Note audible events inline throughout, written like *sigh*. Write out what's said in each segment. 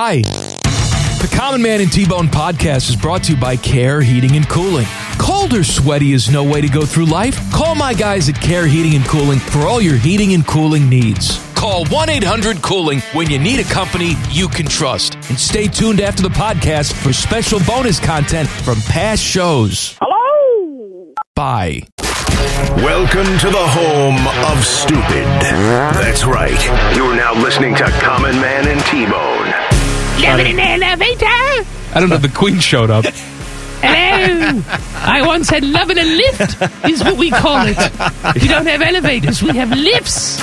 Hi. The Common Man and T-Bone podcast is brought to you by Care Heating and Cooling. Cold or sweaty is no way to go through life. Call my guys at Care Heating and Cooling for all your heating and cooling needs. Call 1-800-COOLING when you need a company you can trust. And stay tuned after the podcast for special bonus content from past shows. Hello? Bye. Welcome to the home of stupid. That's right. You're now listening to Common Man and T-Bone. Living in the elevator? I don't know. The Queen showed up. Hello. I once said love in a lift, is what we call it. We don't have elevators, we have lifts.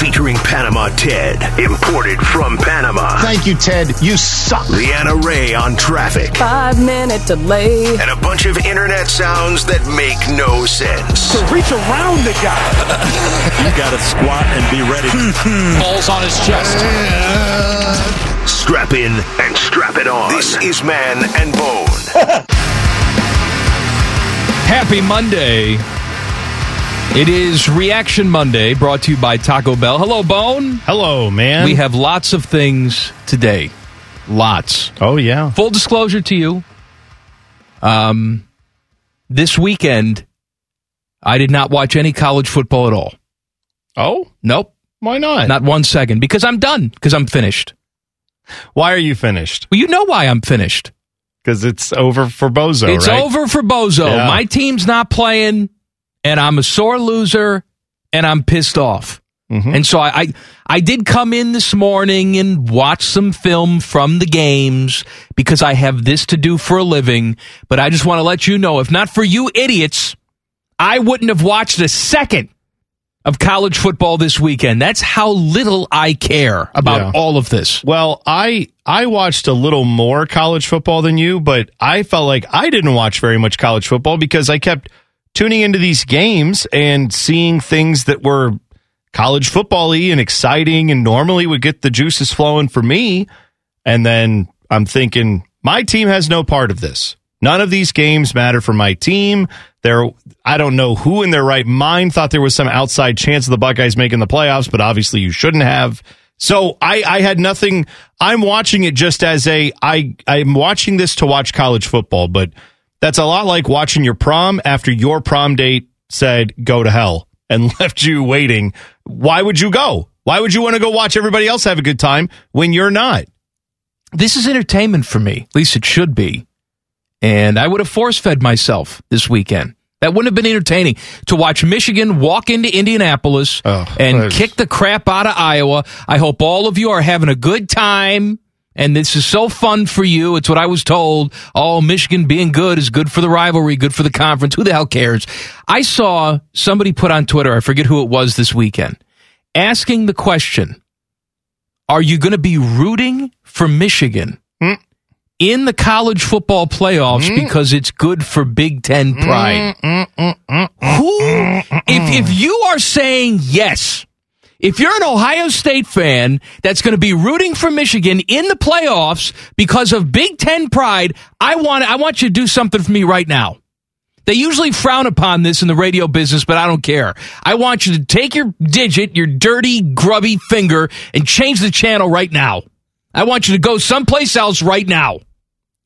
Featuring Panama Ted, imported from Panama. Thank you, Ted. You suck. Leanna Ray on traffic. Five minute delay. And a bunch of internet sounds that make no sense. To reach around the guy. *laughs* you gotta squat and be ready. *laughs* Balls on his chest. Strap in and strap it on. This is Man and Bone. *laughs* Happy Monday. It is Reaction Monday brought to you by Taco Bell. Hello, Bone. Hello, man. We have lots of things today. Lots. Oh, yeah. Full disclosure to you. Um, this weekend, I did not watch any college football at all. Oh? Nope. Why not? Not one second. Because I'm done. Because I'm finished. Why are you finished? Well, you know why I'm finished. Because it's over for Bozo, It's right? over for Bozo. Yeah. My team's not playing, and I'm a sore loser, and I'm pissed off. Mm-hmm. And so I, I I did come in this morning and watch some film from the games because I have this to do for a living. But I just want to let you know, if not for you idiots, I wouldn't have watched a second of college football this weekend. That's how little I care about Yeah. all of this. Well, I I watched a little more college football than you, but I felt like I didn't watch very much college football because I kept tuning into these games and seeing things that were college football-y and exciting and normally would get the juices flowing for me. And then I'm thinking, my team has no part of this. None of these games matter for my team. There, I don't know who in their right mind thought there was some outside chance of the Buckeyes making the playoffs, but obviously you shouldn't have. So I, I had nothing. I'm watching it just as a I I'm watching this to watch college football, but that's a lot like watching your prom after your prom date said go to hell and *laughs* left you waiting. Why would you go? Why would you want to go watch everybody else have a good time when you're not? this is entertainment for me. At least it should be. And I would have force fed myself this weekend. That wouldn't have been entertaining to watch Michigan walk into Indianapolis Oh, and that's- kick the crap out of Iowa. I hope all of you are having a good time. And this is so fun for you. It's what I was told. Oh, Michigan being good is good for the rivalry, good for the conference. Who the hell cares? I saw somebody put on Twitter, I forget who it was this weekend, asking the question Are you going to be rooting for Michigan hmm. In the college football playoffs mm. because it's good for Big Ten mm, pride? Mm, Who, if, if you are saying yes, if you're an Ohio State fan that's going to be rooting for Michigan in the playoffs because of Big Ten pride, I want I want you to do something for me right now. They usually frown upon this in the radio business, but I don't care. I want you to take your digit, your dirty, grubby finger, and change the channel right now. I want you to go someplace else right now.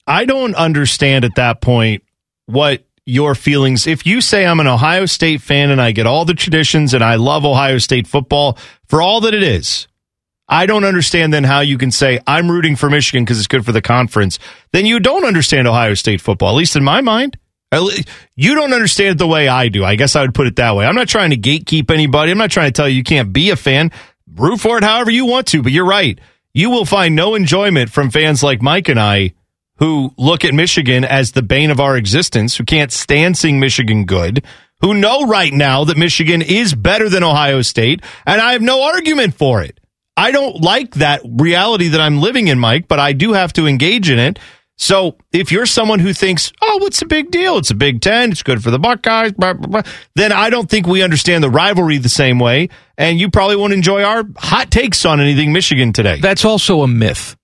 I don't understand at that point what your feelings. If you say I'm an Ohio State fan and I get all the traditions and I love Ohio State football for all that it is, I don't understand then how you can say I'm rooting for Michigan because it's good for the conference. Then you don't understand Ohio State football, at least in my mind. You don't understand it the way I do. I guess I would put it that way. I'm not trying to gatekeep anybody. I'm not trying to tell you you can't be a fan. Root for it however you want to, but you're right. You will find no enjoyment from fans like Mike and I who look at Michigan as the bane of our existence, who can't stand seeing Michigan good, who know right now that Michigan is better than Ohio State, and I have no argument for it. I don't like that reality that I'm living in, Mike, but I do have to engage in it. So if you're someone who thinks, oh, what's the big deal? It's a Big Ten. It's good for the Buckeyes. Blah, blah, blah, then I don't think we understand the rivalry the same way. And you probably won't enjoy our hot takes on anything Michigan today. That's also a myth.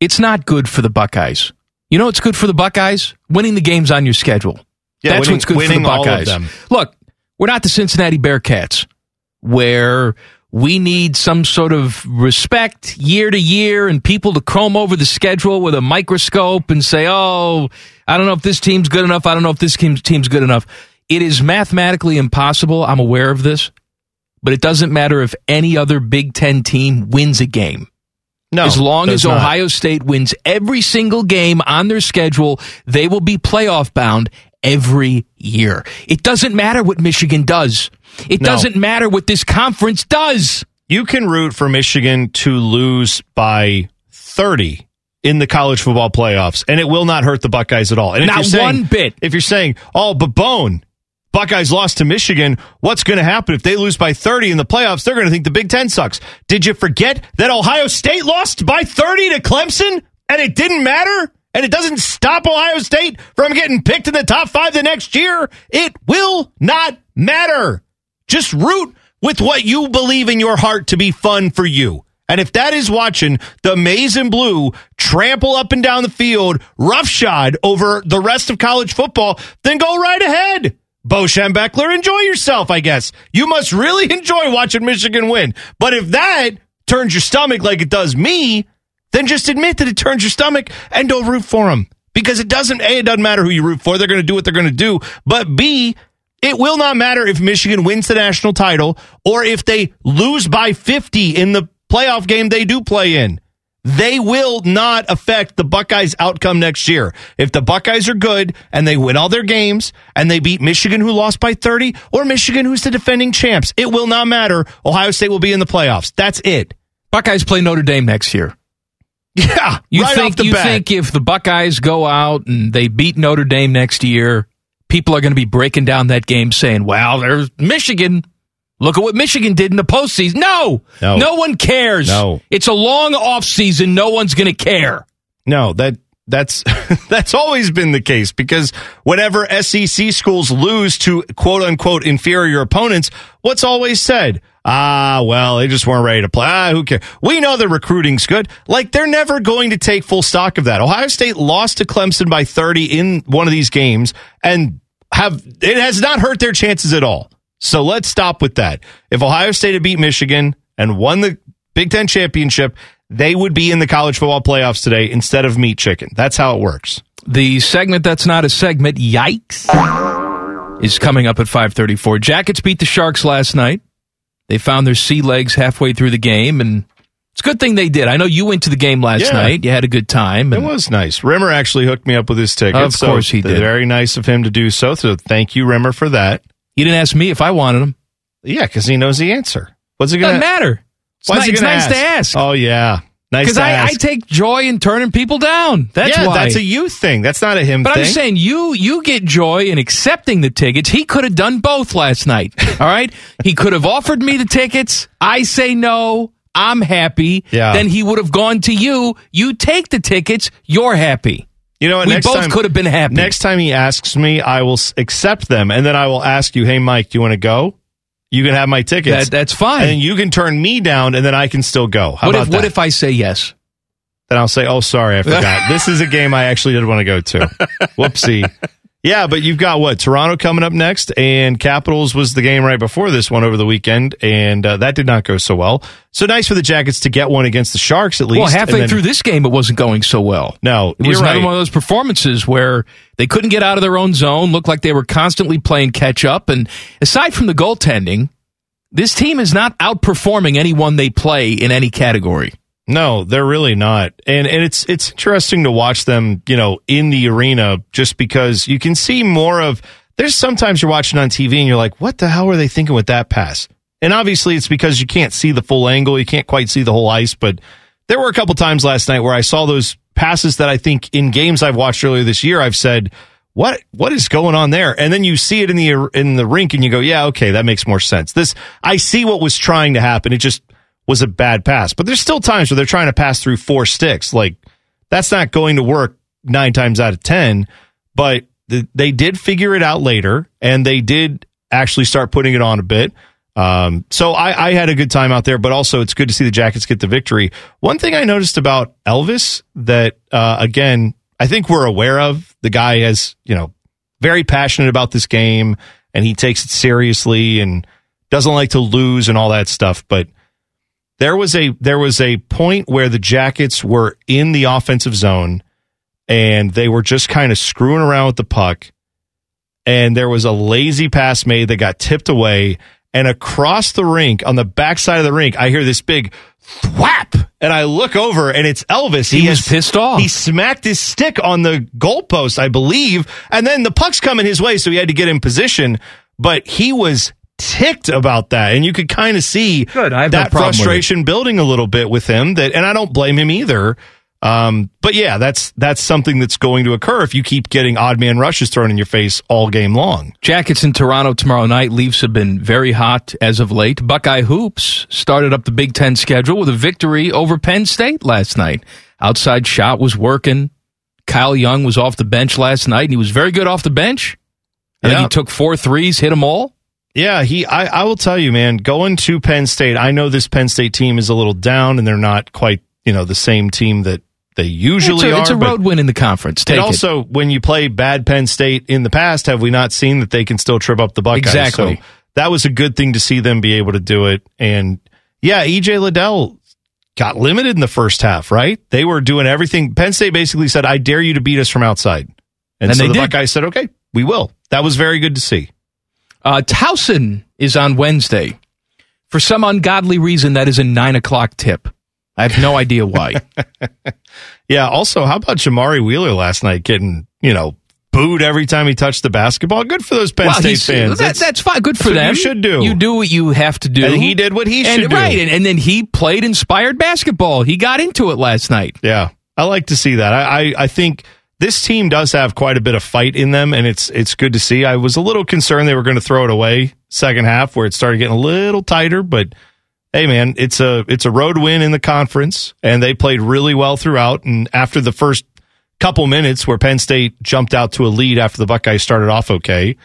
It's not good for the Buckeyes. You know what's good for the Buckeyes? Winning the games on your schedule. Yeah, That's winning- what's good for the winning all of Buckeyes. Look, we're not the Cincinnati Bearcats, where we need some sort of respect year to year and people to comb over the schedule with a microscope and say, oh, I don't know if this team's good enough. I don't know if this team's team's good enough. It is mathematically impossible. I'm aware of this, but it doesn't matter if any other Big Ten team wins a game. No, as long as not. Ohio State wins every single game on their schedule, they will be playoff bound every year. It doesn't matter what Michigan does. It No. doesn't matter what this conference does. you can root for Michigan to lose by 30 in the college football playoffs, and it will not hurt the Buckeyes at all. And if Not you're saying, one bit. If you're saying, oh, but Bone, Buckeyes lost to Michigan, what's going to happen if they lose by 30 in the playoffs? They're going to think the Big Ten sucks. Did you forget that Ohio State lost by 30 to Clemson and it didn't matter? And it doesn't stop Ohio State from getting picked in the top five the next year. It will not matter. Just root with what you believe in your heart to be fun for you. And if that is watching the maize and blue trample up and down the field roughshod over the rest of college football, then go right ahead. Bo Schembechler, enjoy yourself, I guess. You must really *laughs* enjoy watching Michigan win. But if that turns your stomach like it does me, then just admit that it turns your stomach and don't root for them. Because it doesn't, A, it doesn't matter who you root for. They're going to do what they're going to do. But B, it will not matter if Michigan wins the national title or if they lose by 50 in the playoff game they do play in. They will not affect the Buckeyes' outcome next year. If the Buckeyes are good and they win all their games and they beat Michigan, who lost by 30, or Michigan, who's the defending champs, it will not matter. Ohio State will be in the playoffs. That's it. Buckeyes play Notre Dame next year. Yeah. You right think off the you bat. think if the Buckeyes go out and they beat Notre Dame next year, people are going to be breaking down that game saying, "Well, there's Michigan. Look at what Michigan did in the postseason." No, No. one cares. No. it's a long off season. No one's going to care. No, that that's *laughs* that's always been the case because whenever SEC schools lose to quote unquote inferior opponents, what's always said? Ah, well, they just weren't ready to play. Ah, who cares? We know the recruiting's good. Like they're never going to take full stock of that. Ohio State lost to Clemson by 30 in one of these games and have it has not hurt their chances at all. So let's stop with that. If Ohio State had beat Michigan and won the Big Ten championship, they would be in the college football playoffs today instead of meat chicken. That's how it works. The segment that's not a segment, yikes, is coming up at 5:34. Jackets beat the Sharks last night. They found their sea legs halfway through the game, and it's a good thing they did. I know you went to the game last Yeah. night. You had a good time. It was nice. Rimmer actually hooked me up with his ticket. Of course he did. Very nice of him to do so. So thank you, Rimmer, for that. He didn't ask me if I wanted them. Yeah, because he knows the answer. What's he going Doesn't matter. It's, he it's nice to ask. Oh yeah, nice Because I, I take joy in turning people down. That's yeah, why. that's a you thing. That's not a him thing. but thing. I'm just saying, you you get joy in accepting the tickets. He could have done both last night. *laughs* All right, he could have offered me the tickets. I say no. I'm happy. Yeah. Then he would have gone to you. You take the tickets. You're happy. You know what? We next both time, could have been happy. Next time he asks me, I will accept them, and then I will ask you, "Hey, Mike, do you want to go? You can have my tickets. That- that's fine. And you can turn me down, and then I can still go. How what about if that? what if I say yes? then I'll say, "Oh, sorry, I forgot. *laughs* this is a game I actually did want to go to. *laughs* Whoopsie." Yeah, but you've got what Toronto coming up next, and Capitals was the game right before this one over the weekend, and uh, that did not go so well. So nice for the Jackets to get one against the Sharks at least. Well, halfway then- through this game, it wasn't going so well. No, It was another right. one of those performances where they couldn't get out of their own zone, looked like they were constantly playing catch up. And aside from the goaltending, this team is not outperforming anyone they play in any category. No, they're really not. And and it's it's interesting to watch them, you know, in the arena just because you can see more of there's sometimes you're watching on TV and you're like, what the hell are they thinking with that pass? And obviously it's because you can't see the full angle, you can't quite see the whole ice, but there were a couple times last night where I saw those passes that I think in games I've watched earlier this year I've said what what is going on there? And then you see it in the in the rink and you go, yeah, okay, that makes more sense. This I see what was trying to happen. It just was a bad pass. But there's still times where they're trying to pass through four sticks. Like that's not going to work nine times out of ten. But th- they did figure it out later, and they did actually start putting it on a bit. Um, so I, I had a good time out there, but also it's good to see the Jackets get the victory. One thing I noticed about Elvis that uh, again I think we're aware of. The guy has you know very passionate about this game, and he takes it seriously and doesn't like to lose and all that stuff. But There was a there was a point where the Jackets were in the offensive zone and they were just kind of screwing around with the puck and there was a lazy pass made that got tipped away and across the rink on the backside of the rink I hear this big thwap and I look over and it's Elvis. He was has- pissed off. He smacked his stick on the goalpost, I believe, and then the puck's coming his way, so he had to get in position. But he was ticked about that, and you could kind of see Good, I have that problem with it. frustration building a little bit with him. That, and I don't blame him either. Um, but yeah, that's that's something that's going to occur if you keep getting odd man rushes thrown in your face all game long. Jackets in Toronto tomorrow night. Leafs have been very hot as of late. Buckeye Hoops started up the Big Ten schedule with a victory over Penn State last night. Outside shot was working. Kyle Young was off the bench last night, and he was very good off the bench. I think Yeah. he took four threes, hit them all. Yeah, he. I, I will tell you, man. Going to Penn State, I know this Penn State team is a little down, and they're not quite, you know, the same team that they usually it's a, are. it's a road win in the conference. Take and it. also, when you play bad Penn State in the past, have we not seen that they can still trip up the Buckeyes? Exactly. So that was a good thing to see them be able to do it. And yeah, EJ Liddell got limited in the first half, right? They were doing everything. Penn State basically said, I dare you to beat us from outside. And, And so the did. Buckeyes said, okay, we will. That was very good to see. Uh, Towson is on Wednesday. For some ungodly reason, that is a nine o'clock tip. I have no *laughs* idea why. Yeah. Also, how about Jamari Wheeler last night getting, you know, booed every time he touched the basketball? Good for those Penn Well, State fans. That, that's fine. Good for them. you should do. You do what you have to do. And he did what he and, should do. Right, and, and then he played inspired basketball. He got into it last night. Yeah, I like to see that. I, I, I think this team does have quite a bit of fight in them, and it's it's good to see. I was a little concerned they were going to throw it away second half, where it started getting a little tighter. But hey, man, it's a it's a road win in the conference, and they played really well throughout. And after the first couple minutes, where Penn State jumped out to a lead after the Buckeyes started off okay,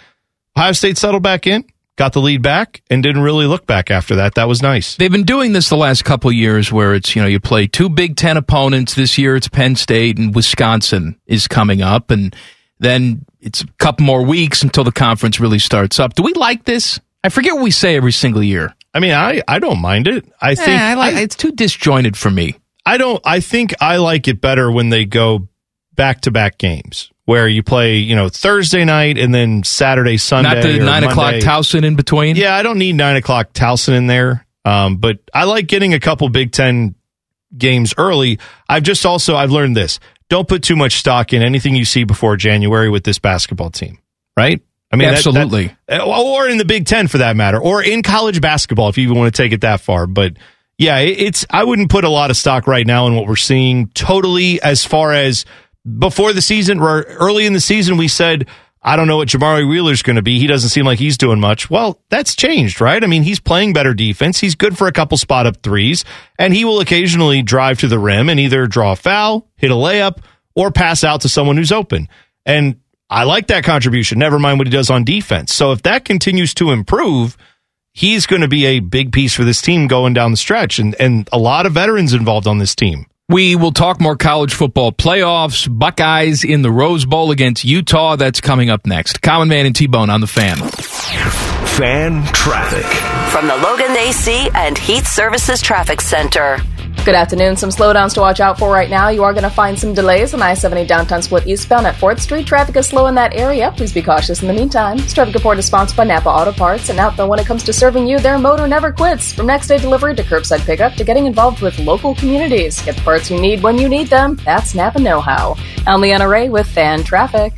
Ohio State settled back in, got the lead back, and didn't really look back after that. That was nice. They've been doing this the last couple of years where it's, you know, you play two Big Ten opponents. This year it's Penn State and Wisconsin is coming up. And then it's a couple more weeks until the conference really starts up. Do we like this? I forget what we say every single year. I mean, I I don't mind it. I think Eh, I like, it's too disjointed for me. I don't. I think I like it better when they go back to back games where you play, you know, Thursday night and then Saturday, Sunday. Not the nine o'clock Towson in between. Yeah, I don't need nine o'clock Towson in there. Um, but I like getting a couple Big Ten games early. I've just also I've learned this: don't put too much stock in anything you see before January with this basketball team. Right? I mean, that- that- Absolutely. uh, or in the Big Ten for that matter, or in college basketball if you even want to take it that far. But yeah, it's I wouldn't put a lot of stock right now in what we're seeing. Totally, as far as before the season, or early in the season, we said. I don't know what Jamari Wheeler's going to be. He doesn't seem like he's doing much. Well, that's changed, right? I mean, he's playing better defense. He's good for a couple spot up threes, and he will occasionally drive to the rim and either draw a foul, hit a layup, or pass out to someone who's open. And I like that contribution. Never mind what he does on defense. So if that continues to improve, he's going to be a big piece for this team going down the stretch, and and a lot of veterans involved on this team. We will talk more college football playoffs. Buckeyes in the Rose Bowl against Utah. That's coming up next. Common Man and T Bone on the fan. Fan traffic. From the Logan AC and Heat Services Traffic Center. Good afternoon. Some slowdowns to watch out for right now. You are going to find some delays on I 70 downtown split eastbound at 4th Street. Traffic is slow in that area. Please be cautious in the meantime. This traffic report is sponsored by Napa Auto Parts. And out though, when it comes to serving you, their motor never quits. From next day delivery to curbside pickup to getting involved with local communities. Get the parts you need when you need them. That's Napa Know How. I'm Leanna Ray with Fan Traffic.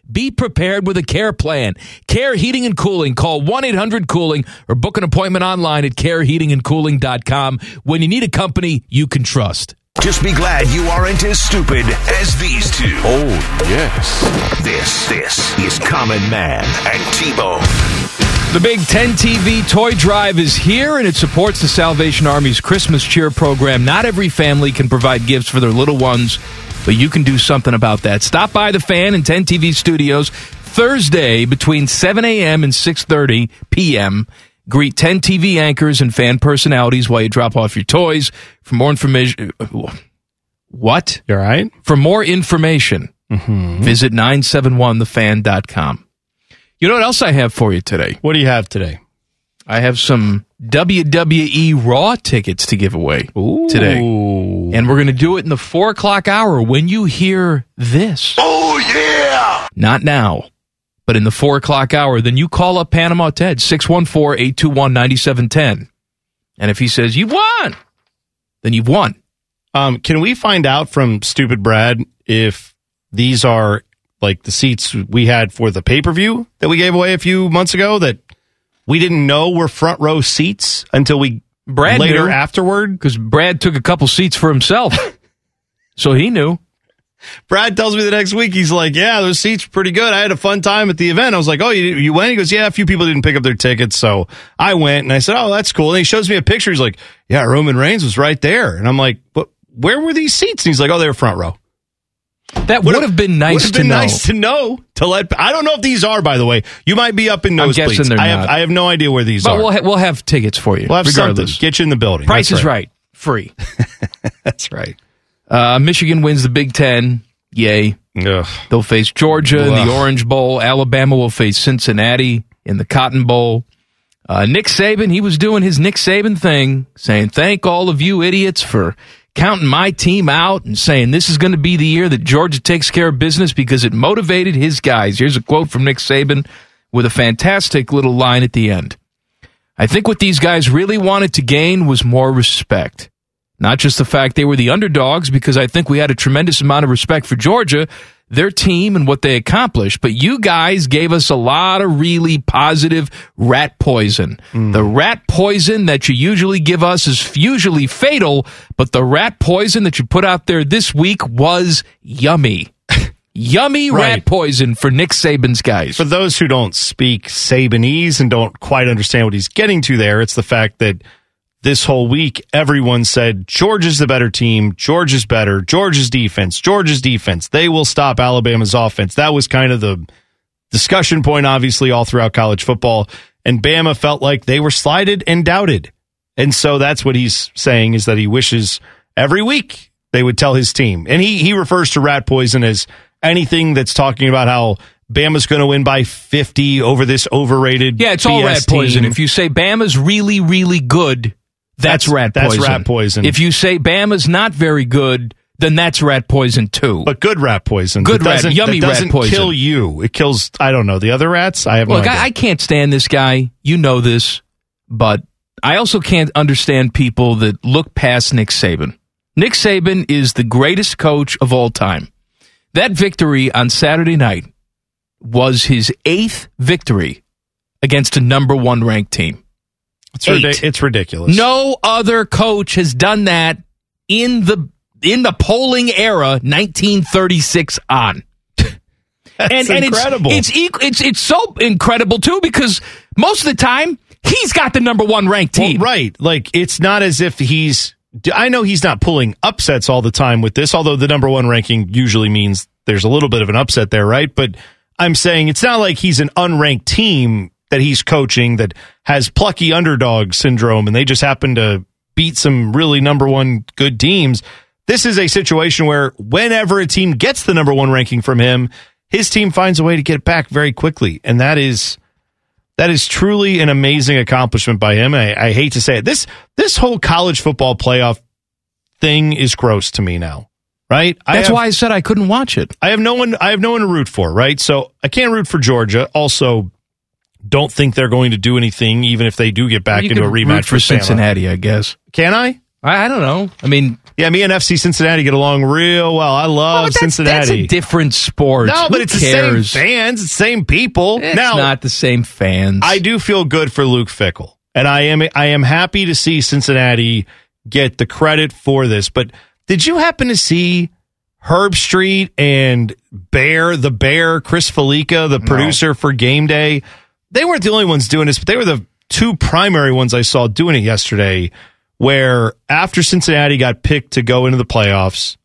Be prepared with a care plan. Care Heating and Cooling. Call 1 800 Cooling or book an appointment online at careheatingandcooling.com when you need a company you can trust. Just be glad you aren't as stupid as these two. Oh, yes. This, this is Common Man and T-Bone. The Big Ten TV Toy Drive is here and it supports the Salvation Army's Christmas Cheer program. Not every family can provide gifts for their little ones, but you can do something about that. Stop by the fan and 10 TV studios Thursday between 7 a.m. and 6:30 p.m. Greet 10 TV anchors and fan personalities while you drop off your toys. For more information, uh, what? You all right? For more information, mm-hmm. visit 971thefan.com. You know what else I have for you today? What do you have today? I have some WWE Raw tickets to give away today. And we're going to do it in the four o'clock hour when you hear this. Oh, yeah! Not now, but in the four o'clock hour. Then you call up Panama Ted, 614 821 9710. And if he says, You won, then you've won. Um, can we find out from Stupid Brad if these are like the seats we had for the pay per view that we gave away a few months ago that we didn't know were front row seats until we Brad later knew. afterward? Because Brad took a couple seats for himself. *laughs* so he knew. Brad tells me the next week he's like, "Yeah, those seats were pretty good. I had a fun time at the event." I was like, "Oh, you you went?" He goes, "Yeah, a few people didn't pick up their tickets, so I went." And I said, "Oh, that's cool." And he shows me a picture. He's like, "Yeah, Roman Reigns was right there." And I'm like, "But where were these seats?" And he's like, "Oh, they were front row." That would have been nice Would have to been know. nice to know to let. I don't know if these are, by the way. You might be up in I'm nosebleeds. they're I have not. I have no idea where these But are. we'll, ha- we'll have tickets for you. We'll have regardless. something. Get you in the building. Price That's is right. Free. *laughs* That's right. Uh, Michigan wins the Big Ten. Yay. Ugh. They'll face Georgia in the Orange Bowl. Alabama will face Cincinnati in the Cotton Bowl. Uh, Nick Saban, he was doing his Nick Saban thing, saying, Thank all of you idiots for counting my team out and saying this is going to be the year that Georgia takes care of business because it motivated his guys. Here's a quote from Nick Saban with a fantastic little line at the end. I think what these guys really wanted to gain was more respect. Not just the fact they were the underdogs, because I think we had a tremendous amount of respect for Georgia, their team, and what they accomplished. But you guys gave us a lot of really positive rat poison. Mm. The rat poison that you usually give us is usually fatal, but the rat poison that you put out there this week was yummy. *laughs* yummy rat Right. poison for Nick Saban's guys. For those who don't speak Sabanese and don't quite understand what he's getting to there, it's the fact that this whole week everyone said Georgia's the better team, Georgia's better, Georgia's defense, Georgia's defense. They will stop Alabama's offense. That was kind of the discussion point, obviously, all throughout college football. And Bama felt like they were slighted and doubted. And so that's what he's saying is that he wishes every week they would tell his team. And he he refers to rat poison as anything that's talking about how Bama's going to win by 50 over this overrated Yeah, it's all BS rat poison. team. If you say Bama's really, really good, that's, That's- rat that's poison. rat poison. If you say Bama's not very good, then that's rat poison too. but good rat poison. Good rat- yummy that rat doesn't poison. kill you. It kills, I don't know, the other rats? I have Look, no idea. I, I can't stand this guy. You know this, but I also can't understand people that look past Nick Saban. Nick Saban is the greatest coach of all time. That victory on Saturday night was his eighth victory against a number one ranked team. It's, eight. it's ridiculous. No other coach has done that in the in the polling era, 1936 on. *laughs* That's incredible. It's, it's it's it's so incredible too because most of the time he's got the number one ranked Well, team. right. Like it's not as if he's. I know he's not pulling upsets all the time with this, although the number one ranking usually means there's a little bit of an upset there, right? But I'm saying it's not like he's an unranked team that he's coaching that has plucky underdog syndrome and they just happen to beat some really number one good teams. This is a situation where whenever a team gets the number one ranking from him, his team finds a way to get it back very quickly. And that is that is truly an amazing accomplishment by him. I, I hate to say it. This this whole college football playoff thing is gross to me now. Right? I That's have- why I said I couldn't watch it. I have no one I have no one to root for, right? So I can't root for Georgia. Also, don't think they're going to do anything, even if they do get back you into a rematch for Bama. Cincinnati, I guess. Can I? I, I don't know. I mean, Yeah, me and FC Cincinnati get along real well. I love oh, that's, Cincinnati. that's a different sport. no, Who but it's cares? the same fans, the same people. It's now, not the same fans. I do feel good for Luke Fickell, and I am I am happy to see Cincinnati get the credit for this. But did you happen to see Herbstreit and Bear the Bear Chris Fallica, the producer for Game Day? They weren't the only ones doing this, but they were the two primary ones I saw doing it yesterday. Where after Cincinnati got picked to go into the playoffs,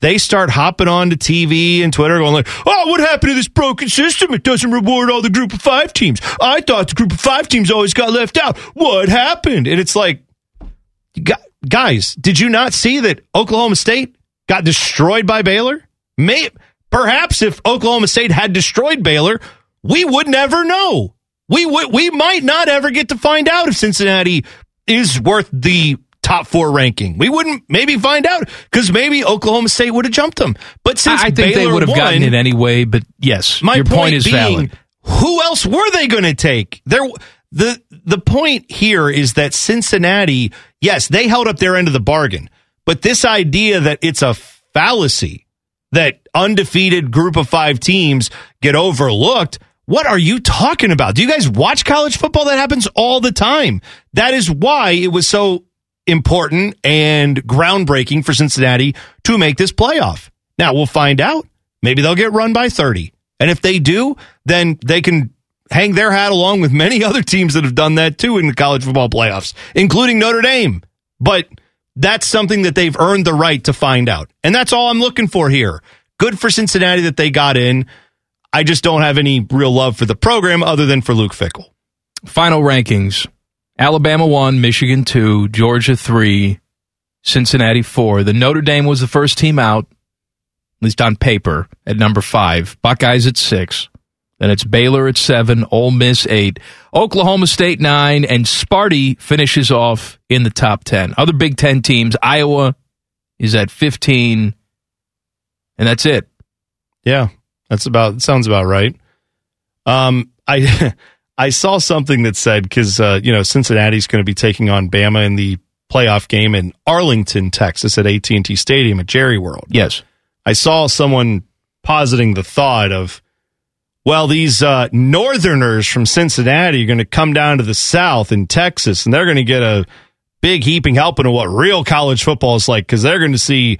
they start hopping on to TV and Twitter going like, "Oh, what happened to this broken system? It doesn't reward all the group of 5 teams. I thought the group of 5 teams always got left out. What happened?" And it's like guys, did you not see that Oklahoma State got destroyed by Baylor? May perhaps if Oklahoma State had destroyed Baylor, we would never know. We would we might not ever get to find out if Cincinnati is worth the top four ranking. We wouldn't maybe find out because maybe Oklahoma State would have jumped them. But since I, I think they would have gotten it anyway. But yes, my your point, point, is being, valid. Who else were they going to take? There, the the point here is that Cincinnati, yes, they held up their end of the bargain, but this idea that it's a fallacy that undefeated group of five teams get overlooked. What are you talking about? Do you guys watch college football? That happens all the time. That is why it was so important and groundbreaking for Cincinnati to make this playoff. Now we'll find out. Maybe they'll get run by 30. And if they do, then they can hang their hat along with many *laughs* other teams that have done that too in the college football playoffs, including Notre Dame. But that's something that they've earned the right to find out. And that's all I'm looking for here. Good for Cincinnati that they got in. I just don't have any real love for the program other than for Luke Fickell. Final rankings: Alabama one, Michigan two, Georgia three, Cincinnati four. The Notre Dame was the first team out, at least on paper, at number five. Buckeyes at six. Then it's Baylor at seven, Ole Miss eight, Oklahoma State nine, and Sparty finishes off in the top ten. Other Big Ten teams: Iowa is at fifteen, and that's it. Yeah, that's about sounds about right. Um, I *laughs* I saw something that said because uh, you know Cincinnati's going to be taking on Bama in the playoff game in Arlington, Texas, at AT and T Stadium at Jerry World. Yes, I saw someone positing the thought of, well, these uh, Northerners from Cincinnati are going to come down to the South in Texas, and they're going to get a big heaping helping of what real college football is like because they're going to see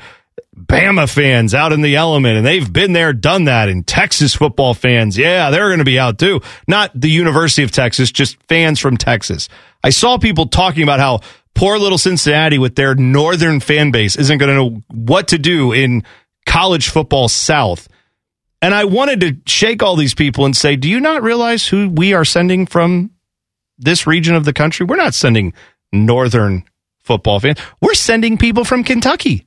Bama fans out in the element, and they've been there, done that. And Texas football fans, yeah, they're going to be out too. Not the University of Texas, just fans from Texas. I saw people talking about how poor little Cincinnati with their northern fan base isn't going to know what to do in college football South. And I wanted to shake all these people and say, do you not realize who we are sending from this region of the country? We're not sending northern football fans. We're sending people from Kentucky.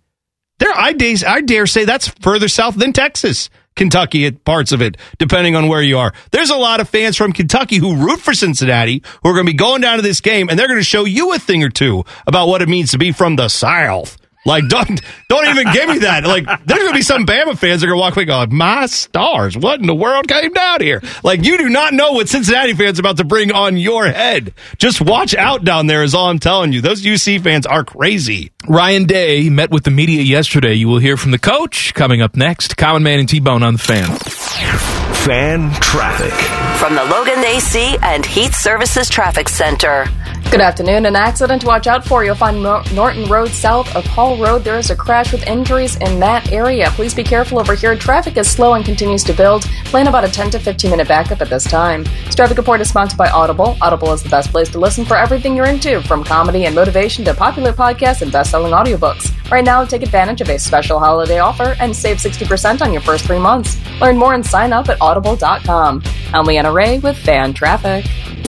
There, I dare, I dare say that's further south than Texas, Kentucky, at parts of it, depending on where you are. There's a lot of fans from Kentucky who root for Cincinnati who are going to be going down to this game, and they're going to show you a thing or two about what it means to be from the South. Like, don't don't even give me that. Like, there's gonna be some Bama fans that are gonna walk away going, "My stars, what in the world came down here?" Like, you do not know what Cincinnati fans are about to bring on your head. Just watch out down there. Is all I'm telling you. Those UC fans are crazy. Ryan Day met with the media yesterday. You will hear from the coach coming up next. Common Man and T Bone on the fan. Fan traffic. From the Logan AC and Heat Services Traffic Center. Good afternoon. An accident to watch out for. You'll find Norton Road south of Hall Road. There is a crash with injuries in that area. Please be careful over here. Traffic is slow and continues to build. Plan about a 10 to 15 minute backup at this time. This traffic report is sponsored by Audible. Audible is the best place to listen for everything you're into, from comedy and motivation to popular podcasts and best-selling audiobooks. Right now, take advantage of a special holiday offer and save 60% on your first three months. Learn more and sign up at audible.com. I'm Leanna Ray with Fan Traffic.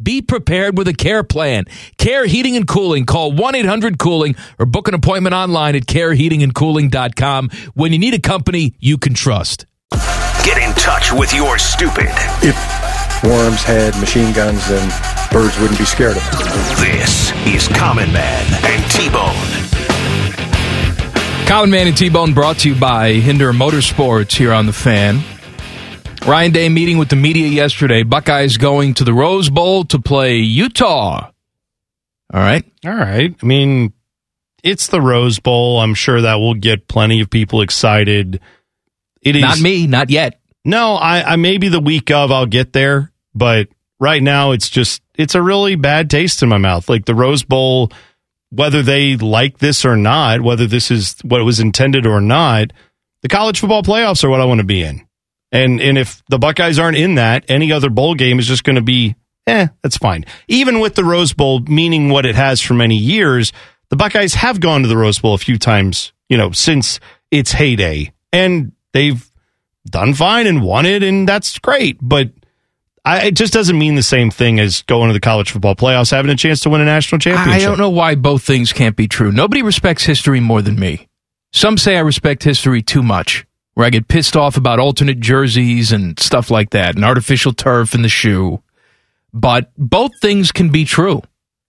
Be prepared with a care plan. Care Heating and Cooling. Call 1 800 Cooling or book an appointment online at careheatingandcooling.com when you need a company you can trust. Get in touch with your stupid. If worms had machine guns, then birds wouldn't be scared of them. This is Common Man and T Bone. Common Man and T Bone brought to you by Hinder Motorsports here on the fan. Ryan Day meeting with the media yesterday. Buckeyes going to the Rose Bowl to play Utah. All right. All right. I mean, it's the Rose Bowl. I'm sure that will get plenty of people excited. It is Not me, not yet. No, I, I maybe the week of I'll get there, but right now it's just it's a really bad taste in my mouth. Like the Rose Bowl, whether they like this or not, whether this is what was intended or not, the college football playoffs are what I want to be in. And and if the Buckeyes aren't in that, any other bowl game is just going to be eh, that's fine. Even with the Rose Bowl meaning what it has for many years, the Buckeyes have gone to the Rose Bowl a few times, you know, since its heyday. And they've done fine and won it, and that's great. But I, it just doesn't mean the same thing as going to the college football playoffs, having a chance to win a national championship. I don't know why both things can't be true. Nobody respects history more than me. Some say I respect history too much, where I get pissed off about alternate jerseys and stuff like that, and artificial turf in the shoe. But both things can be true.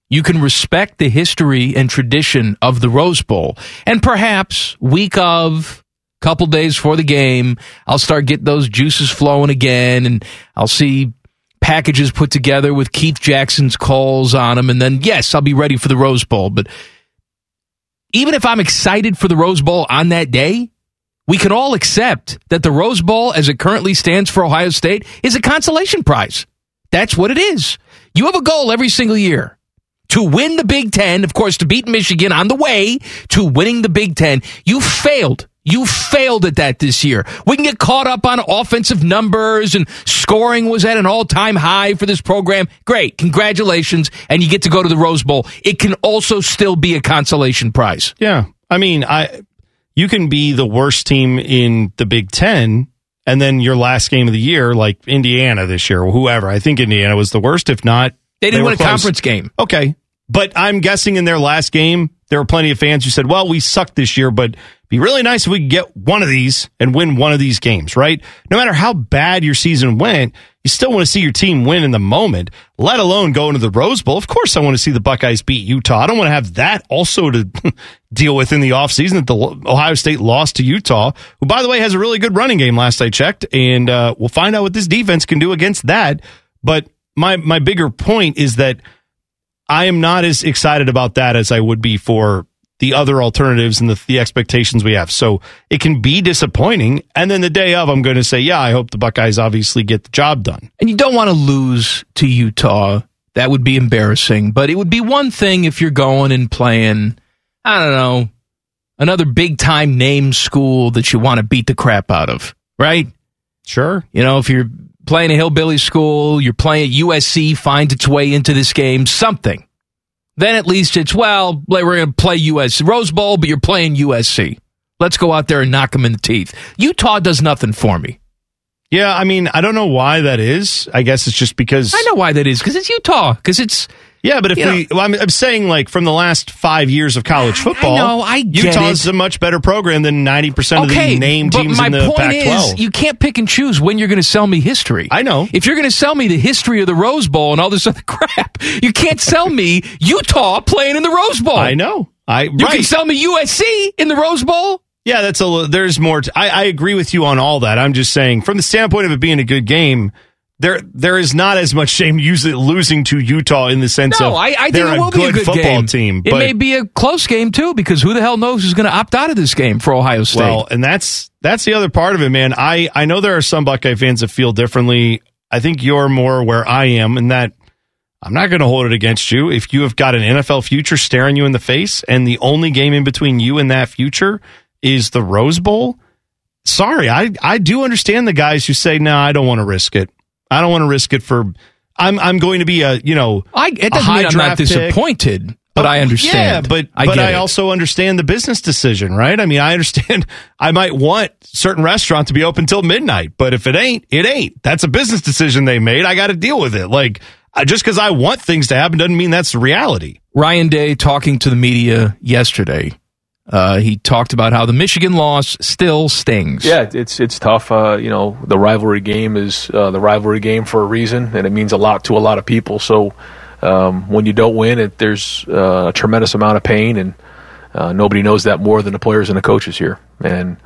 You can respect the history and tradition of the Rose Bowl, and perhaps week of, couple days for the game, I'll start getting those juices flowing again, and I'll see packages put together with Keith Jackson's calls on them, and then yes, I'll be ready for the Rose Bowl. But even if I'm excited for the Rose Bowl on that day, we can all accept that the Rose Bowl, as it currently stands for Ohio State, is a consolation prize. That's what it is. You have a goal every single year to win the Big Ten, of course, to beat Michigan on the way to winning the Big Ten. You failed. You failed at that this year. We can get caught up on offensive numbers and scoring was at an all time high for this program. Great. Congratulations. And you get to go to the Rose Bowl. It can also still be a consolation prize. Yeah. I mean, I you can be the worst team in the Big Ten and then your last game of the year, like Indiana this year or whoever. I think Indiana was the worst, if not. They didn't were win a close. conference game. Okay. But I'm guessing in their last game, there were plenty of fans who said, well, we sucked this year, but it'd be really nice if we could get one of these and win one of these games, right? No matter how bad your season went, you still want to see your team win in the moment, let alone go into the Rose Bowl. Of course, I want to see the Buckeyes beat Utah. I don't want to have that also to *laughs* deal with in the offseason that the Ohio State lost to Utah, who, by the way, has a really good running game last I checked. And uh, we'll find out what this defense can do against that. But my, my bigger point is that I am not as excited about that as I would be for the other alternatives and the, the expectations we have. So it can be disappointing. And then the day of, I'm going to say, yeah, I hope the Buckeyes obviously get the job done. And you don't want to lose to Utah. That would be embarrassing. But it would be one thing if you're going and playing, I don't know, another big time name school that you want to beat the crap out of, right? Sure. You know, if you're playing a hillbilly school, you're playing USC, finds its way into this game, something. Then at least it's, well, we're going to play US Rose Bowl, but you're playing USC. Let's go out there and knock them in the teeth. Utah does nothing for me. Yeah, I mean, I don't know why that is. I guess it's just because I know why that is because it's Utah. Because it's yeah, but if you we, well, I'm, I'm saying like from the last five years of college football, know, I Utah's it. a much better program than ninety percent of okay, the name teams in the Pac-12. you can't pick and choose when you're going to sell me history. I know. If you're going to sell me the history of the Rose Bowl and all this *laughs* other crap, you can't sell me *laughs* Utah playing in the Rose Bowl. I know. I You right. can sell me USC in the Rose Bowl. Yeah, that's a. There's more. To, I, I agree with you on all that. I'm just saying, from the standpoint of it being a good game, there there is not as much shame usually losing to Utah in the sense No, of I, I think they're it will a be good a good football game. team. It may be a close game too, because who the hell knows who's going to opt out of this game for Ohio State? Well, and that's that's the other part of it, man. I I know there are some Buckeye fans that feel differently. I think you're more where I am, and that I'm not going to hold it against you. If you have got an NFL future staring you in the face, and the only game in between you and that future is the Rose Bowl, sorry, I I do understand the guys who say, "No, I don't want to risk it. I don't want to risk it for." I'm I'm going to be a you know I, it doesn't mean I'm not draft pick. disappointed, but oh, I understand. Yeah, but I but I it. also understand the business decision, right? I mean, I understand *laughs* I might want certain restaurant to be open till midnight, but if it ain't, it ain't. That's a business decision they made. I got to deal with it. Like just because I want things to happen doesn't mean that's the reality. Ryan Day talking to the media yesterday. Uh, he talked about how the Michigan loss still stings. Yeah, it's it's tough. Uh, you know, the rivalry game is uh, the rivalry game for a reason, and it means a lot to a lot of people. So um, when you don't win, it, there's uh, a tremendous amount of pain, and uh, nobody knows that more than the players and the coaches here. And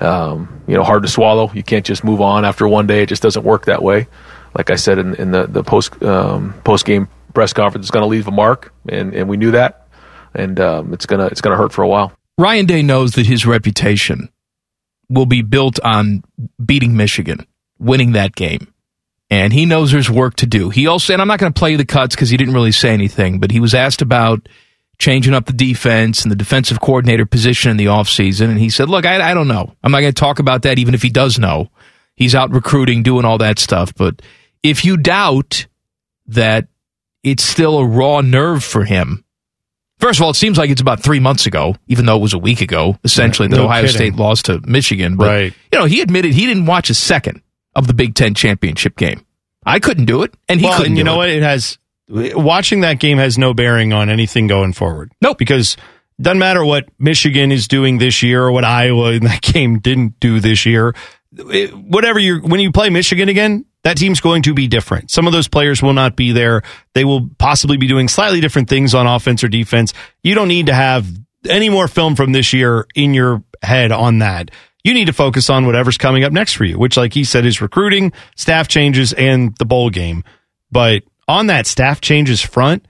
um, you know, hard to swallow. You can't just move on after one day. It just doesn't work that way. Like I said in, in the the post um, post game press conference, it's going to leave a mark, and, and we knew that, and um, it's gonna it's gonna hurt for a while. Ryan Day knows that his reputation will be built on beating Michigan, winning that game. and he knows there's work to do. He also, and I'm not going to play the cuts because he didn't really say anything, but he was asked about changing up the defense and the defensive coordinator position in the offseason. And he said, Look, I, I don't know. I'm not going to talk about that, even if he does know. He's out recruiting, doing all that stuff. But if you doubt that it's still a raw nerve for him, first of all, it seems like it's about three months ago, even though it was a week ago, essentially, that No Ohio kidding. State lost to Michigan. But, Right. you know, he admitted he didn't watch a second of the Big Ten championship game. I couldn't do it, and he well, couldn't. and you know it. what? It has watching that game has no bearing on anything going forward. Nope. Because it doesn't matter what Michigan is doing this year or what Iowa in that *laughs* game didn't do this year. It- whatever you when you play Michigan again, that team's going to be different. Some of those players will not be there. They will possibly be doing slightly different things on offense or defense. You don't need to have any more film from this year in your head on that. You need to focus on whatever's coming up next for you, which, like he said, is recruiting, staff changes, and the bowl game. But on that staff changes front,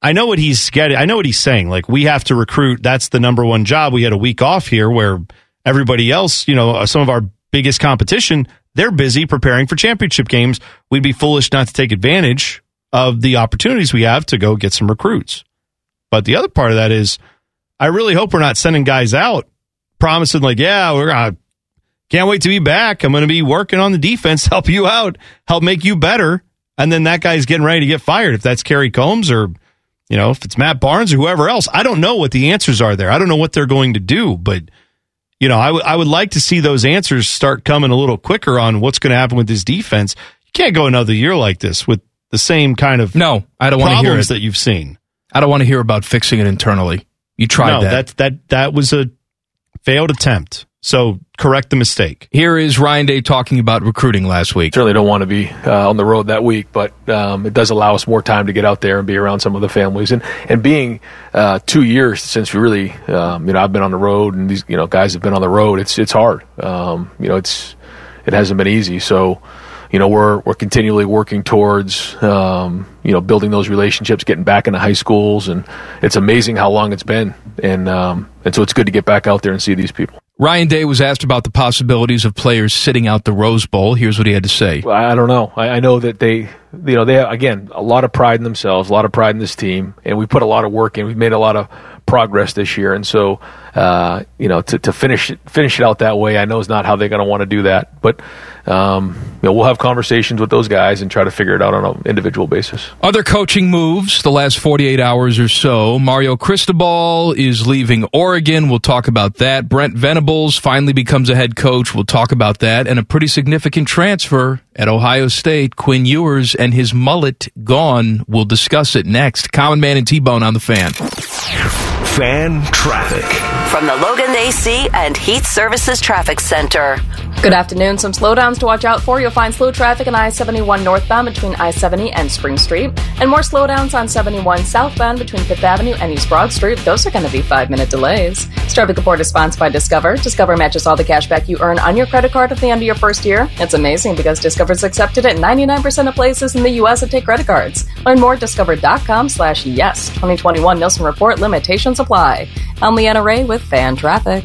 I know what he's getting. I know what he's saying. Like we have to recruit. That's the number one job. We had a week off here where everybody else, you know, some of our biggest competition, they're busy preparing for championship games. We'd be foolish not to take advantage of the opportunities we have to go get some recruits. But the other part of that is, I really hope we're not sending guys out promising like, yeah, we're gonna can't wait to be back. I'm going to be working on the defense, *laughs* help you out, help make you better. And then that guy's getting ready to get fired. If that's Kerry Combs or, you know, if it's Matt Barnes or whoever else, I don't know what the answers are there. I don't know what they're going to do, but you know, I would I would like to see those answers start coming a little quicker on what's going to happen with this defense. You can't go another year like this with the same kind of no, I don't want to hear it. that you've seen. I don't want to hear about fixing it internally. You tried no, that. that that that was a failed attempt. So correct the mistake. Here is Ryan Day talking about recruiting last week. Certainly don't want to be uh, on the road that week, but um, it does allow us more time to get out there and be around some of the families. And and being uh, two years since we really, um, you know, I've been on the road, and these you know guys have been on the road. It's it's hard. Um, you know, it's it hasn't been easy. So. You know, we're we're continually working towards um, you know building those relationships, getting back into high schools, and it's amazing how long it's been, and um, and so it's good to get back out there and see these people. Ryan Day was asked about the possibilities of players sitting out the Rose Bowl. Here's what he had to say. Well, I don't know. I, I know that they, you know, they have, again a lot of pride in themselves, a lot of pride in this team, and we put a lot of work in. We've made a lot of progress this year, and so uh, you know to, to finish it, finish it out that way, I know is not how they're going to want to do that. But um, you know, we'll have conversations with those guys and try to figure it out on an individual basis. Other coaching moves the last 48 hours or so. Mario Cristobal is leaving Oregon. We'll talk about that. Brent Venables finally becomes a head coach. We'll talk about that. And a pretty significant transfer at Ohio State. Quinn Ewers and his mullet gone. We'll discuss it next. Common Man and T-Bone on the fan. Fan traffic. From the Logan AC and Heat Services Traffic Center. Good afternoon. Some slowdowns to watch out for. You'll find slow traffic on I 71 northbound between I 70 and Spring Street, and more slowdowns on 71 southbound between Fifth Avenue and East Broad Street. Those are going to be five minute delays. Traffic report is sponsored by Discover. Discover matches all the cash back you earn on your credit card at the end of your first year. It's amazing because Discover is accepted at 99% of places in the U.S. that take credit cards. Learn more at discover.com slash yes. 2021 Nielsen Report limitations apply. I'm Leanna Ray with Fan Traffic.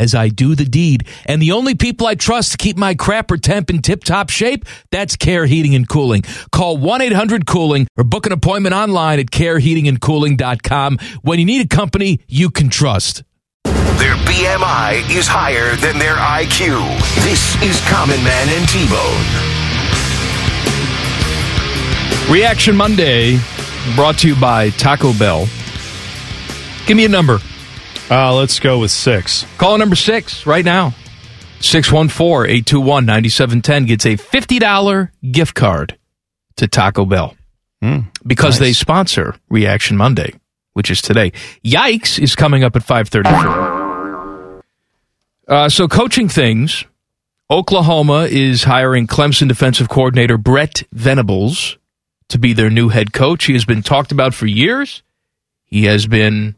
as I do the deed. And the only people I trust to keep my crapper temp in tip top shape, that's Care Heating and Cooling. Call 1 800 Cooling or book an appointment online at careheatingandcooling.com when you need a company you can trust. Their BMI is higher than their IQ. This is Common Man and T-Bone. Reaction Monday brought to you by Taco Bell. Give me a number. Uh, let's go with six. Call number six right now. 614 821 9710 gets a $50 gift card to Taco Bell because they sponsor Reaction Monday, which is today. Yikes is coming up at 534. Uh, so, coaching things. Oklahoma is hiring Clemson defensive coordinator Brent Venables to be their new head coach. He has been talked about for years. He has been,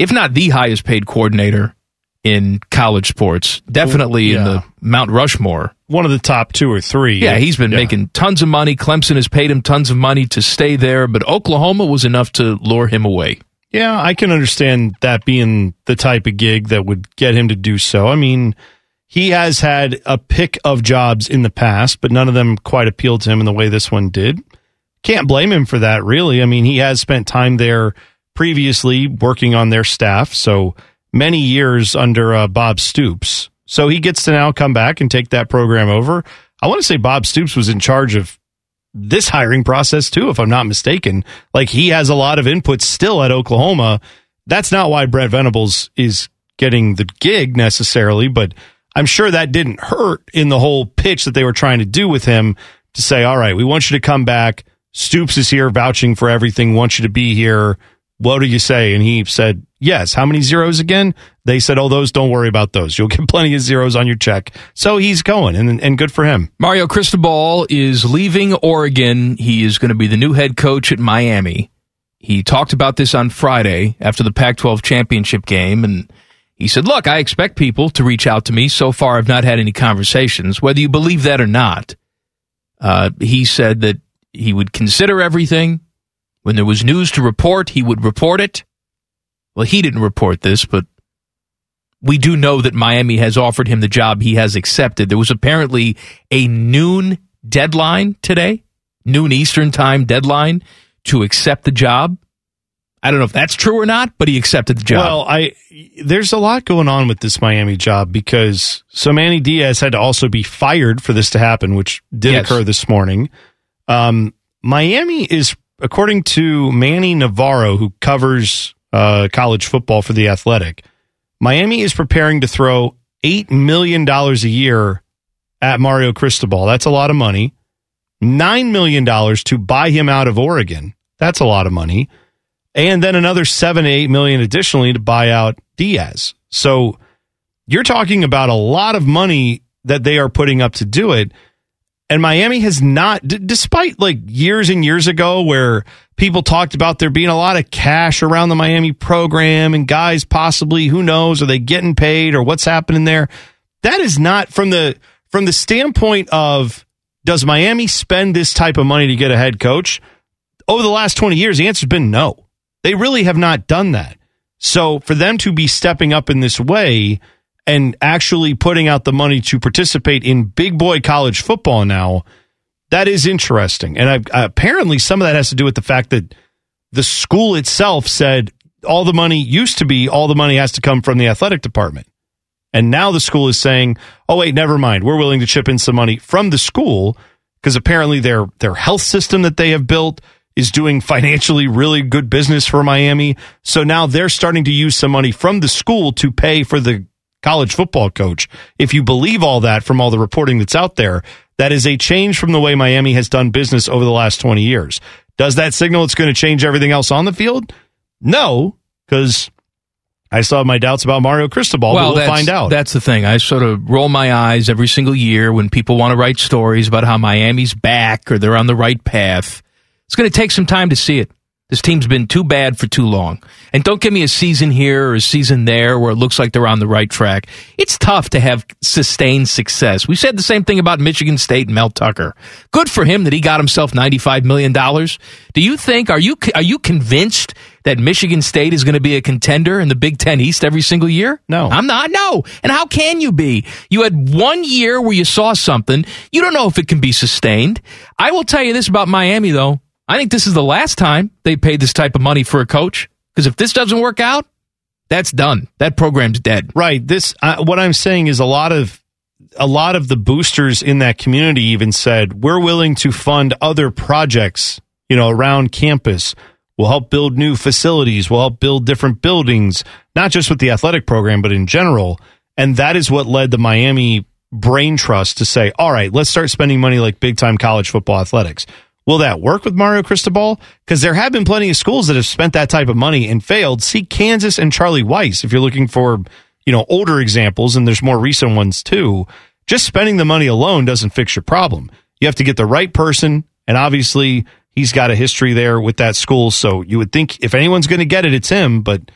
if not the highest paid coordinator in college sports, definitely in the Mount Rushmore. One of the top two or three. Yeah, he's been making tons of money. Clemson has paid him tons of money to stay there, but Oklahoma was enough to lure him away. Yeah, I can understand that being the type of gig that would get him to do so. I mean, he has had a pick of jobs in the past, but none of them quite appealed to him in the way this one did. Can't blame him for that, really. I mean, he has spent time there previously working on their staff, so many years under uh, Bob Stoops. So he gets to now come back and take that program over. I want to say Bob Stoops was in charge of this hiring process too, if I'm not mistaken. Like he has a lot of input still at Oklahoma. That's not why Brent Venables is getting the gig necessarily, but I'm sure that didn't hurt in the whole pitch that they were trying to do with him to say, all right, we want you to come back. Stoops is here vouching for everything, wants you to be here. What do you say? And he said, yes. How many zeros again? They said, oh, those, don't worry about those. You'll get *laughs* plenty of zeros on your check. So he's going and, and good for him. Mario Cristobal is leaving Oregon. He is going to be the new head coach at Miami. He talked about this on Friday after the Pac 12 championship game. And he said, Look, I expect people to reach out to me. So far, I've not had any conversations, whether you believe that or not. Uh, he said that he would consider everything. When there was news to report, he would report it. Well, he didn't report this, but we do know that Miami has offered him the job he has accepted. There was apparently a noon deadline today, noon Eastern time deadline to accept the job. I don't know if that's true or not, but he accepted the job. Well, I there's a lot going on with this Miami job because so Manny Diaz had to also be fired for this to happen, which did Yes. occur this morning. Um, Miami is, according to Manny Navarro, who covers uh, college football for the Athletic, Miami is preparing to throw eight million dollars a year at Mario Cristobal. That's a lot of money. Nine million dollars to buy him out of Oregon. That's a lot of money and then another seven to eight million additionally to buy out Diaz. So you're talking about a lot of money that they are putting up to do it. And Miami has not, d- despite like years and years ago where people talked about there being a lot of cash around the Miami program and guys possibly, who knows, are they getting paid or what's happening there? That is not from the, from the standpoint of does Miami spend this type of money to get a head coach? Over the last 20 years, the answer's been no. They really have not done that. So for them to be stepping up in this way and actually putting out the money to participate in big boy college football now, that is interesting. And I, apparently some of that has to do with the fact that the school itself said all the money used to be all the money has to come from the athletic department. And now the school is saying, "Oh wait, never mind. We're willing to chip in some money from the school because apparently their their health system that they have built is doing financially really good business for Miami. So now they're starting to use some money from the school to pay for the college football coach. If you believe all that from all the reporting that's out there, that is a change from the way Miami has done business over the last 20 years. Does that signal it's going to change everything else on the field? No, because I still have my doubts about Mario Cristobal, but we'll find out. That's the thing. I sort of roll my eyes every single year when people want to write stories about how Miami's back or they're on the right path. It's going to take some time to see it. This team's been too bad for too long. And don't give me a season here or a season there where it looks like they're on the right track. It's tough to have sustained success. We said the same thing about Michigan State and Mel Tucker. Good for him that he got himself $95 million. Do you think, are you, are you convinced that Michigan State is going to be a contender in the Big Ten East every single year? No. I'm not. No. And how can you be? You had one year where you saw something. You don't know if it can be sustained. I will tell you this about Miami, though. I think this is the last time they paid this type of money for a coach. Because if this doesn't work out, that's done. That program's dead. Right. This uh, what I'm saying is a lot of a lot of the boosters in that community even said we're willing to fund other projects, you know, around campus. We'll help build new facilities. We'll help build different buildings, not just with the athletic program, but in general. And that is what led the Miami Brain Trust to say, all right, let's start spending money like big time college football athletics. Will that work with Mario Cristobal? Because there have been plenty of schools that have spent that type of money and failed. See Kansas and Charlie Weis if you're looking for, you know, older examples, and there's more recent ones too. Just spending the money alone doesn't fix your problem. You have to get the right person, and obviously He's got a history there with that school. So you would think if anyone's going to get it, it's him. But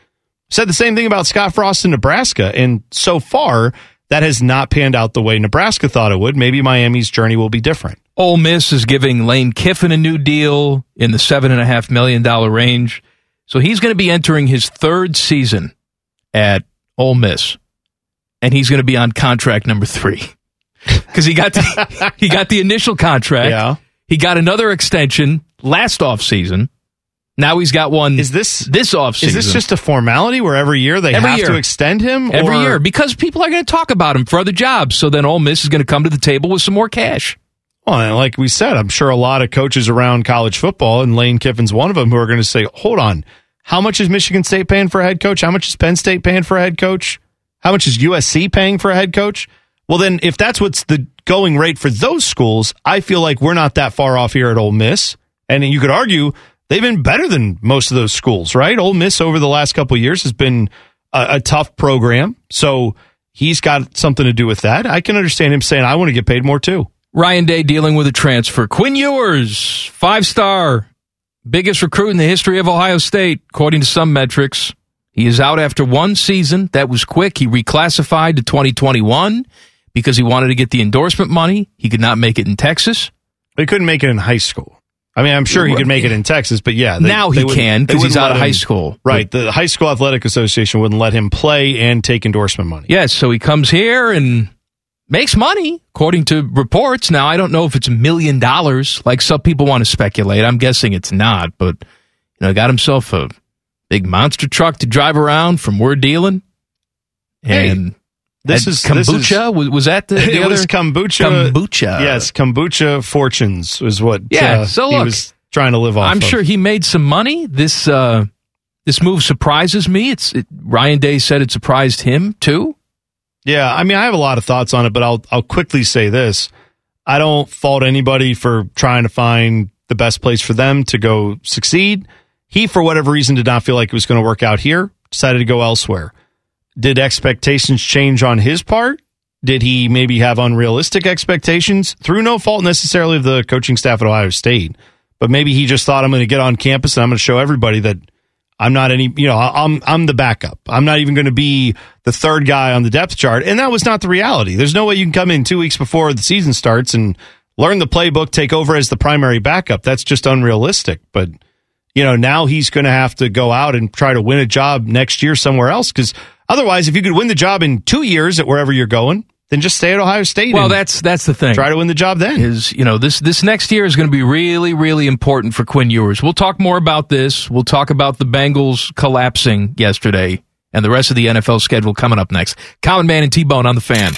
said the same thing about Scott Frost in Nebraska. And so far, that has not panned out the way Nebraska thought it would. Maybe Miami's journey will be different. Ole Miss is giving Lane Kiffin a new deal in the seven and a half million dollar range. So he's going to be entering his third season at Ole Miss, and he's going to be on contract number three *laughs* because he got the, *laughs* he got the initial contract. Yeah. He got another extension last off season. Now he's got one. Is this this off Is this just a formality where every year they Every have year. to extend him? every or- year because people are going to talk about him for other jobs? So then Ole Miss is going to come to the table with some more cash. Well, and like we said, I'm sure a lot of coaches around college football, and Lane Kiffin's one of them, who are going to say, hold on, how much is Michigan State paying for a head coach? How much is Penn State paying for a head coach? How much is USC paying for a head coach? Well, then, if that's what's the going rate for those schools, I feel like we're not that far off here at Ole Miss. And you could argue they've been better than most of those schools, right? Ole Miss over the last couple of years has been a, a tough program. So he's got something to do with that. I can understand him saying, I want to get paid more too. Ryan Day dealing with a transfer. Quinn Ewers, five star, biggest recruit in the history of Ohio State, according to some metrics. He is out after one season. That was quick. He reclassified to 2021 because he wanted to get the endorsement money. He could not make it in Texas. He couldn't make it in high school. I mean, I'm sure he could make it in Texas, but yeah, Now he can, because he's out of let high him- school. Right. The High School Athletic Association wouldn't let him play and take endorsement money. Yes, so he comes here and makes money, according to reports. Now, I don't know if it's a million dollars, like some people want to speculate. I'm guessing it's not, but you know, got himself a big monster truck to drive around from We're Dealing. Hey, And This is this is- kombucha. was, was that the, *laughs* the it other was kombucha. Kombucha. Yes, kombucha fortunes is what. Yeah, uh, so he look, was trying to live off. I'm of. sure he made some money. This uh, this move surprises me. It's it, Ryan Day said it surprised him too. Yeah, I mean, I have a lot of thoughts on it, but I'll I'll quickly say this: I don't fault anybody for trying to find the best place for them to go succeed. He, for whatever reason, did not feel like it was going to work out here. Decided to go elsewhere. Did expectations change on his part? Did he maybe have unrealistic expectations through no fault necessarily of the coaching staff at Ohio State? But maybe he just thought I'm going to get on campus and I'm going to show everybody that I'm not any, you know, I'm I'm the backup. I'm not even going to be the third guy on the depth chart, and that was not the reality. There's no way you can come in two weeks before the season starts and learn the playbook, take over as the primary backup. That's just unrealistic. But you know, now he's going to have to go out and try to win a job next year somewhere else because otherwise, if you could win the job in two years at wherever you're going, then just stay at Ohio State. Well, that's that's the thing. Try to win the job then. Is you know this this next year is going to be really really important for Quinn Ewers. We'll talk more about this. We'll talk about the Bengals collapsing yesterday and the rest of the NFL schedule coming up next. Common Man and T Bone on the fan.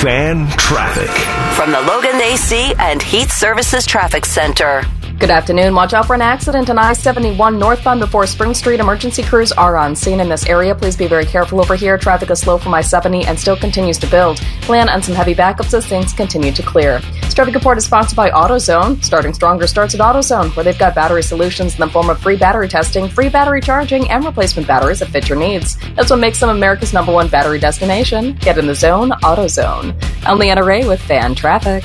Fan traffic. From the Logan AC and Heat Services Traffic Center. Good afternoon. Watch out for an accident on I 71 northbound before Spring Street. Emergency crews are on scene in this area. Please be very careful over here. Traffic is slow from I 70 and still continues to build. Plan on some heavy backups as things continue to clear. This traffic report is sponsored by AutoZone. Starting stronger starts at AutoZone, where they've got battery solutions in the form of free battery testing, free battery charging, and replacement batteries that fit your needs. That's what makes them America's number one battery destination. Get in the zone, AutoZone. I'm Leanna Ray with Fan Traffic.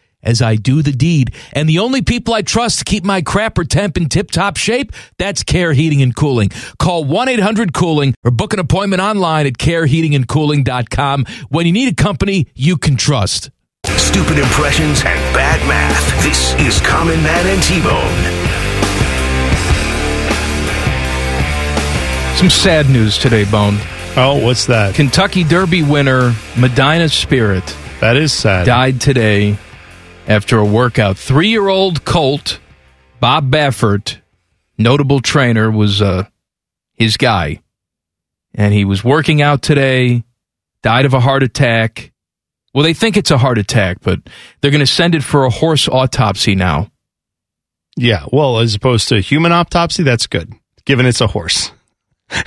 as I do the deed. And the only people I trust to keep my crapper temp in tip top shape, that's Care Heating and Cooling. Call 1 800 Cooling or book an appointment online at careheatingandcooling.com when you need a company you can trust. Stupid impressions and bad math. This is Common Man and T-Bone. Some sad news today, Bone. Oh, what's that? Kentucky Derby winner Medina Spirit. That is sad. Died today after a workout. Three year old colt, Bob Baffert, notable trainer, was uh, his guy. And he was working out today, died of a heart attack. Well, they think it's a heart attack, but they're going to send it for a horse autopsy now. Yeah, well, as opposed to human autopsy, that's good, given it's a horse. *laughs*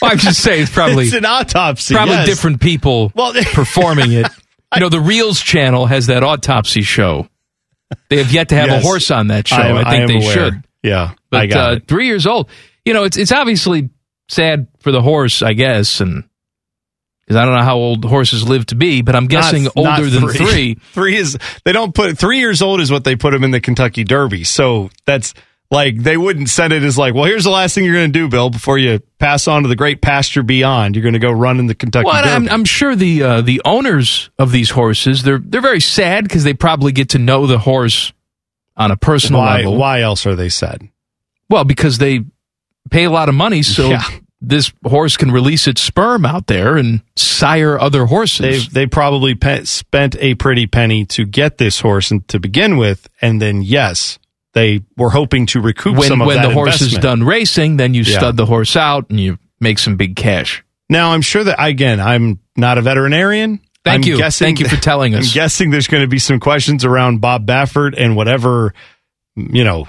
Well, I'm just saying it's probably it's an autopsy. probably yes. different people Well, *laughs* performing it. You know, the Reelz channel has that autopsy show. They have yet to have Yes. a horse on that show. I, I, I think am they aware. should. Yeah, I But got uh, it. three years old. You know, it's it's obviously sad for the horse, I guess, and because I don't know how old horses live to be, but I'm guessing Not- not older than three. *laughs* three is they don't put three years old is what they put him in the Kentucky Derby. So that's like they wouldn't send it as like, well, here's the last thing you're going to do, Bill, before you pass on to the great pasture beyond. You're going to go run in the Kentucky Well. I'm, I'm sure the uh, the owners of these horses they're they're very sad because they probably get to know the horse on a personal why? level. Why else are they sad? Well, because they pay a lot of money, so Yeah. this horse can release its sperm out there and sire other horses. They they probably pe- spent a pretty penny to get this horse and to begin with, and then yes, they were hoping to recoup when some of when that the horse is done racing, then you Yeah. stud the horse out and you make some big cash. Now, I'm sure that again, I'm not a veterinarian. Thank I'm you. Guessing, Thank you for telling *laughs* us. I'm guessing there's going to be some questions around Bob Baffert and whatever, you know,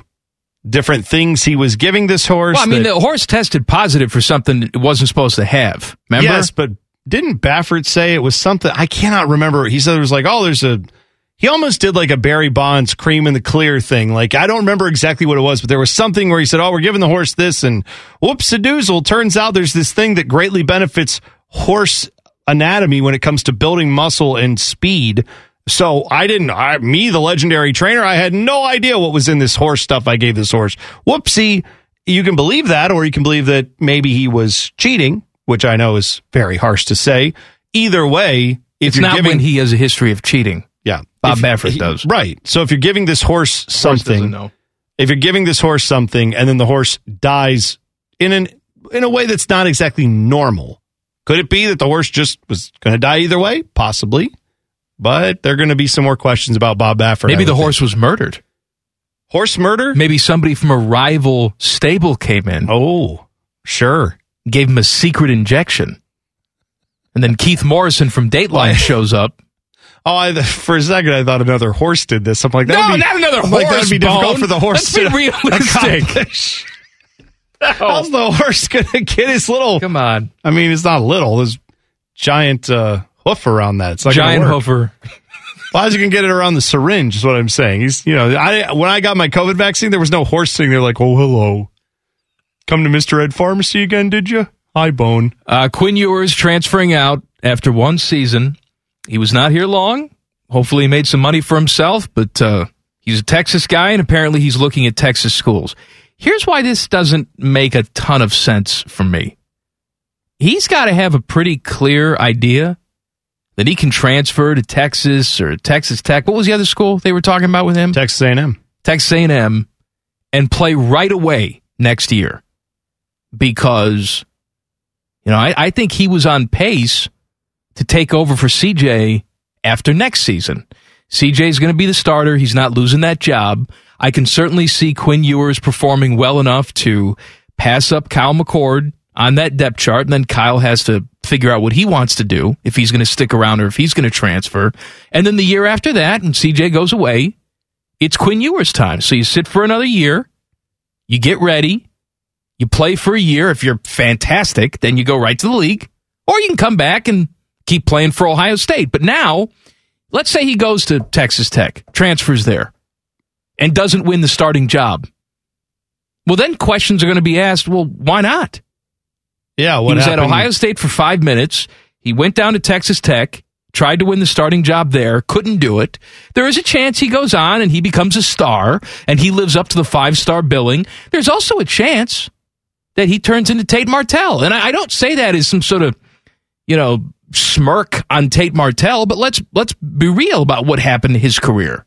different things he was giving this horse. Well, I mean, that- the horse tested positive for something it wasn't supposed to have. Remember? yes, but didn't Baffert say it was something? I cannot remember. He said it was like, oh, there's a. He almost did like a Barry Bonds cream in the clear thing. Like I don't remember exactly what it was, but there was something where he said, "Oh, we're giving the horse this," and whoops a doozle. Turns out there's this thing that greatly benefits horse anatomy when it comes to building muscle and speed. So I didn't, I, me, the legendary trainer, I had no idea what was in this horse stuff I gave this horse. Whoopsie. You can believe that, or you can believe that maybe he was cheating, which I know is very harsh to say. Either way, if it's not giving, when he has a history of cheating. Yeah, Bob If- Baffert he- does. right. So if you're giving this horse Horse something, know. if you're giving this horse something and then the horse dies in an in a way that's not exactly normal, could it be that the horse just was going to die either way? Possibly, but there are going to be some more questions about Bob Baffert. Maybe the would horse was murdered. horse murder. Maybe somebody from a rival stable came in, Oh, sure. gave him a secret injection, and then Keith Morrison from Dateline shows up. Oh, I, *laughs* for a second I thought another horse did this. I'm like, No, be, not another I'm like, that'd horse be difficult for the horse Let's to be *laughs* realistic. accomplish. *laughs* How's the horse going to get his little? Come on, I mean, it's not little. There's giant uh, hoof around that. It's like gonna giant hoofer. Well, how's he gonna get it around the syringe? Is what I'm saying. He's, you know, I when I got my COVID vaccine, there was no horse sitting there like, oh, hello, come to Mister Ed Pharmacy again, did you? Hi, Bone. Uh, Quinn Ewers transferring out after one season. He was not here long. Hopefully, he made some money for himself, but uh, he's a Texas guy, and apparently, he's looking at Texas schools. Here's why this doesn't make a ton of sense for me. He's got to have a pretty clear idea that he can transfer to Texas or Texas Tech. What was the other school they were talking about with him? Texas A&M. Texas A&M, and play right away next year because you know I, I think he was on pace to take over for CJ after next season. CJ is going to be the starter. He's not losing that job. I can certainly see Quinn Ewers performing well enough to pass up Kyle McCord on that depth chart, and then Kyle has to figure out what he wants to do if he's going to stick around or if he's going to transfer. And then the year after that, and CJ goes away, it's Quinn Ewers' time. So you sit for another year, you get ready, you play for a year. If you're fantastic, then you go right to the league, or you can come back and keep playing for Ohio State. But now, let's say he goes to Texas Tech, transfers there, and doesn't win the starting job. Well, then questions are going to be asked. Well, why not? Yeah, what he was happened? at Ohio State for five minutes. He went down to Texas Tech, tried to win the starting job there, couldn't do it. There is a chance he goes on and he becomes a star and he lives up to the five star billing. There's also a chance that he turns into Tate Martell. And I, I don't say that as some sort of, you know, smirk on Tate Martell, but let's let's be real about what happened to his career.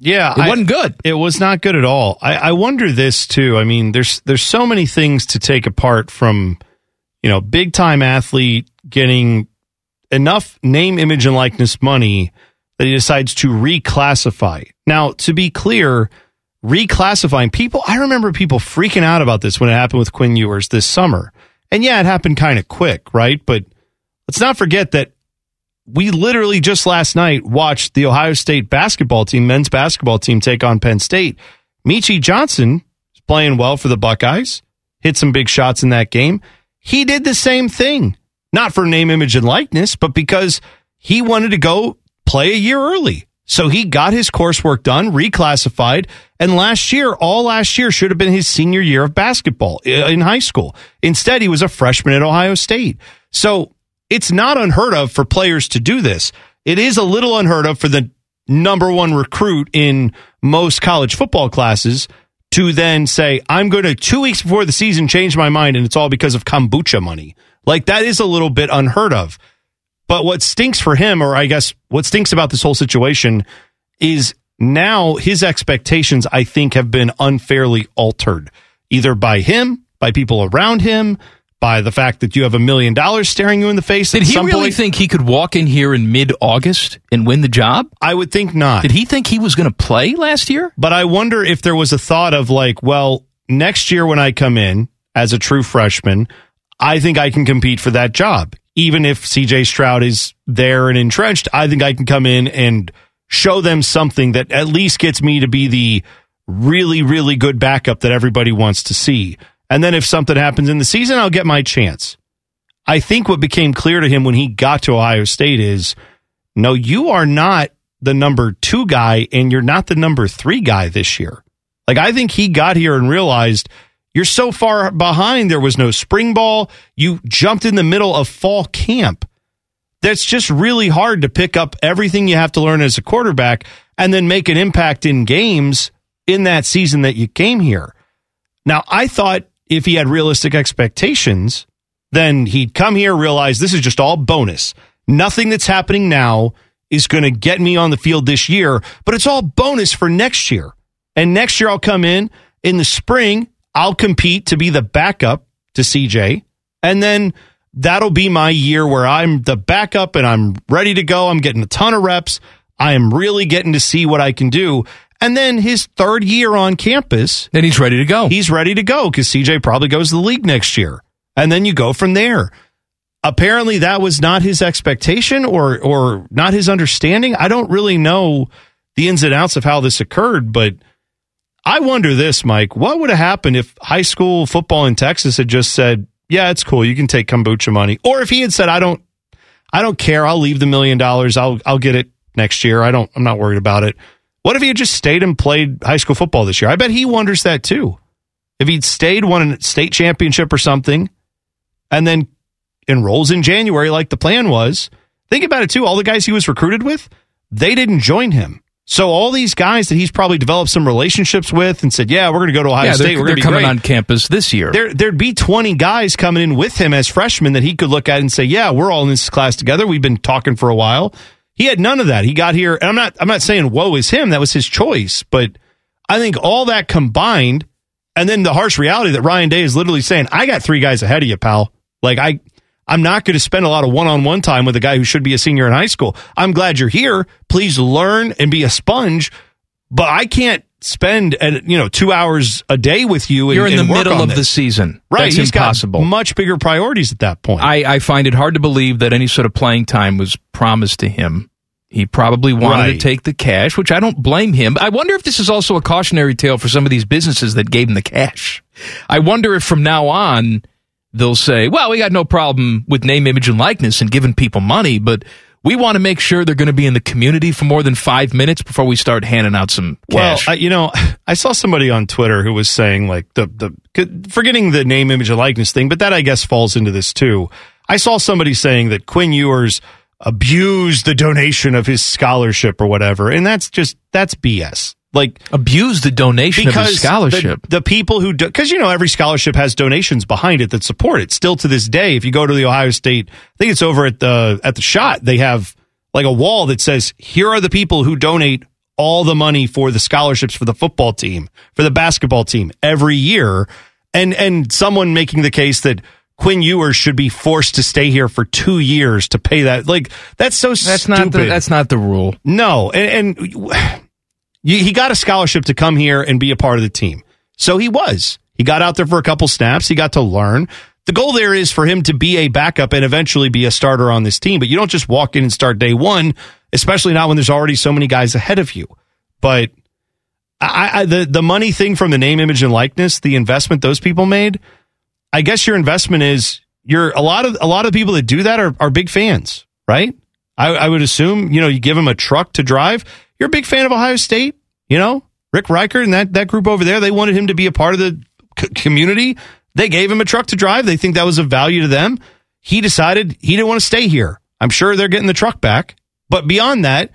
Yeah, It wasn't good. It was not good at all. I, I wonder this too. I mean, there's there's so many things to take apart from, you know, big time athlete getting enough name, image, and likeness money that he decides to reclassify. Now, to be clear, reclassifying people, I remember people freaking out about this when it happened with Quinn Ewers this summer. And yeah, it happened kind of quick, right? But let's not forget that we literally just last night watched the Ohio State basketball team, men's basketball team, take on Penn State. Meechie Johnson is playing well for the Buckeyes. hit some big shots in that game. He did the same thing, not for name, image, and likeness, but because he wanted to go play a year early. So he got his coursework done, reclassified, and last year, all last year should have been his senior year of basketball uh, in high school. Instead, he was a freshman at Ohio State. So it's not unheard of for players to do this. It is a little unheard of for the number one recruit in most college football classes to then say, I'm going to two weeks before the season change my mind and it's all because of kombucha money. Like that is a little bit unheard of. But what stinks for him, or I guess what stinks about this whole situation, is now his expectations, I think, have been unfairly altered, either by him, by people around him, by the fact that you have a million dollars staring you in the face. Did he really point. think he could walk in here in mid August and win the job? I would think not. Did he think he was going to play last year? But I wonder if there was a thought of like, well, next year when I come in as a true freshman, I think I can compete for that job. Even if CJ Stroud is there and entrenched, I think I can come in and show them something that at least gets me to be the really, really good backup that everybody wants to see. And then if something happens in the season, I'll get my chance. I think what became clear to him when he got to Ohio State is no, you are not the number two guy and you're not the number three guy this year. Like, I think he got here and realized you're so far behind. There was no spring ball. You jumped in the middle of fall camp. That's just really hard to pick up everything you have to learn as a quarterback and then make an impact in games in that season that you came here. Now, I thought if he had realistic expectations, then he'd come here, realize this is just all bonus. Nothing that's happening now is going to get me on the field this year, but it's all bonus for next year. And next year, I'll come in in the spring, I'll compete to be the backup to CJ. And then that'll be my year where I'm the backup and I'm ready to go. I'm getting a ton of reps. I am really getting to see what I can do. And then his third year on campus, then he's ready to go. He's ready to go because CJ probably goes to the league next year. And then you go from there. Apparently, that was not his expectation or or not his understanding. I don't really know the ins and outs of how this occurred, but I wonder this, Mike. What would have happened if high school football in Texas had just said, "Yeah, it's cool. You can take kombucha money," or if he had said, "I don't, I don't care. I'll leave the million dollars. I'll I'll get it next year. I don't. I'm not worried about it." What if he had just stayed and played high school football this year? I bet he wonders that too. If he'd stayed, won a state championship or something, and then enrolls in January like the plan was, think about it too. All the guys he was recruited with, they didn't join him. So all these guys that he's probably developed some relationships with and said, "Yeah, we're going to go to Ohio yeah, State. we're going to be coming great." on campus this year. There, there'd be 20 guys coming in with him as freshmen that he could look at and say, yeah, we're all in this class together. We've been talking for a while. He had none of that. He got here, and I'm not, I'm not saying woe is him. That was his choice. But I think all that combined, and then the harsh reality that Ryan Day is literally saying, I got three guys ahead of you, pal. Like I, I'm not going to spend a lot of one-on-one time with a guy who should be a senior in high school. I'm glad you're here. Please learn and be a sponge. But I can't spend uh, you know two hours a day with you. And, You're in the middle of this. the season. Right, That's he's got impossible. much bigger priorities at that point. I, I find it hard to believe that any sort of playing time was promised to him. He probably wanted Right. to take the cash, which I don't blame him. I wonder if this is also a cautionary tale for some of these businesses that gave him the cash. I wonder if from now on they'll say, well, we got no problem with name, image, and likeness and giving people money, but we want to make sure they're going to be in the community for more than five minutes before we start handing out some cash. Well, I, you know, *laughs* I saw somebody on Twitter who was saying like the the forgetting the name, image, and likeness thing, but that I guess falls into this too. I saw somebody saying that Quinn Ewers abused the donation of his scholarship or whatever, and that's just that's BS. Like abuse the donation of his scholarship. The, the people who because you know every scholarship has donations behind it that support it. Still to this day, if you go to the Ohio State, I think it's over at the at the shot, they have like a wall that says, "Here are the people who donate all the money for the scholarships for the football team, for the basketball team every year," and and someone making the case that. Quinn Ewers should be forced to stay here for two years to pay that. Like that's so that's stupid. not the, that's not the rule. No, and, and he got a scholarship to come here and be a part of the team. So he was. He got out there for a couple snaps. He got to learn. The goal there is for him to be a backup and eventually be a starter on this team. But you don't just walk in and start day one, especially not when there's already so many guys ahead of you. But I, I, the the money thing from the name, image, and likeness, the investment those people made. I guess your investment is you're a lot of a lot of people that do that are, are big fans, right? I, I would assume you know you give them a truck to drive. You're a big fan of Ohio State, you know Rick Ricart and that that group over there. They wanted him to be a part of the c- community. They gave him a truck to drive. They think that was of value to them. He decided he didn't want to stay here. I'm sure they're getting the truck back, but beyond that,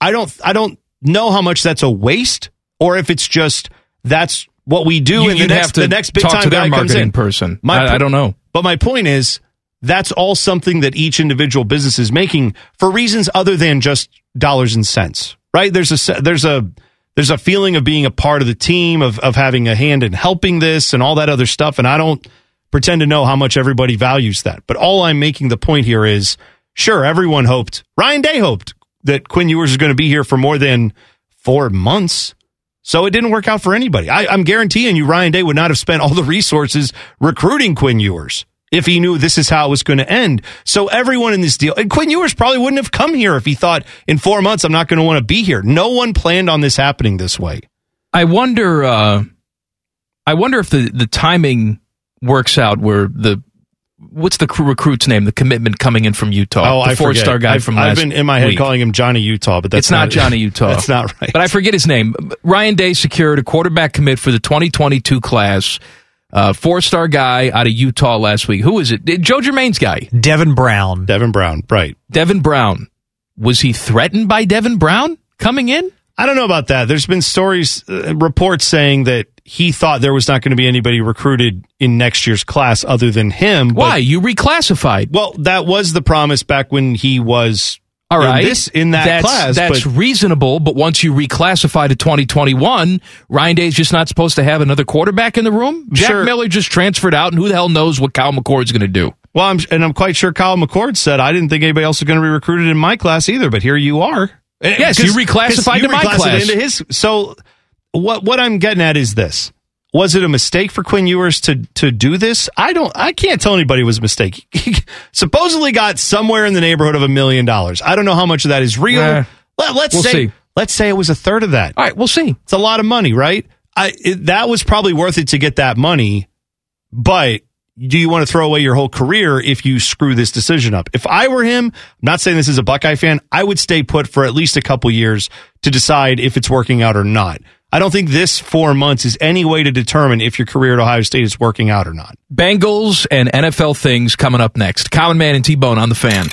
I don't I don't know how much that's a waste or if it's just that's what we do You- and the next have to the next big talk time guy comes in. person. My I- I don't know. But my point is that's all something that each individual business is making for reasons other than just dollars and cents. Right? There's a there's a there's a feeling of being a part of the team of of having a hand in helping this and all that other stuff and I don't pretend to know how much everybody values that. But all I'm making the point here is sure everyone hoped Ryan Day hoped that Quinn Ewers is going to be here for more than 4 months. So it didn't work out for anybody. I, I'm guaranteeing you, Ryan Day would not have spent all the resources recruiting Quinn Ewers if he knew this is how it was going to end. So everyone in this deal, and Quinn Ewers probably wouldn't have come here if he thought in four months I'm not going to want to be here. No one planned on this happening this way. I wonder. Uh, I wonder if the the timing works out where the what's the cr- recruit's name? The commitment coming in from Utah. Oh, the I four forget. star guy I've, from I've been in my head week. calling him Johnny Utah, but that's it's not, Johnny *laughs* Utah. That's not right. But I forget his name. Ryan Day secured a quarterback commit for the 2022 class. Uh, four star guy out of Utah last week. Who is it? Joe Germain's guy. Devin Brown. Devin Brown, right. Devin Brown. Was he threatened by Devin Brown coming in? I don't know about that. There's been stories, uh, reports saying that he thought there was not going to be anybody recruited in next year's class other than him. but- Why? You reclassified. well, that was the promise back when he was All right. in this in that that's, class. That's but reasonable, but once you reclassify to 2021, Ryan Day's just not supposed to have another quarterback in the room. Jack Sure. Miller just transferred out, and who the hell knows what Kyle McCord's going to do? well, I'm, and I'm quite sure Kyle McCord said I didn't think anybody else was going to be recruited in my class either. But here you are. Yes, you reclassified you to my class. Into his. So what what I'm getting at is this. Was it a mistake for Quinn Ewers to to do this? I don't. I can't tell anybody it was a mistake. He *laughs* supposedly got somewhere in the neighborhood of a million dollars. I don't know how much of that is real. Eh, Let, us we'll say see. let's say it was a third of that. All right, we'll see. It's a lot of money, right? I it, that was probably worth it to get that money, but do you want to throw away your whole career if you screw this decision up? If I were him, I'm not saying this is a Buckeye fan, I would stay put for at least a couple years to decide if it's working out or not. I don't think this four months is any way to determine if your career at Ohio State is working out or not. Bengals and NFL things coming up next. Common Man and T Bone on the fan.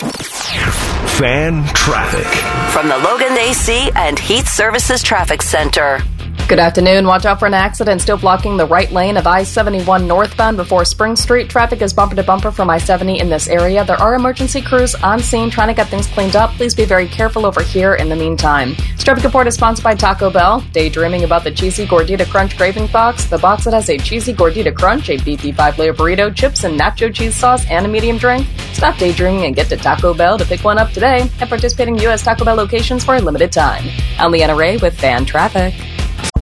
Fan traffic. From the Logan AC and Heat Services Traffic Center. Good afternoon. Watch out for an accident still blocking the right lane of I 71 northbound before Spring Street. Traffic is bumper to bumper from I 70 in this area. There are emergency crews on scene trying to get things cleaned up. Please be very careful over here in the meantime. This traffic report is sponsored by Taco Bell. Daydreaming about the cheesy Gordita Crunch craving box? The box that has a cheesy Gordita Crunch, a beefy five layer burrito, chips, and nacho cheese sauce, and a medium drink? Stop daydreaming and get to Taco Bell to pick one up today at participating U.S. Taco Bell locations for a limited time. I'm Leanna Ray with Fan Traffic.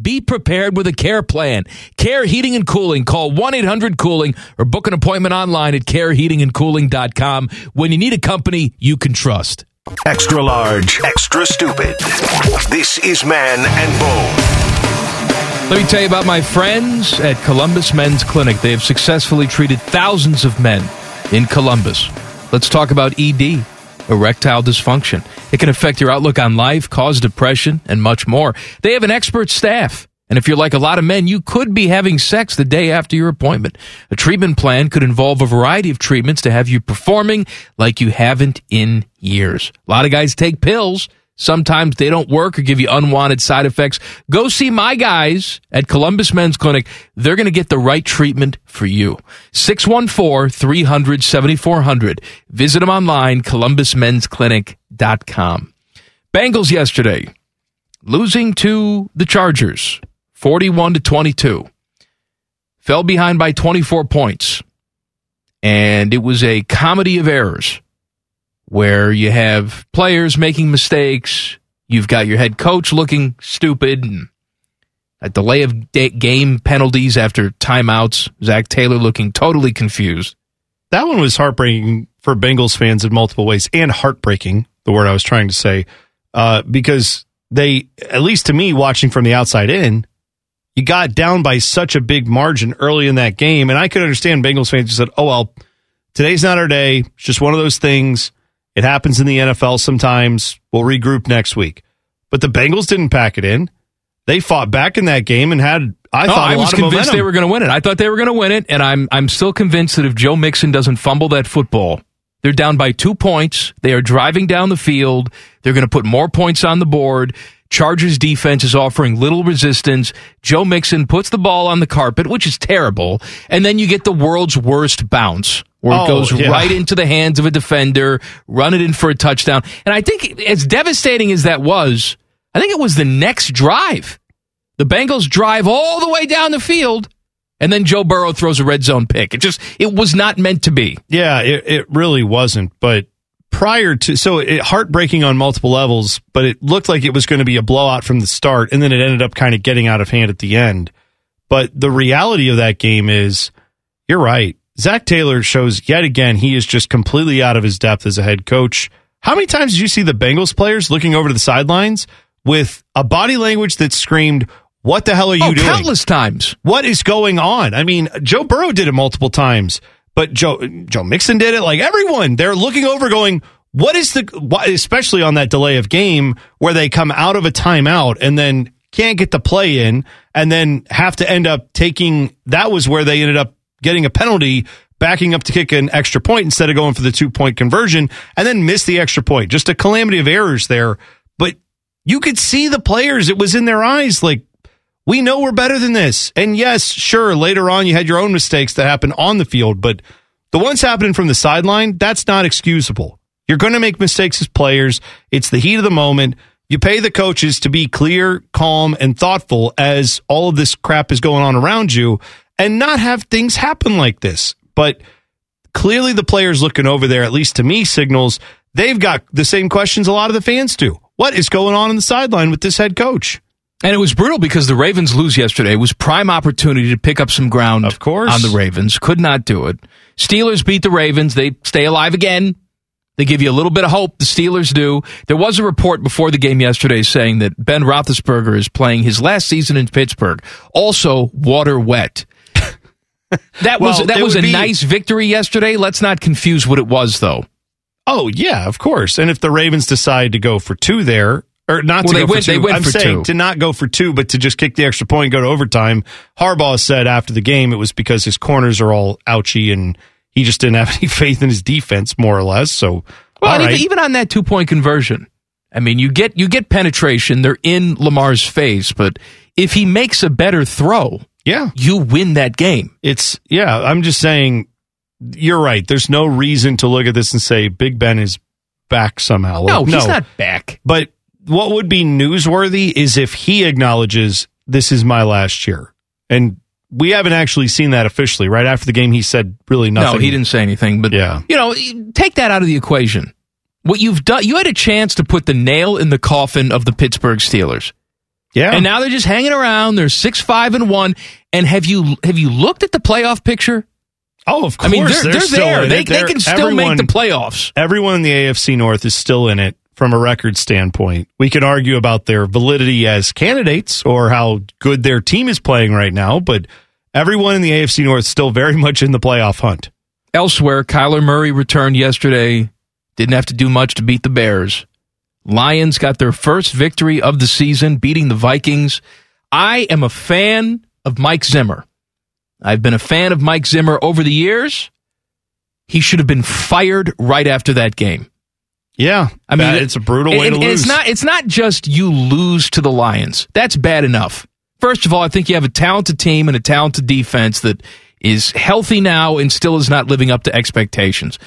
Be prepared with a care plan. Care Heating and Cooling. Call 1 800 Cooling or book an appointment online at careheatingandcooling.com when you need a company you can trust. Extra large, extra stupid. This is Man and Bone. Let me tell you about my friends at Columbus Men's Clinic. They have successfully treated thousands of men in Columbus. Let's talk about ED, erectile dysfunction. It can affect your outlook on life, cause depression, and much more. They have an expert staff. And if you're like a lot of men, you could be having sex the day after your appointment. A treatment plan could involve a variety of treatments to have you performing like you haven't in years. A lot of guys take pills. Sometimes they don't work or give you unwanted side effects. Go see my guys at Columbus Men's Clinic. They're going to get the right treatment for you. 614-300-7400. Visit them online, columbusmensclinic.com. Bengals yesterday losing to the Chargers 41 to 22. Fell behind by 24 points. And it was a comedy of errors where you have players making mistakes, You've got your head coach looking stupid and a delay of game penalties after timeouts. Zac Taylor looking totally confused. That one was heartbreaking for Bengals fans in multiple ways and heartbreaking, the word I was trying to say, uh, because they, at least to me, watching from the outside in, you got down by such a big margin early in that game. And I could understand Bengals fans who said, oh, well, today's not our day. It's just one of those things. It happens in the NFL sometimes. We'll regroup next week. But the Bengals didn't pack it in. They fought back in that game and had, I No, thought, I was convinced momentum. they were going to win it. I thought they were going to win it, and I'm I'm still convinced that if Joe Mixon doesn't fumble that football, they're down by two points. They are driving down the field. They're going to put more points on the board. Chargers defense is offering little resistance. Joe Mixon puts the ball on the carpet, which is terrible, and then you get the world's worst bounce. Where it Oh, goes yeah. right into the hands of a defender, run it in for a touchdown. And I think, as devastating as that was, I think it was the next drive. The Bengals drive all the way down the field, and then Joe Burrow throws a red zone pick. It just it was not meant to be. Yeah, it, it really wasn't. But prior to, so it heartbreaking on multiple levels, but it looked like it was going to be a blowout from the start, and then it ended up kind of getting out of hand at the end. But the reality of that game is, you're right. Zac Taylor shows yet again he is just completely out of his depth as a head coach. How many times did you see the Bengals players looking over to the sidelines with a body language that screamed, "What the hell are you Oh, doing?" countless times. What is going on? I mean, Joe Burrow did it multiple times, but Joe Joe Mixon did it. Like everyone, they're looking over, going, "What is the?" Why, especially on that delay of game where they come out of a timeout and then can't get the play in, and then have to end up taking. That was where they ended up getting a penalty, backing up to kick an extra point instead of going for the two point conversion, and then miss the extra point. Just a calamity of errors there, but. You could see the players. It was in their eyes. Like, we know we're better than this. And yes, sure, later on you had your own mistakes that happened on the field, but the ones happening from the sideline, that's not excusable. You're going to make mistakes as players. It's the heat of the moment. You pay the coaches to be clear, calm, and thoughtful as all of this crap is going on around you and not have things happen like this. But clearly the players looking over there, at least to me, signals they've got the same questions a lot of the fans do. What is going on in the sideline with this head coach? And it was brutal because the Ravens lose yesterday. It was prime opportunity to pick up some ground Of course. on the Ravens. Could not do it. Steelers beat the Ravens. They stay alive again. They give you a little bit of hope. The Steelers do. There was a report before the game yesterday saying that Ben Roethlisberger is playing his last season in Pittsburgh. Also, water wet. That was that was a be- nice victory yesterday. Let's not confuse what it was, though. Oh yeah, of course. And if the Ravens decide to go for two there, or not Well, to go went- for two, I'm for saying two. to not go for two, but to just kick the extra point and go to overtime. Harbaugh said after the game it was because his corners are all ouchy and he just didn't have *laughs* any faith in his defense, more or less. So, Well, all right. even, even on that two point conversion, I mean, you get you get penetration. They're in Lamar's face, but if he makes a better throw, yeah, you win that game. it's yeah. I'm just saying, you're right. There's no reason to look at this and say Big Ben is back somehow. No, he's not back. But what would be newsworthy is if he acknowledges this is my last year. And we haven't actually seen that officially. Right after the game, he said really nothing. No, he didn't say anything. But Yeah. you know, take that out of the equation. What you've done, you had a chance to put the nail in the coffin of the Pittsburgh Steelers. Yeah. And now they're just hanging around. They're six, five, and one. And have you have you looked at the playoff picture? Oh, of course. I mean, they're, they're, still there. They, it. they They're- can still everyone- make the playoffs. Everyone in the AFC North is still in it from a record standpoint. We can argue about their validity as candidates or how good their team is playing right now, but everyone in the AFC North is still very much in the playoff hunt. Elsewhere, Kyler Murray returned yesterday. Didn't have to do much to beat the Bears. Lions got their first victory of the season, beating the Vikings. I am a fan of Mike Zimmer. I've been a fan of Mike Zimmer over the years. He should have been fired right after that game. Yeah. I mean, it's a brutal way and- to lose. It's not. It's not just you lose to the Lions. That's bad enough. First of all, I think you have a talented team and a talented defense that is healthy now and still is not living up to expectations.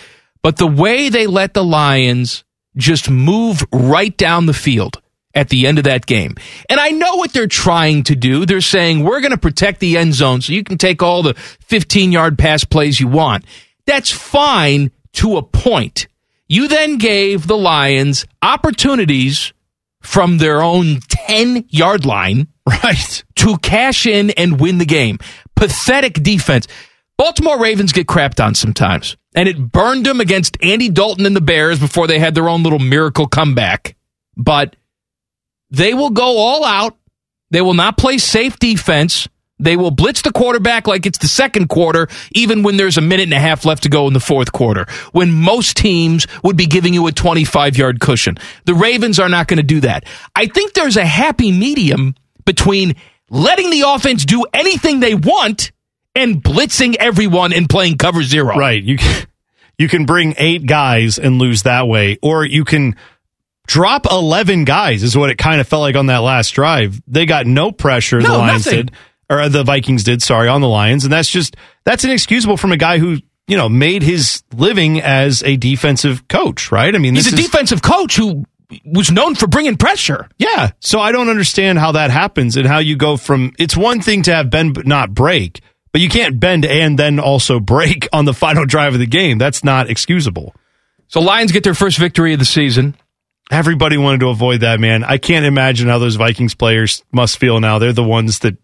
But the way they let the Lions just move right down the field at the end of that game. And I know what they're trying to do. They're saying, we're going to protect the end zone so you can take all the 15 yard pass plays you want. That's fine to a point. You then gave the Lions opportunities from their own 10 yard line right to cash in and win the game. Pathetic defense. Baltimore Ravens get crapped on sometimes, and it burned them against Andy Dalton and the Bears before they had their own little miracle comeback. But they will go all out. They will not play safe defense. They will blitz the quarterback like it's the second quarter, even when there's a minute and a half left to go in the fourth quarter, when most teams would be giving you a 25 yard cushion. The Ravens are not going to do that. I think there's a happy medium between letting the offense do anything they want and blitzing everyone and playing cover zero. Right. You can, you can bring eight guys and lose that way, or you can drop 11 guys, is what it kind of felt like on that last drive. They got no pressure, No, the Lions nothing. did, or the Vikings did, sorry, on the Lions. And that's just, that's inexcusable from a guy who, you know, made his living as a defensive coach, right? I mean, He's a is- defensive coach who was known for bringing pressure. Yeah. So I don't understand how that happens and how you go from it's one thing to have but not break, but you can't bend and then also break on the final drive of the game. That's not excusable. So Lions get their first victory of the season. Everybody wanted to avoid that, man. I can't imagine how those Vikings players must feel now. They're the ones that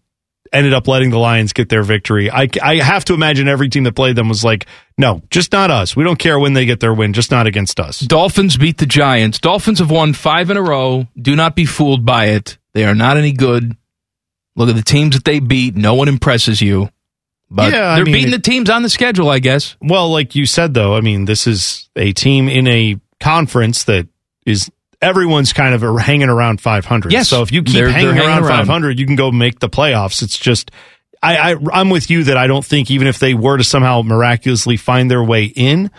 ended up letting the Lions get their victory. I, I have to imagine every team that played them was like, no, just not us. We don't care when they get their win, just not against us. Dolphins beat the Giants. Dolphins have won five in a row. Do not be fooled by it. They are not any good. Look at the teams that they beat. No one impresses you. But Yeah, they're mean, beating it- the teams on the schedule, I guess. Well, like you said, though, I mean, this is a team in a conference that is everyone's kind of hanging around 500. Yes, So if you keep they're- hanging, they're hanging around, around. 500, you can go make the playoffs. It's just, I, I, I'm with you that I don't think even if they were to somehow miraculously find their way in,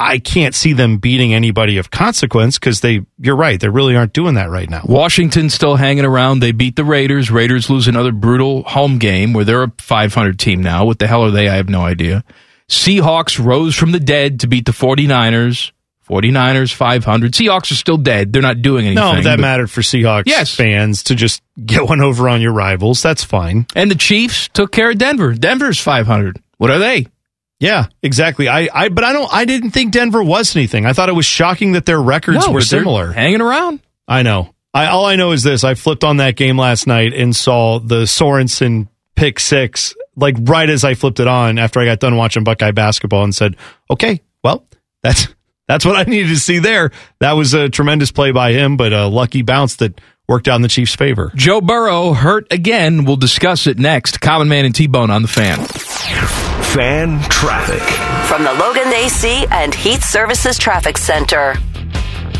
I can't see them beating anybody of consequence because they, you're right, they really aren't doing that right now. Washington still hanging around. They beat the Raiders. Raiders lose another brutal home game where they're a 500 team now. What the hell are they? I have no idea. Seahawks rose from the dead to beat the 49ers. 49ers 500. Seahawks are still dead. They're not doing anything. No, that but- mattered for Seahawks Yes. fans to just get one over on your rivals. That's fine. And the Chiefs took care of Denver. Denver's 500. What are they? Yeah, exactly. I, I, but I don't. I didn't think Denver was anything. I thought it was shocking that their records No, were similar. Hanging around. I know. I all I know is this: I flipped on that game last night and saw the Sorensen pick six, like right as I flipped it on after I got done watching Buckeye basketball, and said, "Okay, well, that's that's what I needed to see there." That was a tremendous play by him, but a lucky bounce that worked out in the Chiefs' favor. Joe Burrow hurt again. We'll discuss it next. Common Man and T Bone on the fan. Fan traffic. From the Logan AC and Heat Services Traffic Center.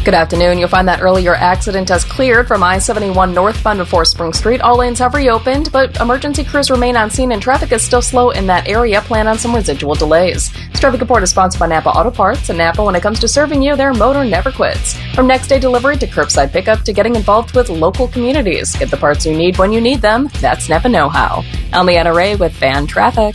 Good afternoon. You'll find that earlier accident has cleared from I 71 northbound before Spring Street. All lanes have reopened, but emergency crews remain on scene and traffic is still slow in that area. Plan on some residual delays. This traffic report is sponsored by Napa Auto Parts, and Napa, when it comes to serving you, their motor never quits. From next day delivery to curbside pickup to getting involved with local communities. Get the parts you need when you need them. That's Napa Know How. I'm Leanna Ray with Fan Traffic.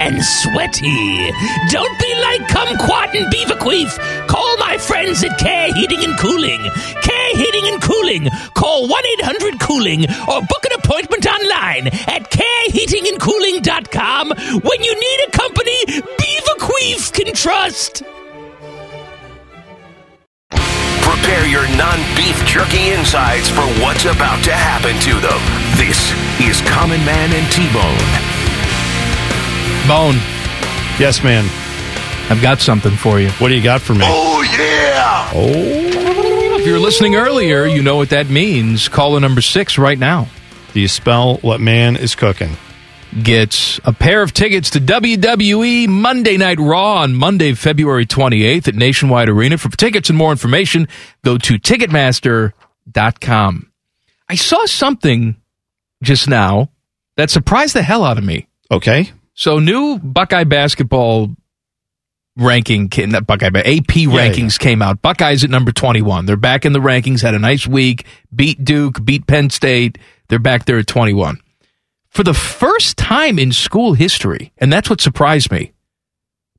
and sweaty. Don't be like Kumquat and Beaverqueef. Call my friends at Care Heating and Cooling. Care Heating and Cooling. Call 1 800 Cooling or book an appointment online at careheatingandcooling.com when you need a company Beaverqueef can trust. Prepare your non-beef jerky insides for what's about to happen to them. This is Common Man and T-Bone. Bone, Yes, man. I've got something for you. What do you got for me? Oh yeah! Oh. If you're listening earlier, you know what that means. Caller number six right now Do you spell what man is cooking? gets a pair of tickets to WWE Monday Night Raw on Monday, February 28th at Nationwide Arena. For tickets and more information, go to Ticketmaster.com. I saw something just now that surprised the hell out of me. Okay. So, new Buckeye basketball ranking, not Buckeye, but AP rankings came out. Buckeyes at number 21. They're back in the rankings, had a nice week, beat Duke, beat Penn State. They're back there at 21. For the first time in school history, and that's what surprised me,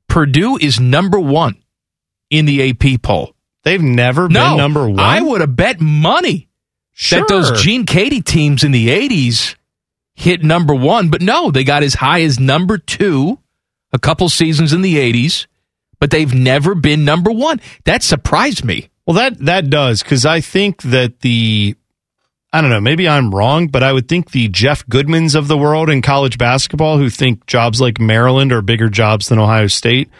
Purdue is number one in the AP poll. They've never No, been number one. I would have bet money Sure. that those Gene Keady teams in the 80s hit number one, but no, they got as high as number two a couple seasons in the 80s, but they've never been number one. That surprised me. Well, that that does because I think that the I don't know, maybe I'm wrong, but I would think the Jeff Goodmans of the world in college basketball who think jobs like Maryland are bigger jobs than Ohio State.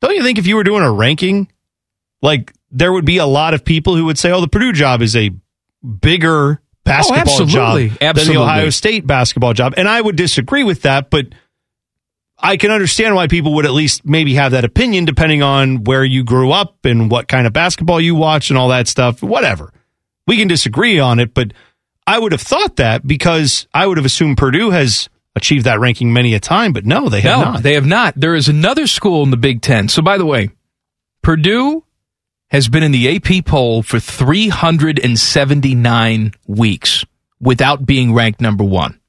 Don't you think if you were doing a ranking, like there would be a lot of people who would say, "Oh, the Purdue job is a bigger basketball job absolutely. than the Ohio State basketball job?" And I would disagree with that, but I can understand why people would at least maybe have that opinion depending on where you grew up and what kind of basketball you watch and all that stuff. Whatever. We can disagree on it, but I would have thought that because I would have assumed Purdue has achieved that ranking many a time, but no, they have no, not. they have not. There is another school in the Big Ten. So, by the way, Purdue has been in the AP poll for 379 weeks without being ranked number one.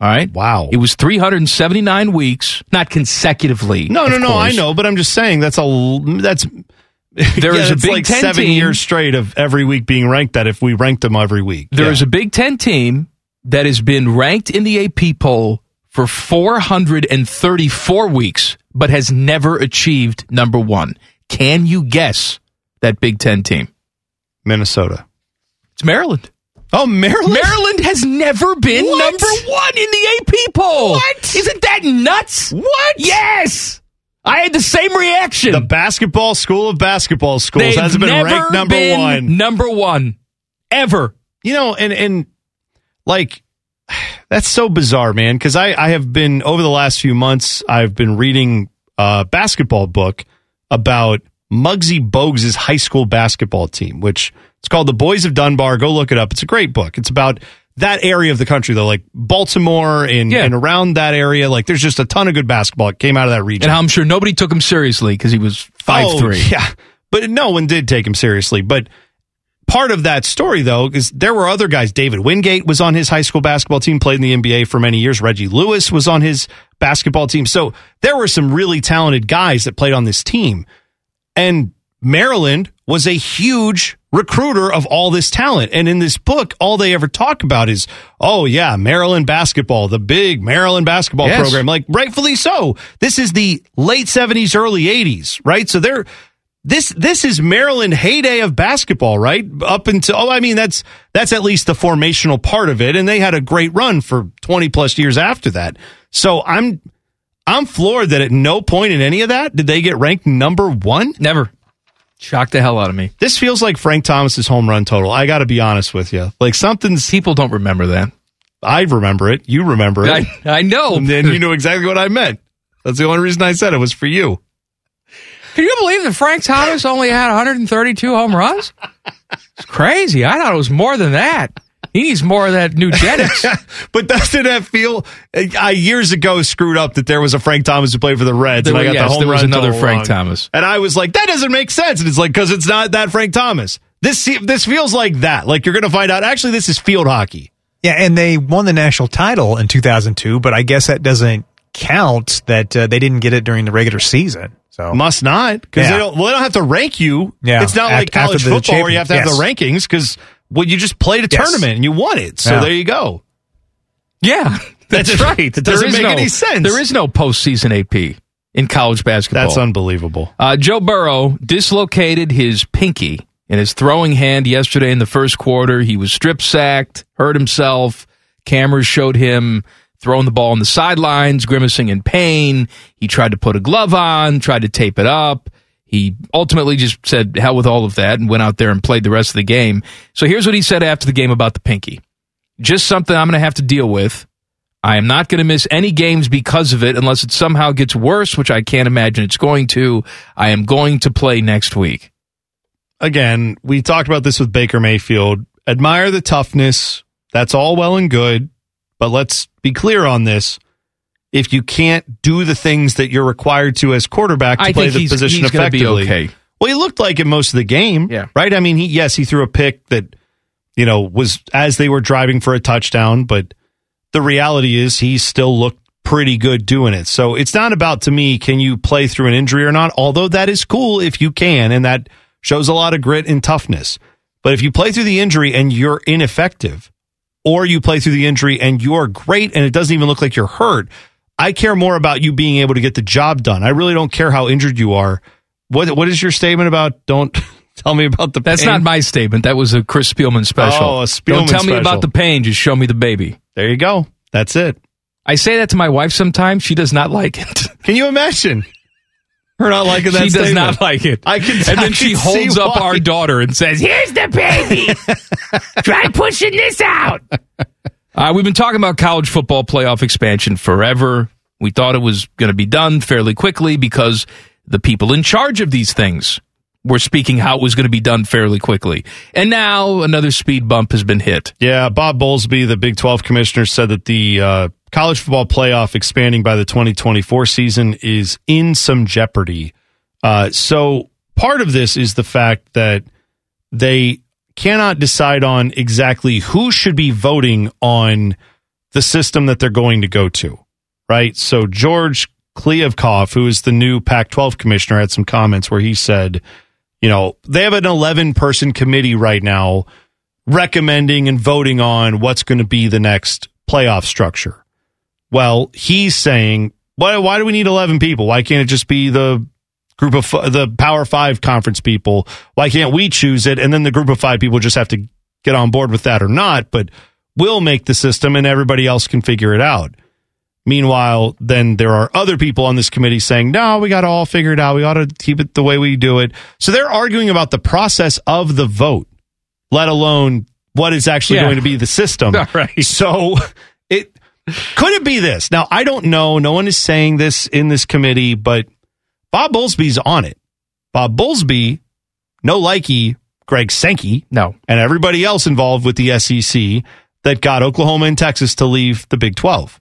All right. Wow. It was 379 weeks, not consecutively. no, no, no. I know, but I'm just saying that's a that's *laughs* There *laughs* yeah, is a Big like Ten seven team- years straight of every week being ranked. That if we ranked them every week, There Yeah. is a Big Ten team that has been ranked in the AP poll for 434 weeks, but has never achieved number one. Can you guess that Big Ten team? Minnesota. It's Maryland. Oh, Maryland. Maryland has never been What? number one in the AP poll. What? Isn't that nuts? What? Yes. I had the same reaction. The basketball school of basketball schools They've hasn't been ranked number been one. Number one. Ever. You know, and and like *sighs* that's so bizarre, man. Because I I have been over the last few months, I've been reading a basketball book about Muggsy Bogues' high school basketball team, which it's called The Boys of Dunbar. Go look it up. It's a great book. It's about that area of the country, though, like Baltimore and, Yeah. and around that area. Like, there's just a ton of good basketball. It came out of that region. And I'm sure nobody took him seriously because he was five Oh, three. Yeah, but no one did take him seriously. But part of that story, though, is there were other guys. David Wingate was on his high school basketball team, played in the NBA for many years. Reggie Lewis was on his basketball team. So there were some really talented guys that played on this team. And Maryland was a huge recruiter of all this talent. And in this book, all they ever talk about is, oh, yeah, Maryland basketball, the big Maryland basketball Yes. program. Like, rightfully so. This is the late 70s, early 80s, right? So they're. This this is Maryland heyday of basketball, right? Up until oh, I mean that's that's at least the formational part of it, and they had a great run for twenty plus years after that. So I'm I'm floored that at no point in any of that did they get ranked number one. Never. Shocked the hell out of me. This feels like Frank Thomas's home run total. I got to be honest with you. Like something's. People don't remember that. I remember it. You remember it. I, I know. and then you know exactly what I meant. That's the only reason I said it was for you. Can you believe that Frank Thomas only had 132 home runs? It's crazy. I thought it was more than that. He needs more of that *laughs* Nugenics. but doesn't that feel? I years ago screwed up that there was a Frank Thomas who played for the Reds, There and I got yes, the home there was run another Frank wrong. Thomas. and I was like, that doesn't make sense. And it's like because it's not that Frank Thomas. This this feels like that. Like you're going to find out. Actually, this is field hockey. Yeah, and they won the national title in 2002, but I guess that doesn't count that uh, they didn't get it during the regular season. So Must not because Yeah. they don't. Well, they don't have to rank you. Yeah, it's not af- like college football where you have to have the rankings because well, you just played a Yes. tournament and you won it. So Yeah. there you go. yeah, that's That- right. that doesn't make no- any sense. There is no postseason AP in college basketball. That's unbelievable. Uh, Joe Burrow dislocated his pinky in his throwing hand yesterday in the first quarter. He was strip sacked, hurt himself. Cameras showed him throwing the ball on the sidelines, grimacing in pain. He tried to put a glove on, tried to tape it up. He ultimately just said, hell with all of that, and went out there and played the rest of the game. So here's what he said after the game about the pinky just something I'm going to have to deal with. I am not going to miss any games because of it unless it somehow gets worse, which I can't imagine it's going to. I am going to play next week. again, we talked about this with Baker Mayfield. Admire the toughness. That's all well and good. But let's be clear on this. If you can't do the things that you're required to as quarterback to I play the he's- position he's effectively, okay. well, he looked like it most of the game, Yeah. right? I mean, he yes, he threw a pick that you know was as they were driving for a touchdown, but the reality is he still looked pretty good doing it. So it's not about to me can you play through an injury or not, although that is cool if you can and that shows a lot of grit and toughness. But if you play through the injury and you're ineffective or you play through the injury and you're great and it doesn't even look like you're hurt, I care more about you being able to get the job done. I really don't care how injured you are. What what is your statement about don't *laughs* tell me about the Pain? That's not my statement. That was a Chris Spielman special. Oh, a Don't Spielman tell me about the pain. Just show me the baby. There you go. That's it. I say that to my wife sometimes. She does not like it. *laughs* Can you imagine? Her not liking that she does statement. not like it. I can- and I then she can see holds up why. our daughter and says, "Here's the baby. *laughs* Try pushing this out." Uh, we've been talking about college football playoff expansion forever. We thought it was going to be done fairly quickly because the people in charge of these things were speaking how it was going to be done fairly quickly. And now another speed bump has been hit. Yeah, Bob Bowlesby, the Big 12 commissioner, said that the uh, college football playoff expanding by the 2024 season is in some jeopardy. Uh, so part of this is the fact that they cannot decide on exactly who should be voting on the system that they're going to go to, right? So George Kliavkoff, who is the new Pac 12 commissioner, had some comments where he said, you know, they have an 11 person committee right now recommending and voting on what's going to be the next playoff structure. Well, he's saying, why, why do we need 11 people? Why can't it just be the group of f- the Power Five conference people? Why can't we choose it? And then the group of five people just have to get on board with that or not, but we'll make the system and everybody else can figure it out. Meanwhile, then there are other people on this committee saying, no, we got to all figure it out. We ought to keep it the way we do it. So they're arguing about the process of the vote, let alone what is actually Yeah. going to be the system. *laughs* Right. So it could it be this? Now, I don't know. No one is saying this in this committee, but Bob Bowlesby's on it. Bob Bowlesby, no likey, Greg Sankey, No. and everybody else involved with the SEC that got Oklahoma and Texas to leave the Big 12.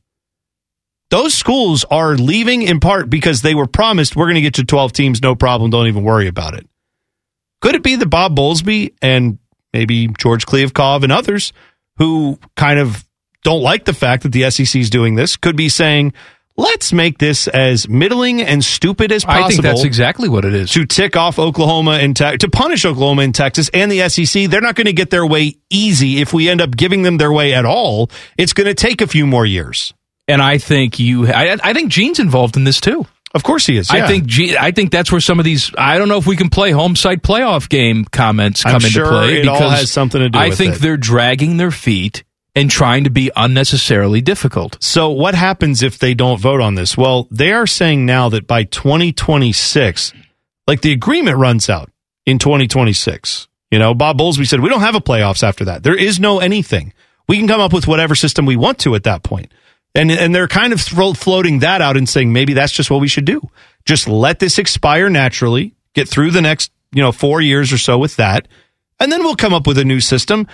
Those schools are leaving in part because they were promised we're going to get you 12 teams, no problem, don't even worry about it. Could it be that Bob Bowlesby and maybe George Kliavkoff and others who kind of don't like the fact that the SEC is doing this could be saying, let's make this as middling and stupid as possible I think that's exactly what it is. to tick off Oklahoma and Te- to punish Oklahoma and Texas and the SEC. They're not going to get their way easy if we end up giving them their way at all. It's going to take a few more years. And I think you, I, I think Gene's involved in this too. Of course he is. I think Gene, I think that's where some of these. I don't know if we can play home site playoff game comments I'm come into sure play it all has something to do I think it. they're dragging their feet and trying to be unnecessarily difficult. So what happens if they don't vote on this? Well, they are saying now that by 2026, like the agreement runs out in 2026. You know, Bob Bowlesby said we don't have a playoffs after that. There is no anything. We can come up with whatever system we want to at that point. And and they're kind of thro- floating that out and saying maybe that's just what we should do. Just let this expire naturally, get through the next, you know, 4 years or so with that, and then we'll come up with a new system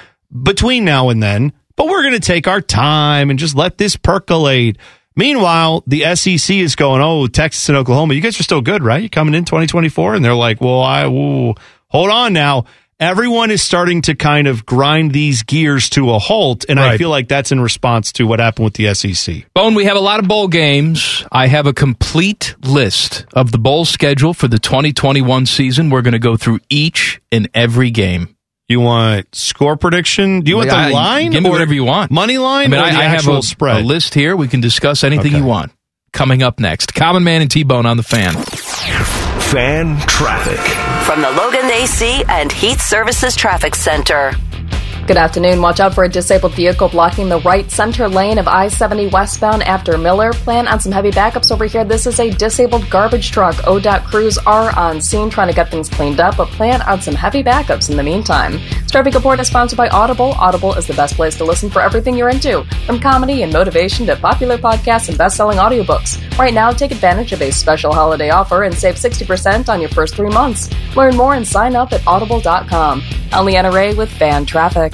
between now and then. But we're going to take our time and just let this percolate. Meanwhile, the SEC is going, oh, Texas and Oklahoma, you guys are still good, right? You're coming in 2024. And they're like, well, I, ooh, hold on now. Everyone is starting to kind of grind these gears to a halt. And I feel like that's in response to what happened with the SEC. Bone, we have a lot of bowl games. I have a complete list of the bowl schedule for the 2021 season. We're going to go through each and every game. You want score prediction? Do you want the line? Give me whatever you want. Money I line mean, or I, the I have a, spread? a list here. We can discuss anything Okay. you want. Coming up next, Common Man and T Bone on the fan. Fan traffic. From the Logan AC and Heat Services Traffic Center. Good afternoon. Watch out for a disabled vehicle blocking the right center lane of I 70 westbound after Miller. Plan on some heavy backups over here. This is a disabled garbage truck. ODOT crews are on scene trying to get things cleaned up, but plan on some heavy backups in the meantime. Traffic report is sponsored by Audible. Audible is the best place to listen for everything you're into, from comedy and motivation to popular podcasts and best selling audiobooks. Right now, take advantage of a special holiday offer and save 60% on your first three months. Learn more and sign up at audible.com. I'm Leanna Ray with Fan Traffic.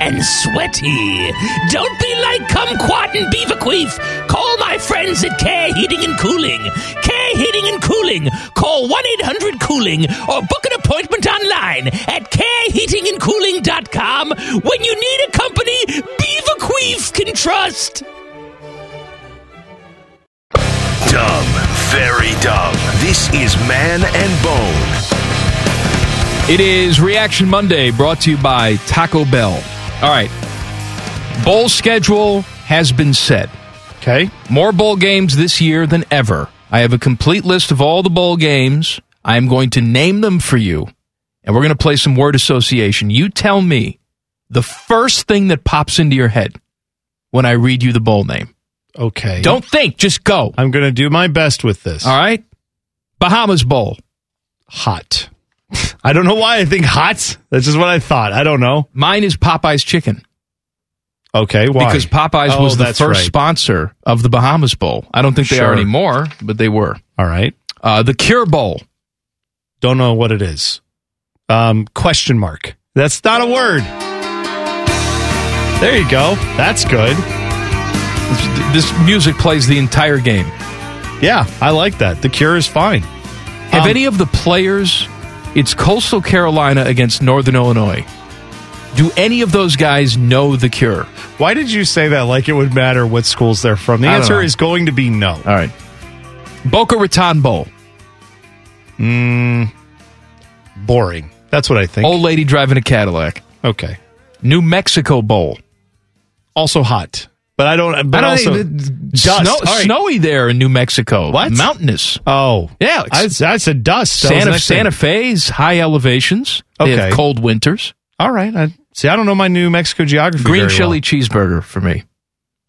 and sweaty. Don't be like Kumquat and Beaverqueef. Call my friends at Care Heating and Cooling. Care Heating and Cooling. Call 1 800 Cooling or book an appointment online at careheatingandcooling.com when you need a company Beaverqueef can trust. Dumb. Very dumb. This is Man and Bone. It is Reaction Monday brought to you by Taco Bell. All right. Bowl schedule has been set. Okay. More bowl games this year than ever. I have a complete list of all the bowl games. I am going to name them for you, and we're going to play some word association. You tell me the first thing that pops into your head when I read you the bowl name. Okay. Don't think, just go. I'm going to do my best with this. All right. Bahamas Bowl. Hot. I don't know why I think hot. That's just what I thought. I don't know. Mine is Popeye's Chicken. Okay, why? Because Popeyes Oh, was the first right. sponsor of the Bahamas Bowl. I don't think they Sure. are anymore, but they were. All right. Uh, the Cure Bowl. Don't know what it is. Um, question mark. That's not a word. There you go. That's good. This music plays the entire game. Yeah, I like that. The cure is fine. Have Um, any of the players? It's Coastal Carolina against Northern Illinois. Do any of those guys know the Cure? Why did you say that like it would matter what schools they're from? The I don't answer know. is going to be no. All right. Boca Raton Bowl. Mm, boring. That's what I think. Old lady driving a Cadillac. Okay. New Mexico Bowl. Also hot. But I don't. But I don't also think- dust. Snow, All right. Snowy there in New Mexico. What? Mountainous. Oh, Yeah. I, I said dust. That Santa, next. Santa Fe's high elevations. They Okay. have cold winters. All right. I, see, I don't know my New Mexico geography. Green very chili cheeseburger for me.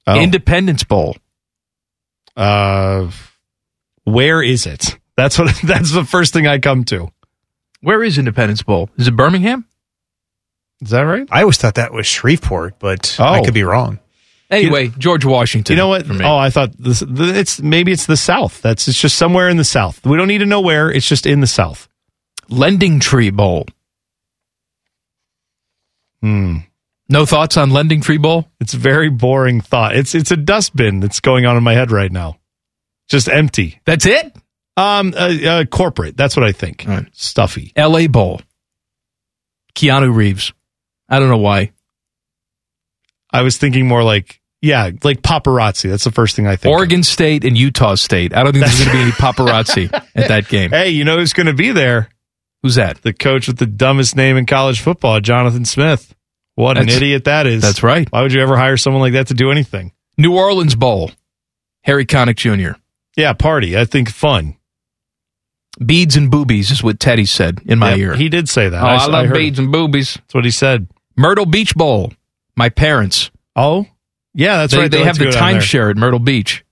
Oh. Independence Bowl. Uh, where is it? That's what. *laughs* That's the first thing I come to. Where is Independence Bowl? Is it Birmingham? Is that right? I always thought that was Shreveport, but Oh. I could be wrong. Anyway, George Washington. You know what? Oh, I thought this. the- It's maybe it's the South. That's it's just somewhere in the South. We don't need to know where. It's just in the South. Lending Tree Bowl. Hmm. No thoughts on Lending Tree Bowl? It's a very boring thought. It's it's a dustbin that's going on in my head right now. Just empty. That's it? Um, uh, uh, corporate. That's what I think. Right. Stuffy. L.A. Bowl. Keanu Reeves. I don't know why. I was thinking more like yeah, like paparazzi. That's the first thing I think. of. Oregon State and Utah State. I don't think there's going to be any *laughs* paparazzi at that game. Hey, you know who's going to be there? Who's that? The coach with the dumbest name in college football, Jonathan Smith. What an idiot that is. That's right. Why would you ever hire someone like that to do anything? New Orleans Bowl. Harry Connick Jr. Yeah, party. I think fun. Beads and boobies is what Teddy said in my Yep, ear. He did say that. oh, I, s- love heard beads and boobies. That's what he said. Myrtle Beach Bowl. My parents. Oh, yeah, that's they right. they like have the timeshare at Myrtle Beach.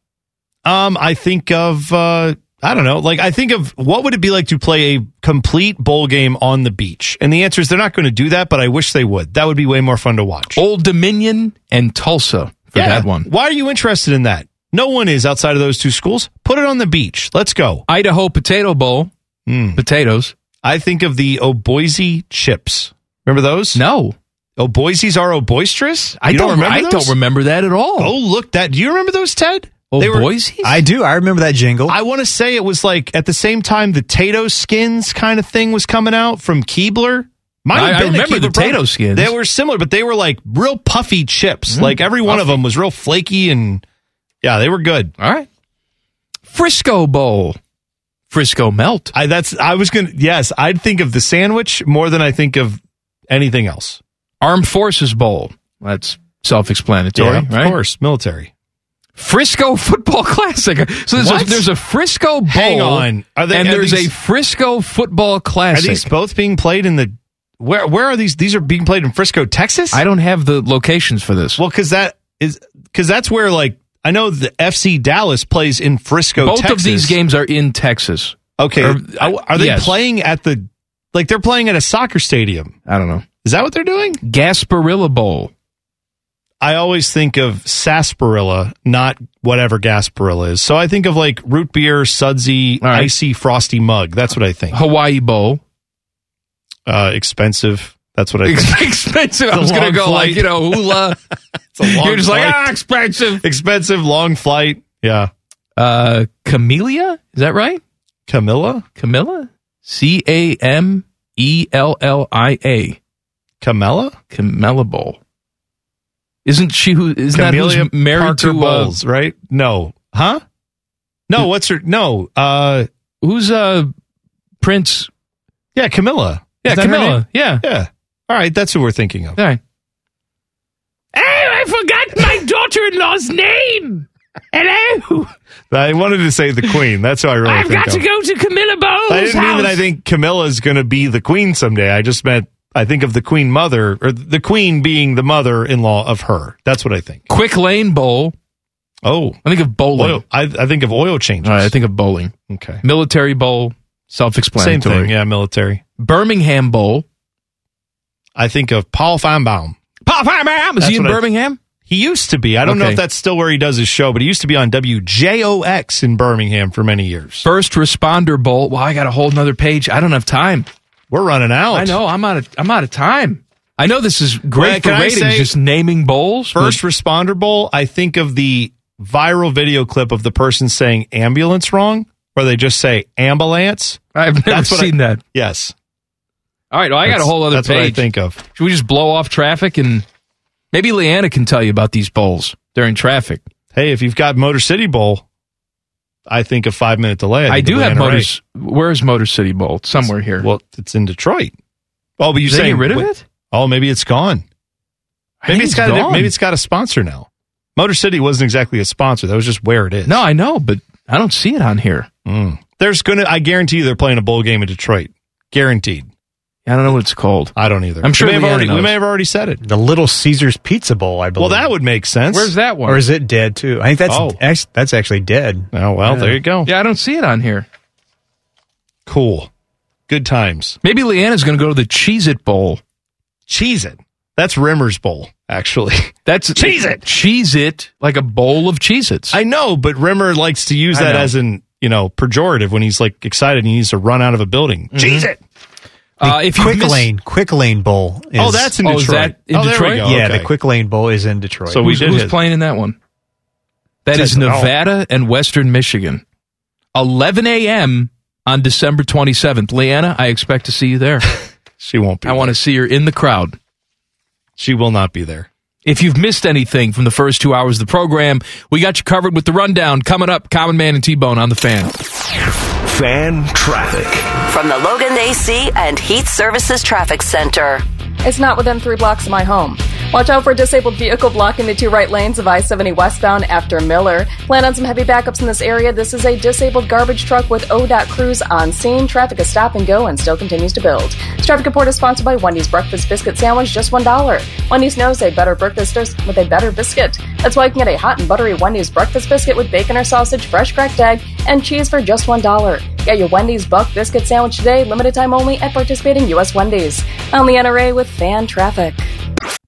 Um, I think of uh, I don't know. Like I think of what would it be like to play a complete bowl game on the beach? And the answer is they're not going to do that, but I wish they would. That would be way more fun to watch. Old Dominion and Tulsa for yeah. that one. Why are you interested in that? No one is outside of those two schools. Put it on the beach. Let's go. Idaho Potato Bowl. Mm. Potatoes. I think of the Oboise chips. Remember those? No. Oh, Boise's are oh boisterous? I You don't, remember I those? don't remember that at all. Oh, look that. Do you remember those, Ted? Oh, They were- Boise? I do. I remember that jingle. I want to say it was like at the same time the Tato skins kind of thing was coming out from Keebler. Might have I- I remember the Keebler product. Tato skins. They were similar, but they were like real puffy chips. Mm, like every one of them was real flaky and yeah, they were good. All right. Frisco Bowl. Frisco Melt. I that's I was gonna yes, I'd think of the sandwich more than I think of anything else. Armed Forces Bowl. That's self-explanatory, Yeah, of right? course, military. Frisco *laughs* Football Classic. So there's a, there's a Frisco Bowl. Hang on. They- and there's these- a Frisco Football Classic. Are these both being played in the where where are these these are being played in Frisco, Texas? I don't have the locations for this. Well, because that is because that's where like I know the FC Dallas plays in Frisco. Both Texas. of these games are in Texas. Okay, Or- are, are they yes. playing at the Like they're playing at a soccer stadium. I don't know. Is that what they're doing? Gasparilla Bowl. I always think of sarsaparilla, not whatever Gasparilla is. So I think of like root beer, sudsy, right. icy, frosty mug. That's what I think. Hawaii Bowl. Uh, expensive. That's what I *laughs* think. expensive. I was going to long go like, you know, hula. *laughs* It's a long You're just like, ah, expensive. expensive, long flight. Yeah. Uh, Camellia? Is that right? Camilla? Camilla? C A M E L L I A. Camilla? Camilla Bowl. Isn't she who, isn't that who's married Parker to, uh, Bowles, right? No. Huh? No, what's her? No. Uh, who's, uh, Prince? yeah, Camilla. Yeah, Is Camilla. Yeah. Yeah. All right. That's who we're thinking of. All right. Oh, I forgot my daughter-in-law's name. Hello. I wanted to say the queen. That's who I really I've think got of. to go to Camilla Bowles' I didn't mean that I house. think Camilla's going to be the queen someday. I just meant I think of the queen mother, or the queen being the mother-in-law of her. That's what I think. Quick Lane Bowl. Oh, I think of bowling. oil. I, I think of oil changes. All right, I think of bowling. okay. Military Bowl. Same Self-explanatory. thing. Yeah, military. Birmingham Bowl. I think of Paul Finebaum. Pop, pop, pop. Is That's he in what I- Birmingham? He used to be. I don't know if that's still where he does his show, but he used to be on WJOX in Birmingham for many years. First Responder Bowl. Well, I got a whole nother page. I don't have time. We're running out. I know. I'm out of. I'm out of time. I know this is great Well, for ratings, say- just naming bowls. but First Responder Bowl, I think of the viral video clip of the person saying ambulance wrong, where they just say ambulance. I've never That's what I- seen that. Yes. All right. Well, I got a whole other That's page. what I think of. Should we just blow off traffic and maybe Leanna can tell you about these bowls during traffic? Hey, if you've got Motor City Bowl, I think a five minute delay. I, think do have Motors. Where's Motor City Bowl? It's somewhere here. Well, it's in Detroit. Oh, but you Did they saying get rid of wait- it? Oh, maybe it's gone. Maybe think it's got a, gone. maybe it's got a sponsor now. Motor City wasn't exactly a sponsor. That was just where it is. No, I know, but I don't see it on here. Mm. There's gonna. I guarantee you, they're playing a bowl game in Detroit. Guaranteed. I don't know what it's called. I don't either. I'm sure we may, have already, we knows. may have already said it. The Little Caesars Pizza Bowl, I believe. Well, that would make sense. Where's that one? Or is it dead too? I think that's Oh. act- that's actually dead. Oh well, Yeah. there you go. Yeah, I don't see it on here. Cool. Good times. Maybe Leanna's going to go to the Cheez It Bowl. Cheese it. That's Rimmer's Bowl, actually. *laughs* That's Cheez It. Cheez It, like a bowl of Cheez Its. I know, but Rimmer likes to use I that know. as an you know pejorative when he's like excited and he needs to run out of a building. Mm-hmm. Cheese it. Uh, if you Quick miss- Lane, Quick Lane Bowl. Is, Oh, that's in Oh, is Detroit. that in oh, there we Detroit? go. yeah. Okay. The Quick Lane Bowl is in Detroit. So we who's, did who's hit. playing in that one? That is Says it. Nevada and Western Michigan. 11 a.m. on December 27th. Leanna, I expect to see you there. *laughs* She won't be. I want to see her in the crowd. She will not be there. If you've missed anything from the first two hours of the program, we got you covered with the rundown coming up. Common Man and T Bone on the fan. Fan traffic. From the Logan AC and Heat Services Traffic Center. It's not within three blocks of my home. Watch out for a disabled vehicle blocking the two right lanes of I 70 westbound after Miller. Plan on some heavy backups in this area. This is a disabled garbage truck with ODOT crews on scene. Traffic is stop and go and still continues to build. This traffic report is sponsored by Wendy's Breakfast Biscuit Sandwich, just $1. Wendy's knows a better breakfast with a better biscuit. That's why you can get a hot and buttery Wendy's breakfast biscuit with bacon or sausage, fresh cracked egg, and cheese for just $1. Get your Wendy's Buck Biscuit Sandwich today, limited time only at participating U.S. Wendy's. On Leanna Ray with fan traffic.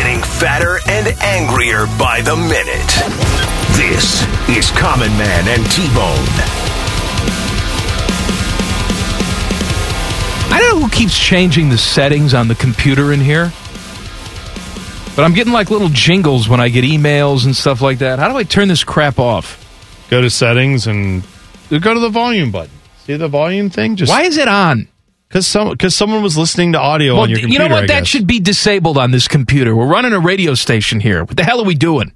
Getting fatter and angrier by the minute. This is Common Man and T-Bone. I don't know who keeps changing the settings on the computer in here, but I'm getting like little jingles when I get emails and stuff like that. How do I turn this crap off? Go to settings and go to the volume button. See the volume thing? Just Why is it on? Because some because someone was listening to audio Well, on your computer. you know what? That should be disabled on this computer. We're running a radio station here. What the hell are we doing?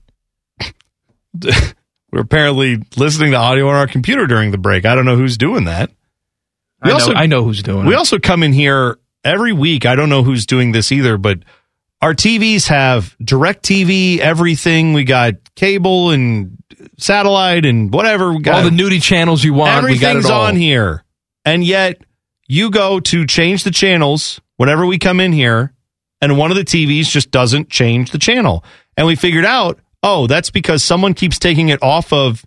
*laughs* We're apparently listening to audio on our computer during the break. I don't know who's doing that. I know, I know who's doing We it. We also come in here every week, I don't know who's doing this either, but our TVs have direct TV, everything. We got cable and satellite and whatever. We got All the nudie channels you want, we got it Everything's all. on here. And yet you go to change the channels whenever we come in here, and one of the TVs just doesn't change the channel. And we figured out, oh, that's because someone keeps taking it off of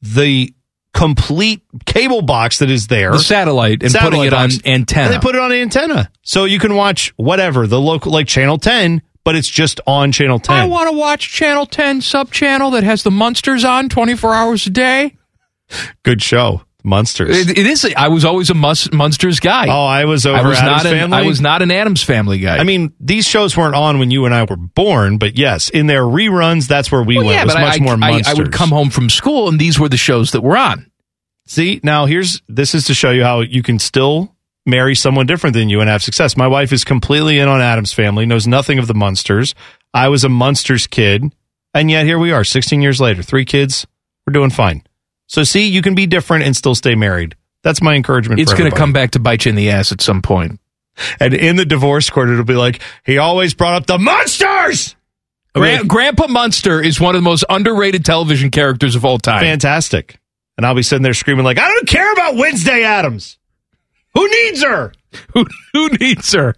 the complete cable box that is there. The satellite and putting it on antenna. And they put it on antenna. So you can watch whatever, the local like channel 10, but it's just on channel 10. I want to watch Channel 10 sub channel that has the monsters on 24 hours a day. Good show. Munsters. It, it is. I was always a Mus- Munsters guy. Oh, I was over I was Addams not an, Family? I was not an Addams Family guy. I mean, these shows weren't on when you and I were born, but yes, in their reruns, that's where we Well, went. yeah, it was but much I, more I, I would come home from school and these were the shows that were on. See, now here's this is to show you how you can still marry someone different than you and have success. My wife is completely in on Addams family, knows nothing of the Munsters. I was a Munsters kid, and yet here we are, 16 years later, three kids. We're doing fine. So see, you can be different and still stay married. That's my encouragement. It's going to come back to bite you in the ass at some point. And in the divorce court, it'll be like he always brought up the Munsters. Gran- Grandpa Munster is one of the most underrated television characters of all time. Fantastic. And I'll be sitting there screaming like, I don't care about Wednesday Addams. Who needs her? *laughs* who, who needs her?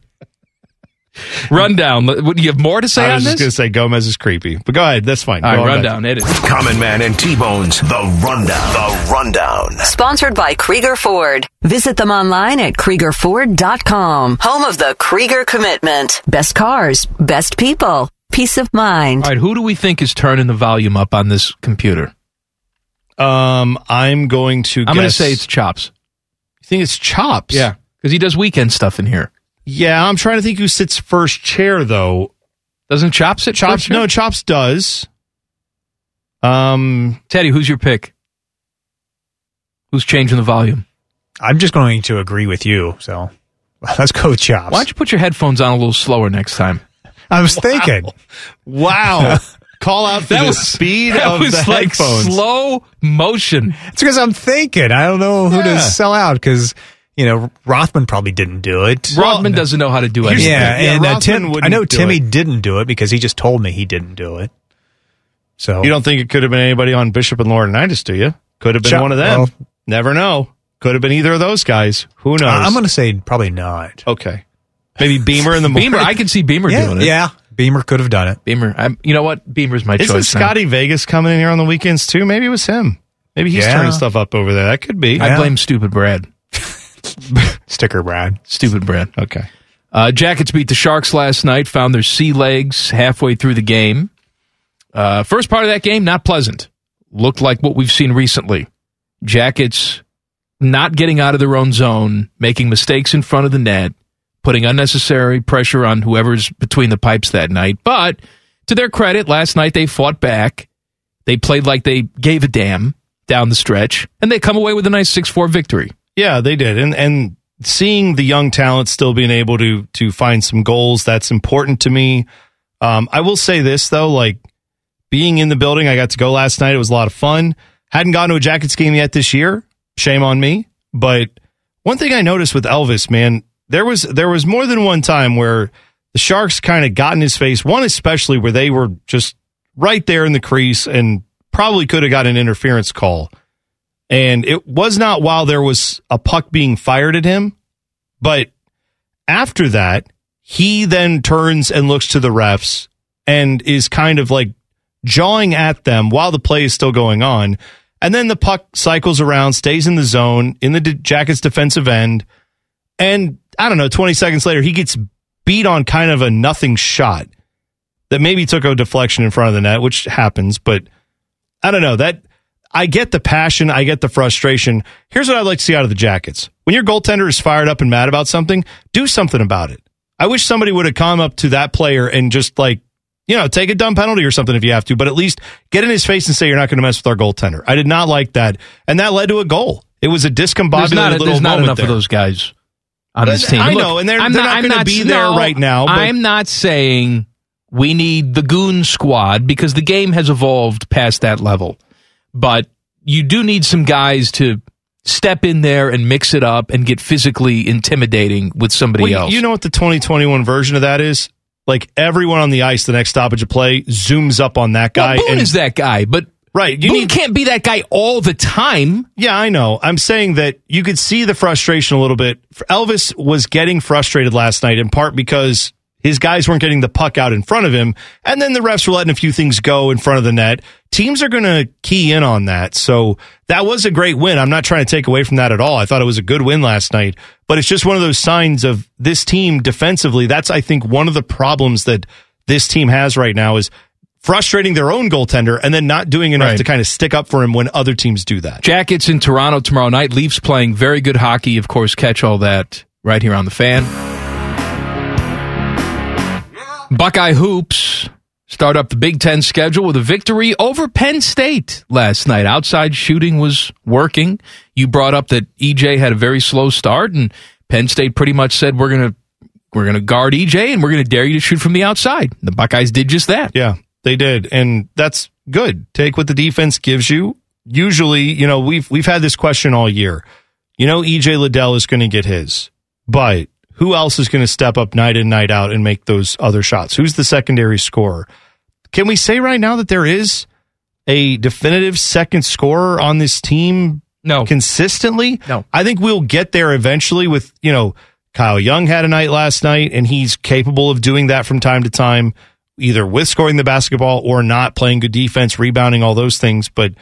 *laughs* Rundown. What, Do you have more to say I on was this? just going to say Gomez is creepy, but go ahead. That's fine. All Go rundown. back. It is. Common Man and T-Bones, The Rundown. The Rundown. Sponsored by Krieger Ford. Visit them online at KriegerFord.com. Home of the Krieger Commitment. Best cars, best people, peace of mind. All right, who do we think is turning the volume up on this computer? Um, I'm going to. I'm going to say it's Chops. You think it's Chops? Yeah, because he does weekend stuff in here. Yeah, I'm trying to think who sits first chair though. Doesn't Chops sit Chops? first chair? No, Chops does. Um, Teddy, who's your pick? Who's changing the volume? I'm just going to agree with you. So *laughs* let's go with Chops. Why don't you put your headphones on a little slower next time? I was thinking. wow. *laughs* Call out That the was speed that of was the like headphones. slow motion. It's because I'm thinking. I don't know who Yeah. to sell out because you know Rothman probably didn't do it. Rothman doesn't know how to do Here's anything. Yeah. Yeah, and uh, Tim. I wouldn't know Timmy it. didn't do it because he just told me he didn't do it. So You don't think it could have been anybody on Bishop and Laurinaitis, do you? Could have been Chop- one of them. well- Never know. Could have been either of those guys. Who knows? I- I'm going to say probably not. okay. Maybe Beamer in the morning. Beamer, I can see Beamer Yeah, doing it. yeah, Beamer could have done it. Beamer. I'm, you know what? Beamer's my Isn't choice. now. Scotty Vegas coming in here on the weekends too? Maybe it was him. Maybe he's Yeah. turning stuff up over there. That could be. I blame stupid Brad. *laughs* Sticker Brad. Stupid Brad. Okay. Uh, Jackets beat the Sharks last night. Found their sea legs halfway through the game. Uh, first part of that game not pleasant. Looked like what we've seen recently. Jackets not getting out of their own zone, making mistakes in front of the net, putting unnecessary pressure on whoever's between the pipes that night. But to their credit, last night they fought back. They played like they gave a damn down the stretch, and they come away with a nice six four victory. Yeah, they did. And and seeing the young talent still being able to to find some goals, that's important to me. Um, I will say this though, like being in the building, I got to go last night. It was a lot of fun. Hadn't gone to a Jackets game yet this year. Shame on me. But one thing I noticed with Elvis, man, there was there was more than one time where the Sharks kind of got in his face. One especially where they were just right there in the crease and probably could have got an interference call. And it was not while there was a puck being fired at him, but after that, he then turns and looks to the refs and is kind of like jawing at them while the play is still going on. And then the puck cycles around, stays in the zone in the Jackets defensive end. And I don't know, 20 seconds later, he gets beat on kind of a nothing shot that maybe took a deflection in front of the net, which happens, but I don't know. That I get the passion, I get the frustration. Here's what I'd like to see out of the Jackets. When your goaltender is fired up and mad about something, do something about it. I wish somebody would have come up to that player and just like, you know, take a dumb penalty or something if you have to, but at least get in his face and say you're not going to mess with our goaltender. I did not like that, and that led to a goal. It was a discombobulated There's not, little there's not moment enough there. of those guys on this team. I Look, know, and they're- I'm they're not I'm gonna be there no, right now, but- I'm not saying we need the goon squad because the game has evolved past that level. But you do need some guys to step in there and mix it up and get physically intimidating with somebody Well, else. You know what the 2021 version of that is? Like everyone on the ice, the next stoppage of play zooms up on that guy. well, Boone and is that guy, but right, you Boone need- can't be that guy all the time. Yeah, I know. I'm saying that you could see the frustration a little bit. Elvis was getting frustrated last night in part because his guys weren't getting the puck out in front of him, and then the refs were letting a few things go in front of the net. Teams are going to key in on that. So that was a great win. I'm not trying to take away from that at all. I thought it was a good win last night, but it's just one of those signs of this team defensively. That's, I think, one of the problems that this team has right now is frustrating their own goaltender and then not doing enough Right. to kind of stick up for him when other teams do that. Jackets in Toronto tomorrow night. Leafs playing very good hockey. Of course, catch all that right here on the fan. Buckeye Hoops start up the Big Ten schedule with a victory over Penn State last night. Outside shooting was working. You brought up that EJ had a very slow start, and Penn State pretty much said, We're going to. We're going to guard EJ and we're going to dare you to shoot from the outside. The Buckeyes did just that. Yeah, they did, and that's good. Take what the defense gives you. Usually, you know, we've we've had this question all year. You know, EJ Liddell is going to get his, but who else is going to step up night in night out and make those other shots? Who's the secondary scorer? Can we say right now that there is a definitive second scorer on this team? No, consistently. No, I think we'll get there eventually. With you know, Kyle Young had a night last night, and he's capable of doing that from time to time, either with scoring the basketball or not playing good defense, rebounding, all those things. But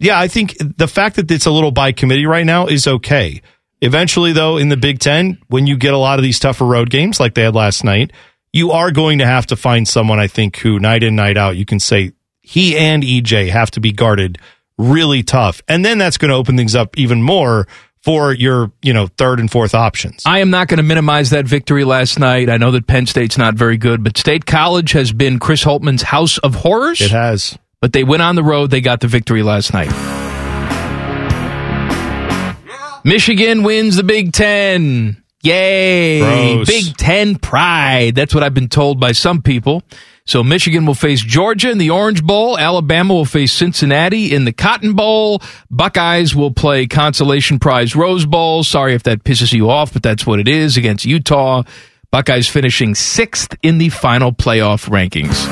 yeah, I think the fact that it's a little by committee right now is okay. Eventually, though, in the Big Ten, when you get a lot of these tougher road games like they had last night, you are going to have to find someone, I think, who night in, night out, you can say he and EJ have to be guarded really tough. And then that's going to open things up even more for your, you know, third and fourth options. I am not going to minimize that victory last night. I know that Penn State's not very good, but State College has been Chris Holtmann's house of horrors. It has. But they went on the road. They got the victory last night. Michigan wins the Big Ten. Yay! Gross. Big Ten pride. That's what I've been told by some people. So Michigan will face Georgia in the Orange Bowl. Alabama will face Cincinnati in the Cotton Bowl. Buckeyes will play Consolation Prize Rose Bowl. Sorry if that pisses you off, but that's what it is against Utah. Buckeyes finishing sixth in the final playoff rankings.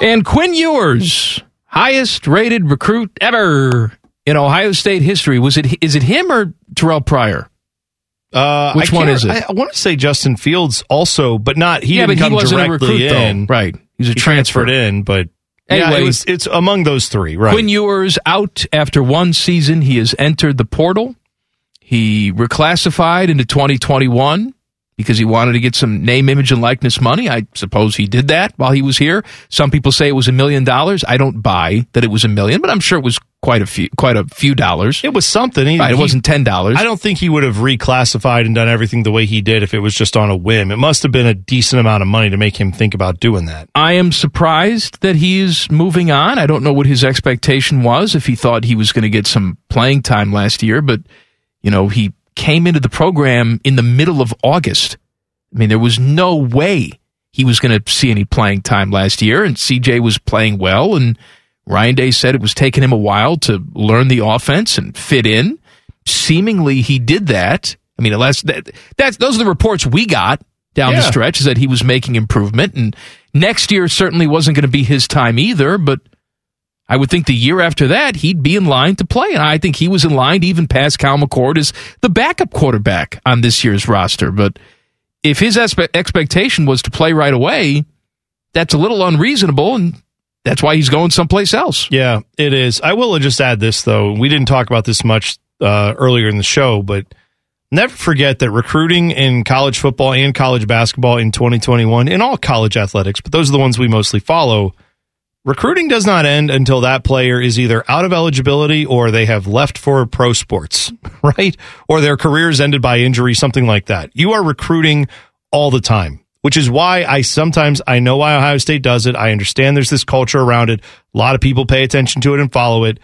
And Quinn Ewers, highest rated recruit ever in Ohio State history. Was it is it him or Terrelle Pryor? Uh, Which I one is it? I, I want to say Justin Fields also, but not he Yeah, didn't but he come wasn't a directly recruit, though. in. Right. He's a He transfer. transferred in, but yeah, Anyway. it was it's among those three, right? Quinn Ewers out after one season. He has entered the portal. He reclassified into 2021 because he wanted to get some name, image, and likeness money. I suppose he did that while he was here. Some people say it was a million dollars. I don't buy that it was a million, but I'm sure it was quite a few, quite a few dollars. It was something. He, Right, it he- wasn't ten dollars. I don't think he would have reclassified and done everything the way he did if it was just on a whim. It must have been a decent amount of money to make him think about doing that. I am surprised that he's moving on. I don't know what his expectation was if he thought he was going to get some playing time last year, but you know, he came into the program in the middle of August. I mean, there was no way he was going to see any playing time last year and CJ was playing well and Ryan Day said it was taking him a while to learn the offense and fit in. Seemingly he did that. I mean, last that, that's those are the reports we got down the stretch is that he was making improvement and next year certainly wasn't going to be his time either, but I would think the year after that he'd be in line to play, and I think he was in line to even pass Kyle McCord as the backup quarterback on this year's roster. But if his espe- expectation was to play right away, that's a little unreasonable, and that's why he's going someplace else. Yeah, it is. I will just add this though. We didn't talk about this much uh, earlier in the show, but never forget that recruiting in college football and college basketball in 2021 in all college athletics, but those are the ones we mostly follow. Recruiting does not end until that player is either out of eligibility or they have left for pro sports, *laughs* right? Or their careers ended by injury, something like that. You are recruiting all the time, which is why I sometimes I know why Ohio State does it. I understand there's this culture around it. A lot of people pay attention to it and follow it.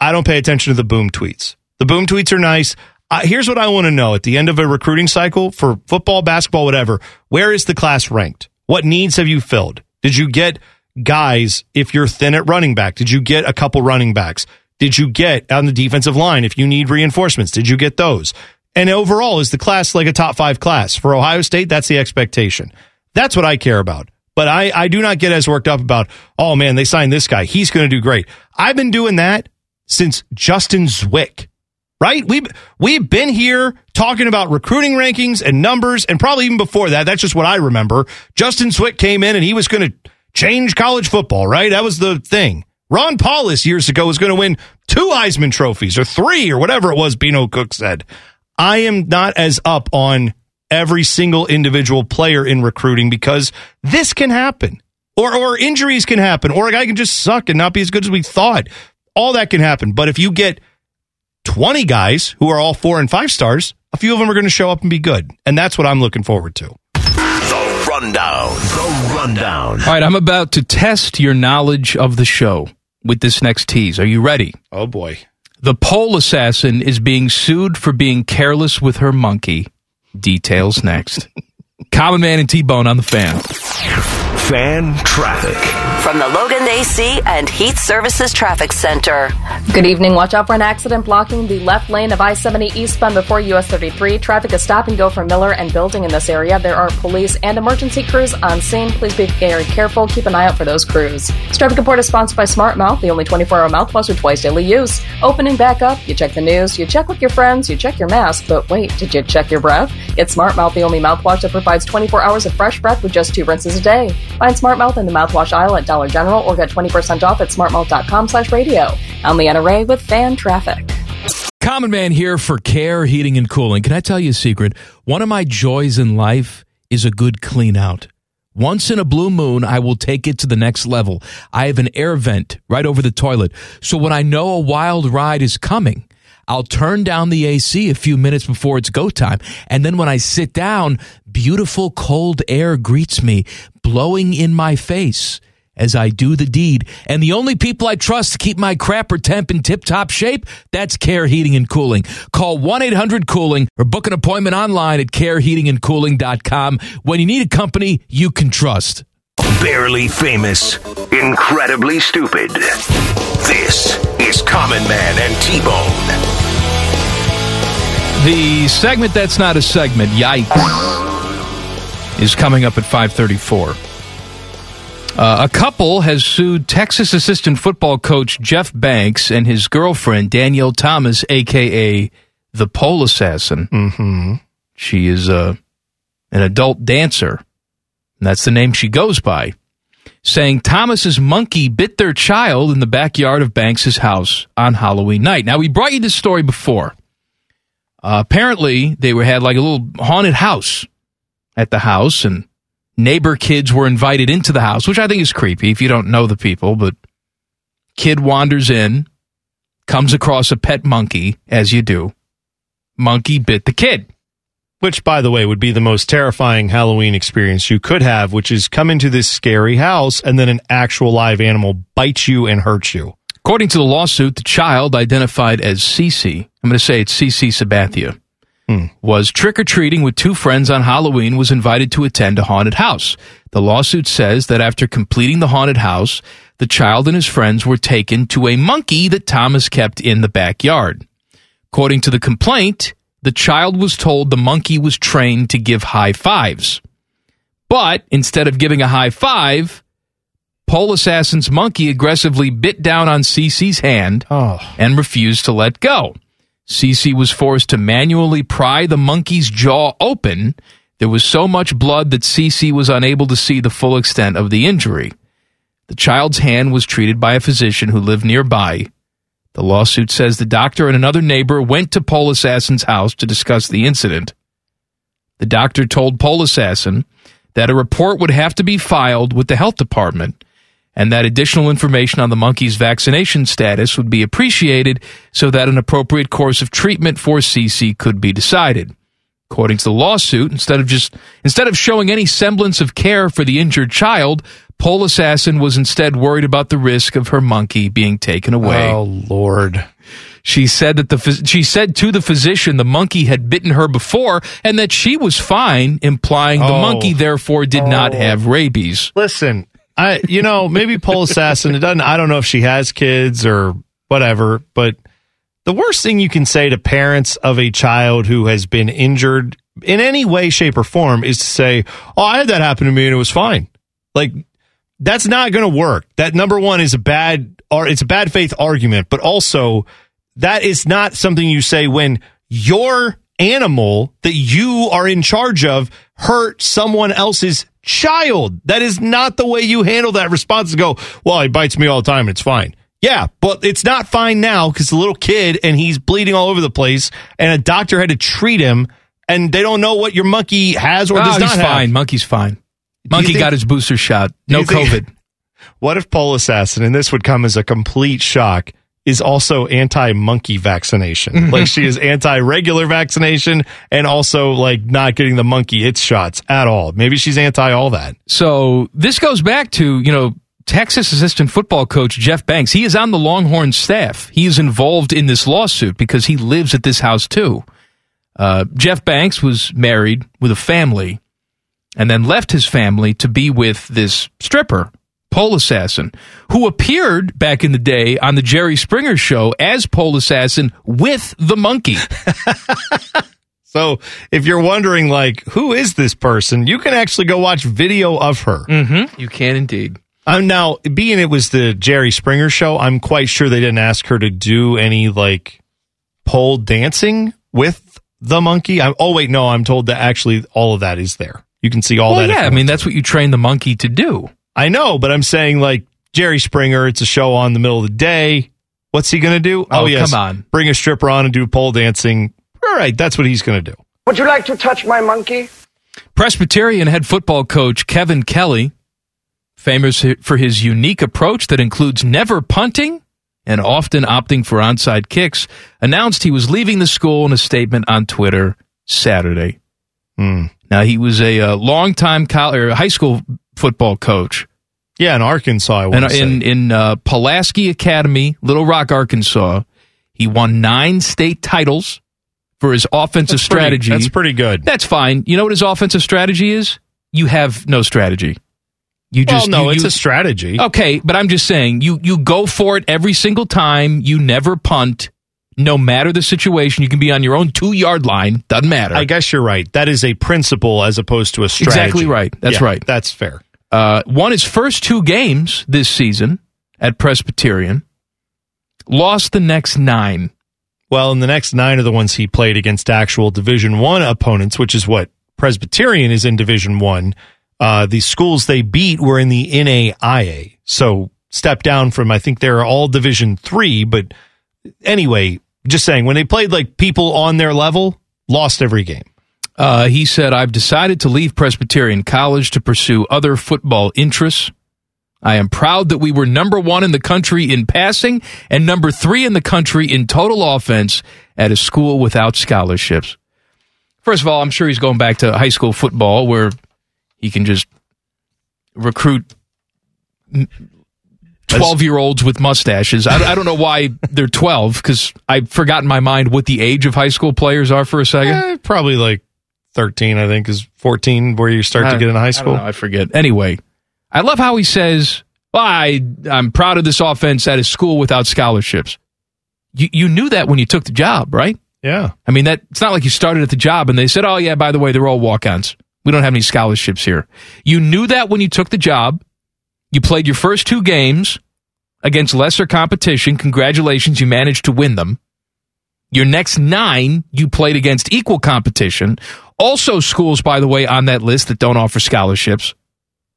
I don't pay attention to the boom tweets. The boom tweets are nice. Uh, here's what I want to know at the end of a recruiting cycle for football, basketball, whatever. Where is the class ranked? What needs have you filled? Did you get guys if you're thin at running back? Did you get a couple running backs? did you get on the defensive line? If you need reinforcements, did you get those? And overall, is the class like a top five class? For Ohio State, that's the expectation. That's what I care about. But I, I do not get as worked up about, oh man, they signed this guy. He's going to do great. I've been doing that since Justin Zwick, right? We've, we've been here talking about recruiting rankings and numbers, and probably even before that. That's just what I remember. Justin Zwick came in and he was going to change college football, right? That was the thing. Ron Powlus years ago was going to win two Heisman trophies or three or whatever it was Beano Cook said. I am not as up on every single individual player in recruiting because this can happen. Or or injuries can happen, or a guy can just suck and not be as good as we thought. All that can happen. But if you get 20 guys who are all four and five stars, a few of them are going to show up and be good. And that's what I'm looking forward to. The Rundown. The Rundown. All right, I'm about to test your knowledge of the show with this next tease. Are you ready? Oh boy. The pole assassin is being sued for being careless with her monkey. Details next. *laughs* Common Man and T Bone on the fan. Fan traffic. From the Logan AC and Heat Services Traffic Center. Good evening. Watch out for an accident blocking the left lane of I 70 eastbound before US 33. Traffic is stop and go for Miller and Building in this area. There are police and emergency crews on scene. Please be very careful. Keep an eye out for those crews. This traffic report is sponsored by Smart Mouth, the only 24 hour mouthwash with twice daily use. Opening back up, you check the news, you check with your friends, you check your mask, but wait, did you check your breath? Get Smart Mouth, the only mouthwash that provides 24 hours of fresh breath with just two rinses a day. Find Smart Mouth in the mouthwash aisle at Dollar General or get 20% off at smartmouth.com slash radio. I'm Leanna Ray with Fan Traffic. Common Man here for Care Heating and Cooling. Can I tell you a secret? One of my joys in life is a good clean out. Once in a blue moon, I will take it to the next level. I have an air vent right over the toilet. So when I know a wild ride is coming, I'll turn down the AC a few minutes before it's go time. And then when I sit down, beautiful cold air greets me, blowing in my face as I do the deed. And the only people I trust to keep my crapper temp in tip top shape, that's Care Heating and Cooling. Call 1 800 Cooling or book an appointment online at careheatingandcooling.com when you need a company you can trust. Barely famous, incredibly stupid. This is Common Man and T Bone. The segment that's not a segment, yikes, is coming up at 534. Uh, a couple has sued Texas assistant football coach Jeff Banks and his girlfriend Danielle Thomas, aka the Pole Assassin. Mm-hmm. She is uh, an adult dancer. That's the name she goes by. Saying Thomas's monkey bit their child in the backyard of Banks's house on Halloween night. Now we brought you this story before. Uh, apparently, they were had like a little haunted house at the house, and neighbor kids were invited into the house, which I think is creepy if you don't know the people. But kid wanders in, comes across a pet monkey, as you do. Monkey bit the kid. Which, by the way, would be the most terrifying Halloween experience you could have, which is come into this scary house and then an actual live animal bites you and hurts you. According to the lawsuit, the child, identified as Cece, I'm going to say it's Cece Sabathia, hmm. was trick or treating with two friends on Halloween, was invited to attend a haunted house. The lawsuit says that after completing the haunted house, the child and his friends were taken to a monkey that Thomas kept in the backyard. According to the complaint, the child was told the monkey was trained to give high fives. But instead of giving a high five, Pole Assassin's monkey aggressively bit down on Cece's hand oh. and refused to let go. Cece was forced to manually pry the monkey's jaw open. There was so much blood that Cece was unable to see the full extent of the injury. The child's hand was treated by a physician who lived nearby. The lawsuit says the doctor and another neighbor went to Pole Assassin's house to discuss the incident. The doctor told Pole Assassin that a report would have to be filed with the health department and that additional information on the monkey's vaccination status would be appreciated so that an appropriate course of treatment for Cece could be decided. According to the lawsuit, instead of just instead of showing any semblance of care for the injured child, Pole Assassin was instead worried about the risk of her monkey being taken away. Oh Lord. She said that the she said to the physician the monkey had bitten her before and that she was fine, implying the Oh. monkey therefore did not Oh. have rabies. Listen, I you know maybe Pole Assassin. It doesn't. I don't know if she has kids or whatever. But the worst thing you can say to parents of a child who has been injured in any way, shape, or form is to say, "Oh, I had that happen to me and it was fine." Like that's not going to work. That number one is a bad or it's a bad faith argument, but also that is not something you say when your animal that you are in charge of hurt someone else's child. That is not the way you handle that response to go, well, he bites me all the time it's fine. Yeah, but it's not fine now because the little kid and he's bleeding all over the place and a doctor had to treat him and they don't know what your monkey has or Oh, does not have. fine. Monkey's fine. Monkey think- got his booster shot. No you think- COVID. *laughs* What if Pole Assassin, and this would come as a complete shock, is also anti monkey vaccination? Mm-hmm. like she is anti regular vaccination and also like not getting the monkey its shots at all. Maybe she's anti all that. So this goes back to, you know, Texas assistant football coach Jeff Banks. He is on the Longhorn staff. He is involved in this lawsuit because he lives at this house too. Uh, Jeff Banks was married with a family and then left his family to be with this stripper, Pole Assassin, who appeared back in the day on the Jerry Springer show as Pole Assassin with the monkey. *laughs* So if you're wondering, like, who is this person, you can actually go watch video of her. Mm-hmm. You can indeed. Um, now, being it was the Jerry Springer show, I'm quite sure they didn't ask her to do any like pole dancing with the monkey. I, oh wait, no, I'm told that actually all of that is there. You can see all well, that. yeah, I mean that's what you train the monkey to do. I know, but I'm saying like Jerry Springer, it's a show on the middle of the day. What's he going to do? Oh, yes, come on. bring a stripper on and do pole dancing. All right, that's what he's going to do. Would you like to touch my monkey? Presbyterian head football coach Kevin Kelley, famous for his unique approach that includes never punting and often opting for onside kicks, announced he was leaving the school in a statement on Twitter Saturday. Hmm. Now, he was a, uh longtime college, or high school football coach. Yeah, in Arkansas, I want And in, in uh, Pulaski Academy, Little Rock, Arkansas, he won nine state titles for his offensive That's pretty- strategy. that's pretty good. That's fine. You know what his offensive strategy is? You have no strategy. You Well, just no, you- it's you- a strategy. Okay, but I'm just saying you you go for it every single time. You never punt, no matter the situation. You can be on your own two yard line. Doesn't matter. I guess you're right. That is a principle as opposed to a strategy. Exactly right. That's Yeah, right. That's fair. uh, won his first two games this season at Presbyterian. Lost the next nine. Well, in the next nine are the ones he played against actual Division One opponents, which is what Presbyterian is in Division One. Uh, the schools they beat were in the NAIA, so step down from I think they're all Division Three. But anyway, just saying when they played like people on their level, lost every game. Uh, he said, I've decided to leave Presbyterian College to pursue other football interests. I am proud that we were number one in the country in passing and number three in the country in total offense at a school without scholarships. First of all, I'm sure he's going back to high school football where he can just recruit 12 year olds with mustaches. I, I don't know why they're 12 because I've forgotten in my mind what the age of high school players are for a second. Eh, probably like thirteen, I think, is fourteen where you start to get into high I school. don't know, I forget. Anyway, I love how he says, well, I, I'm proud of this offense at a school without scholarships. You, you knew that when you took the job, right? Yeah. I mean, that it's not like you started at the job and they said, oh, yeah, by the way, they're all walk ons. We don't have any scholarships here. You knew that when you took the job. You played your first two games against lesser competition. Congratulations, you managed to win them. Your next nine, you played against equal competition. Also, schools, by the way, on that list that don't offer scholarships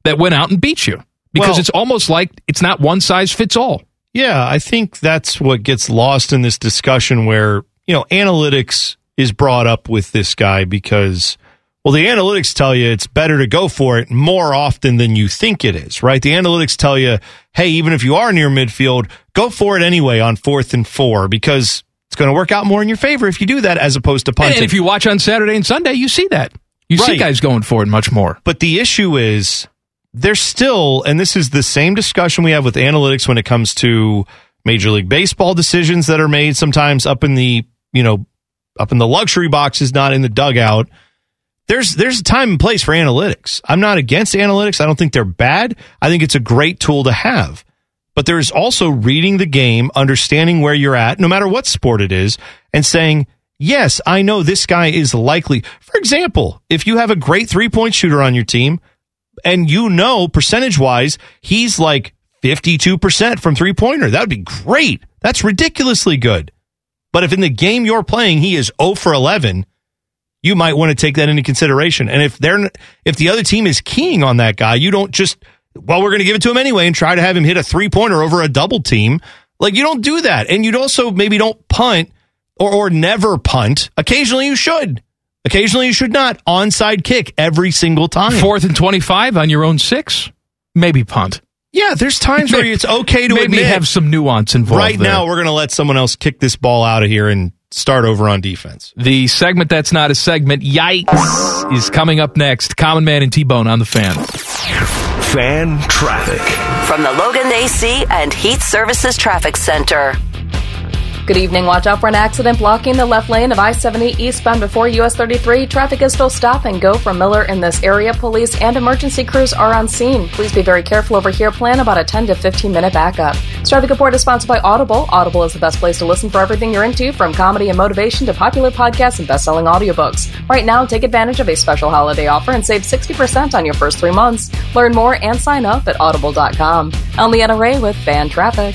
that went out and beat you because Well- it's almost like it's not one size fits all. Yeah, I think that's what gets lost in this discussion where, you know, analytics is brought up with this guy because, well, the analytics tell you it's better to go for it more often than you think it is, right? The analytics tell you, hey, even if you are near midfield, go for it anyway on fourth and four because it's going to work out more in your favor if you do that as opposed to punting. And if you watch on Saturday and Sunday, you see that. You see guys going for it much more. But the issue is there's still, and this is the same discussion we have with analytics when it comes to Major League Baseball decisions that are made sometimes up in the, you know, up in the luxury boxes, not in the dugout. There's there's a time and place for analytics. I'm not against analytics. I don't think they're bad. I think it's a great tool to have. but there's also reading the game, understanding where you're at, no matter what sport it is, and saying, yes, I know this guy is likely. For example, if you have a great three point shooter on your team and you know percentage wise, he's like 52% from three pointer, that would be great. That's ridiculously good. But if in the game you're playing, he is 0 for 11, you might want to take that into consideration. And if they're, if the other team is keying on that guy, you don't just, well, we're going to give it to him anyway and try to have him hit a three pointer over a double team. Like you don't do that. And you'd also maybe don't punt or, or never punt. Occasionally you should. Occasionally you should not. Onside kick every single time. Fourth and 25 on your own six, maybe punt. Yeah, there's times where it's okay to maybe admit. have some nuance involved. right there. now, we're going to let someone else kick this ball out of here and start over on defense. The segment that's not a segment, yikes, is coming up next. Common Man and T Bone on the fan. Fan traffic. From the Logan AC and Heat Services Traffic Center. Good evening. Watch out for an accident blocking the left lane of I 70 eastbound before US 33. Traffic is still stop and go from Miller in this area. Police and emergency crews are on scene. Please be very careful over here. Plan about a 10 to 15 minute backup. This traffic report is sponsored by Audible. Audible is the best place to listen for everything you're into, from comedy and motivation to popular podcasts and best selling audiobooks. Right now, take advantage of a special holiday offer and save 60% on your first three months. Learn more and sign up at audible.com. I'm Leanna Ray with Fan Traffic.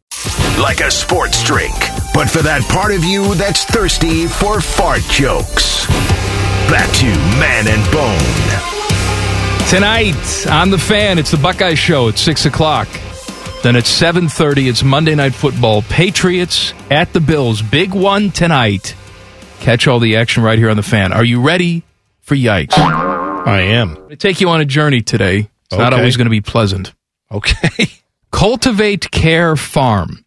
Like a sports drink, but for that part of you that's thirsty for fart jokes. Back to Man and Bone. Tonight on the fan, it's the Buckeye Show at six o'clock. Then at seven thirty, it's Monday Night Football. Patriots at the Bills. Big one tonight. Catch all the action right here on the fan. Are you ready for yikes? I am. I'm to take you on a journey today. It's not always going to be pleasant. Okay. *laughs* Cultivate Care Farm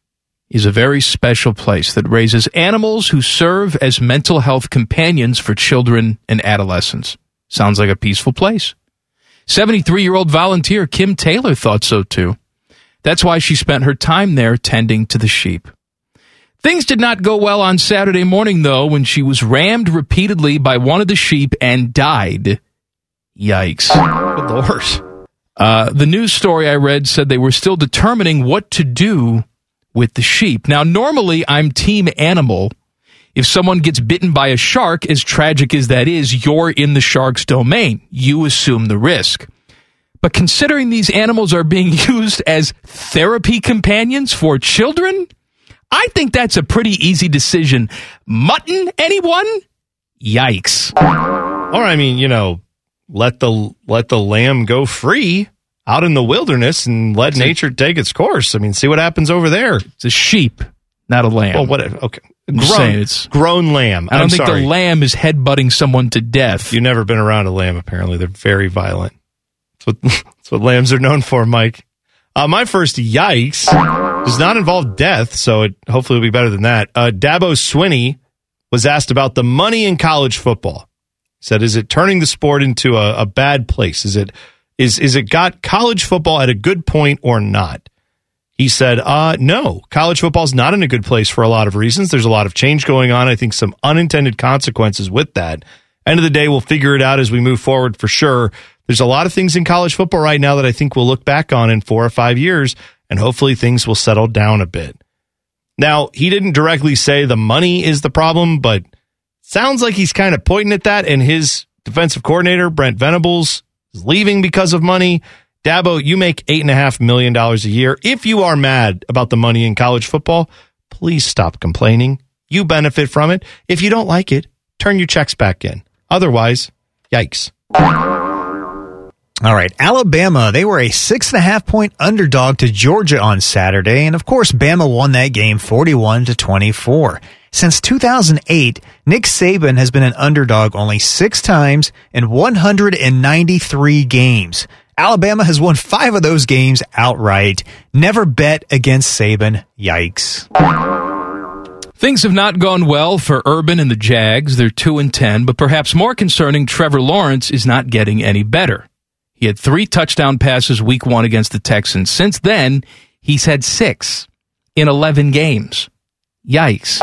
is a very special place that raises animals who serve as mental health companions for children and adolescents. Sounds like a peaceful place. 73 year old volunteer Kim Taylor thought so too. That's why she spent her time there tending to the sheep. Things did not go well on Saturday morning, though, when she was rammed repeatedly by one of the sheep and died. Yikes. Good Lord. Uh, the news story I read said they were still determining what to do with the sheep. Now, normally I'm team animal. If someone gets bitten by a shark, as tragic as that is, you're in the shark's domain. You assume the risk. But considering these animals are being *laughs* used as therapy companions for children, I think that's a pretty easy decision. Mutton, anyone? Yikes. Or I mean, you know, let the let the lamb go free out in the wilderness and let nature take its course. I mean, see what happens over there. It's a sheep, not a lamb. Well, what? Okay, I'm grown, it's- grown lamb. I don't I'm think sorry. the lamb is headbutting someone to death. You've never been around a lamb. Apparently, they're very violent. That's what *laughs* that's what lambs are known for, Mike. Uh, my first yikes does not involve death, so it hopefully will be better than that. Uh, Dabo Swinney was asked about the money in college football. Said, "Is it turning the sport into a, a bad place? Is it is is it got college football at a good point or not?" He said, uh, no, college football is not in a good place for a lot of reasons. There's a lot of change going on. I think some unintended consequences with that. End of the day, we'll figure it out as we move forward for sure. There's a lot of things in college football right now that I think we'll look back on in four or five years, and hopefully things will settle down a bit. Now, he didn't directly say the money is the problem, but sounds like he's kind of pointing at that. And his defensive coordinator, Brent Venables, is leaving because of money. Dabo, you make eight and a half million dollars a year. If you are mad about the money in college football, please stop complaining. You benefit from it. If you don't like it, turn your checks back in. Otherwise, yikes. All right, Alabama, they were a six and a half point underdog to Georgia on Saturday, and of course, Bama won that game 41 to 24. Since 2008, Nick Saban has been an underdog only six times in 193 games. Alabama has won five of those games outright. Never bet against Saban. Yikes. Things have not gone well for Urban and the Jags. They're 2 and 10, but perhaps more concerning, Trevor Lawrence is not getting any better. He had three touchdown passes week one against the Texans. Since then, he's had six in 11 games. Yikes.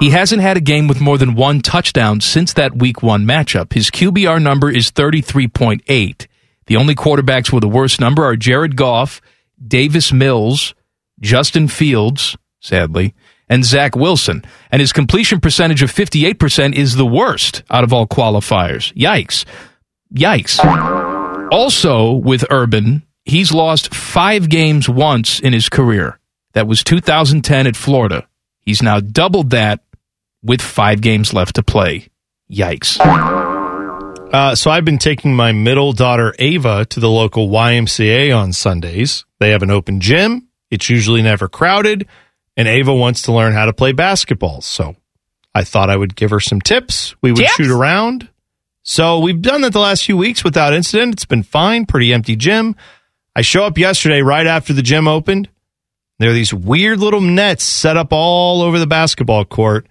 He hasn't had a game with more than one touchdown since that week one matchup. His QBR number is 33.8. The only quarterbacks with a worse number are Jared Goff, Davis Mills, Justin Fields, sadly, and Zach Wilson. And his completion percentage of 58% is the worst out of all qualifiers. Yikes. Yikes. Also, with Urban, he's lost five games once in his career. That was 2010 at Florida. He's now doubled that with five games left to play. Yikes. Uh, so I've been taking my middle daughter Ava to the local YMCA on Sundays. They have an open gym. It's usually never crowded, and Ava wants to learn how to play basketball. So I thought I would give her some tips. We would Tips? shoot around. So we've done that the last few weeks without incident. It's been fine. Pretty empty gym. I show up yesterday right after the gym opened. There are these weird little nets set up all over the basketball court.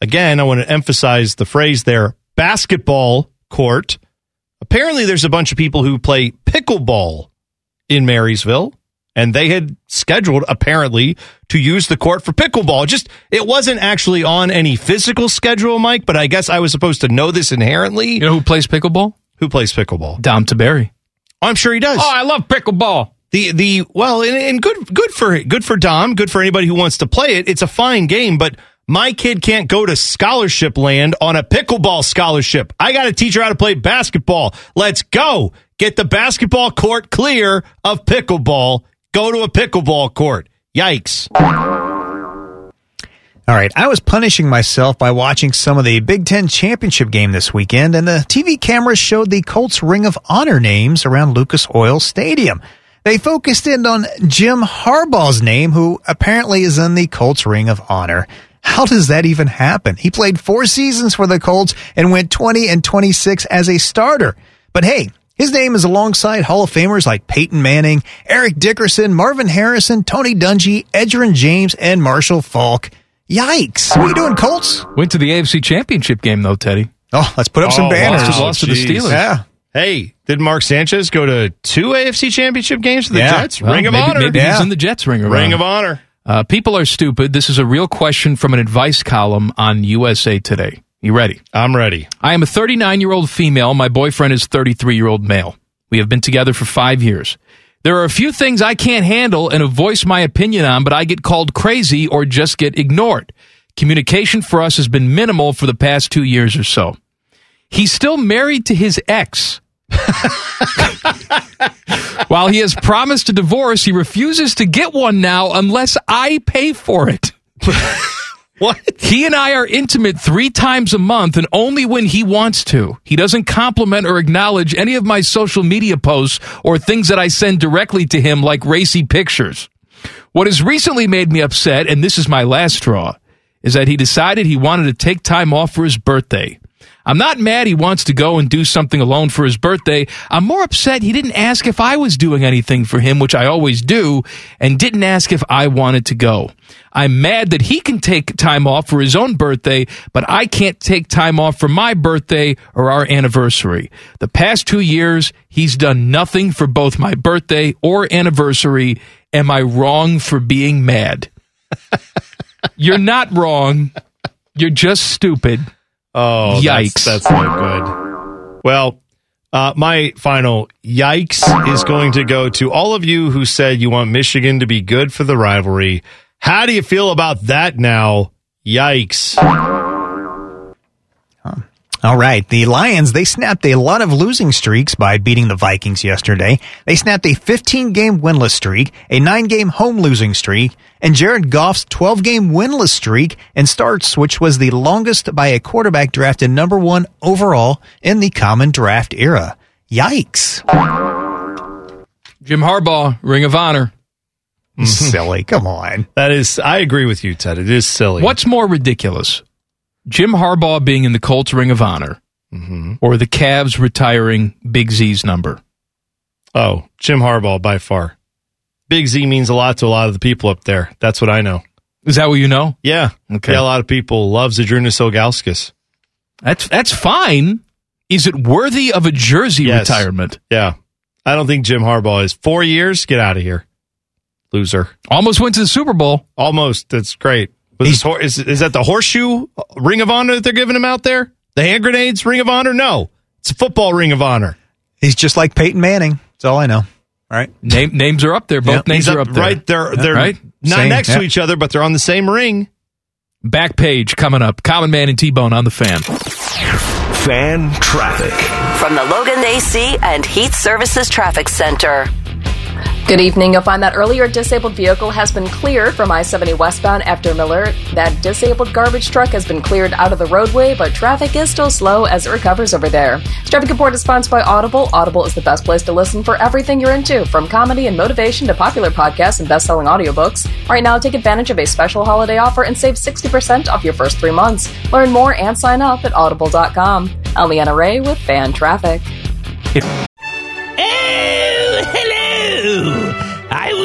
Again, I want to emphasize the phrase there basketball court. Apparently, there's a bunch of people who play pickleball in Marysville, and they had scheduled, apparently, to use the court for pickleball. Just, it wasn't actually on any physical schedule, Mike, but I guess I was supposed to know this inherently. You know who plays pickleball? Who plays pickleball? Dom Tiberi. Oh, I'm sure he does. Oh, I love pickleball. The the well, and, and good good for good for Dom, good for anybody who wants to play it. It's a fine game, but my kid can't go to scholarship land on a pickleball scholarship. I got to teach her how to play basketball. Let's go. Get the basketball court clear of pickleball. Go to a pickleball court. Yikes. All right, I was punishing myself by watching some of the Big Ten championship game this weekend, and the TV cameras showed the Colts Ring of Honor names around Lucas Oil Stadium. They focused in on Jim Harbaugh's name, who apparently is in the Colts Ring of Honor. How does that even happen? He played four seasons for the Colts and went 20 and 26 as a starter. But hey, his name is alongside Hall of Famers like Peyton Manning, Eric Dickerson, Marvin Harrison, Tony Dungy, Edgerrin James, and Marshall Faulk. Yikes. What are you doing, Colts? Went to the AFC Championship game, though, Teddy. Oh, let's put up some Oh, banners. Lost to- lost to the. Oh, Steelers. Yeah. Hey, did Mark Sanchez go to two AFC championship games for the Yeah. Jets? Well, Ring of maybe, Honor. Maybe Yeah. he's in the Jets ring. of Ring of Honor. Uh, people are stupid. This is a real question from an advice column on USA Today. You ready? I'm ready. I am a 39 year old female. My boyfriend is 33 year old male. We have been together for five years. There are a few things I can't handle and voice my opinion on, but I get called crazy or just get ignored. Communication for us has been minimal for the past two years or so. He's still married to his ex. *laughs* While he has promised a divorce, he refuses to get one now unless I pay for it. *laughs* What? He and I are intimate three times a month and only when he wants to. He doesn't compliment or acknowledge any of my social media posts or things that I send directly to him, like racy pictures. What has recently made me upset, and this is my last straw, is that he decided he wanted to take time off for his birthday. I'm not mad he wants to go and do something alone for his birthday. I'm more upset he didn't ask if I was doing anything for him, which I always do, and didn't ask if I wanted to go. I'm mad that he can take time off for his own birthday, but I can't take time off for my birthday or our anniversary. The past two years, he's done nothing for both my birthday or anniversary. Am I wrong for being mad? *laughs* You're not wrong. You're just stupid. Oh, Yikes. That's, that's no good. Well, uh, my final yikes is going to go to all of you who said you want Michigan to be good for the rivalry. How do you feel about that now? Yikes. All right. The Lions, they snapped a lot of losing streaks by beating the Vikings yesterday. They snapped a 15 game winless streak, a 9 game home losing streak, and Jared Goff's 12 game winless streak and starts, which was the longest by a quarterback drafted number one overall in the common draft era. Yikes. Jim Harbaugh, Ring of Honor. Silly. Come on. That is, I agree with you, Ted. It is silly. What's more ridiculous? Jim Harbaugh being in the Colts Ring of Honor mm-hmm. or the Cavs retiring Big Z's number? Oh, Jim Harbaugh by far. Big Z means a lot to a lot of the people up there. That's what I know. Is that what you know? Yeah. Okay. Yeah, a lot of people love Zydrunas Ilgauskas. That's that's fine. Is it worthy of a jersey Yes. retirement? Yeah. I don't think Jim Harbaugh is. Four years? Get out of here. Loser. Almost went to the Super Bowl. Almost. That's great. Was this is, is that the horseshoe ring of honor that they're giving him out there? The hand grenades ring of honor? No. It's a football ring of honor. He's just like Peyton Manning. That's all I know. All right. Name, names are up there. Both Yep. names He's are up there. Right. They're, Yeah, they're right. not Same, next yeah. to each other, but they're on the same ring. Back page coming up. Common Man and T Bone on the fan. Fan traffic. From the Logan AC and Heat Services Traffic Center. Good evening. You'll find that earlier disabled vehicle has been cleared from I 70 westbound after Miller. That disabled garbage truck has been cleared out of the roadway, but traffic is still slow as it recovers over there. This traffic report is sponsored by Audible. Audible is the best place to listen for everything you're into, from comedy and motivation to popular podcasts and best selling audiobooks. Right now, take advantage of a special holiday offer and save 60% off your first three months. Learn more and sign up at audible.com. I'm Leanna Ray with Fan Traffic.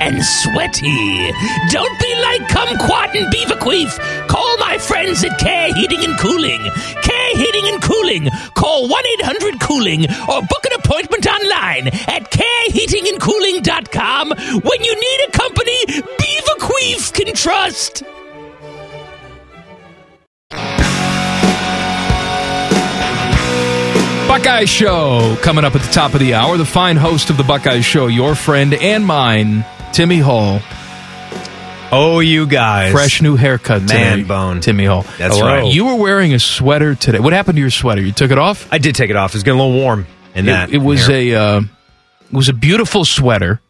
and sweaty. Don't be like Kumquat and Beaverqueef. Call my friends at Care Heating and Cooling. Care Heating and Cooling. Call 1 800 Cooling or book an appointment online at careheatingandcooling.com when you need a company Beaverqueef can trust. Buckeye Show coming up at the top of the hour. The fine host of the Buckeye Show, your friend and mine, Timmy Hall. Oh, you guys. Fresh new haircut today. Man bone. Timmy Hall. That's right. You were wearing a sweater today. What happened to your sweater? You took it off? I did take it off. It was getting a little warm in that. It, it was hair. a uh, it was a beautiful sweater.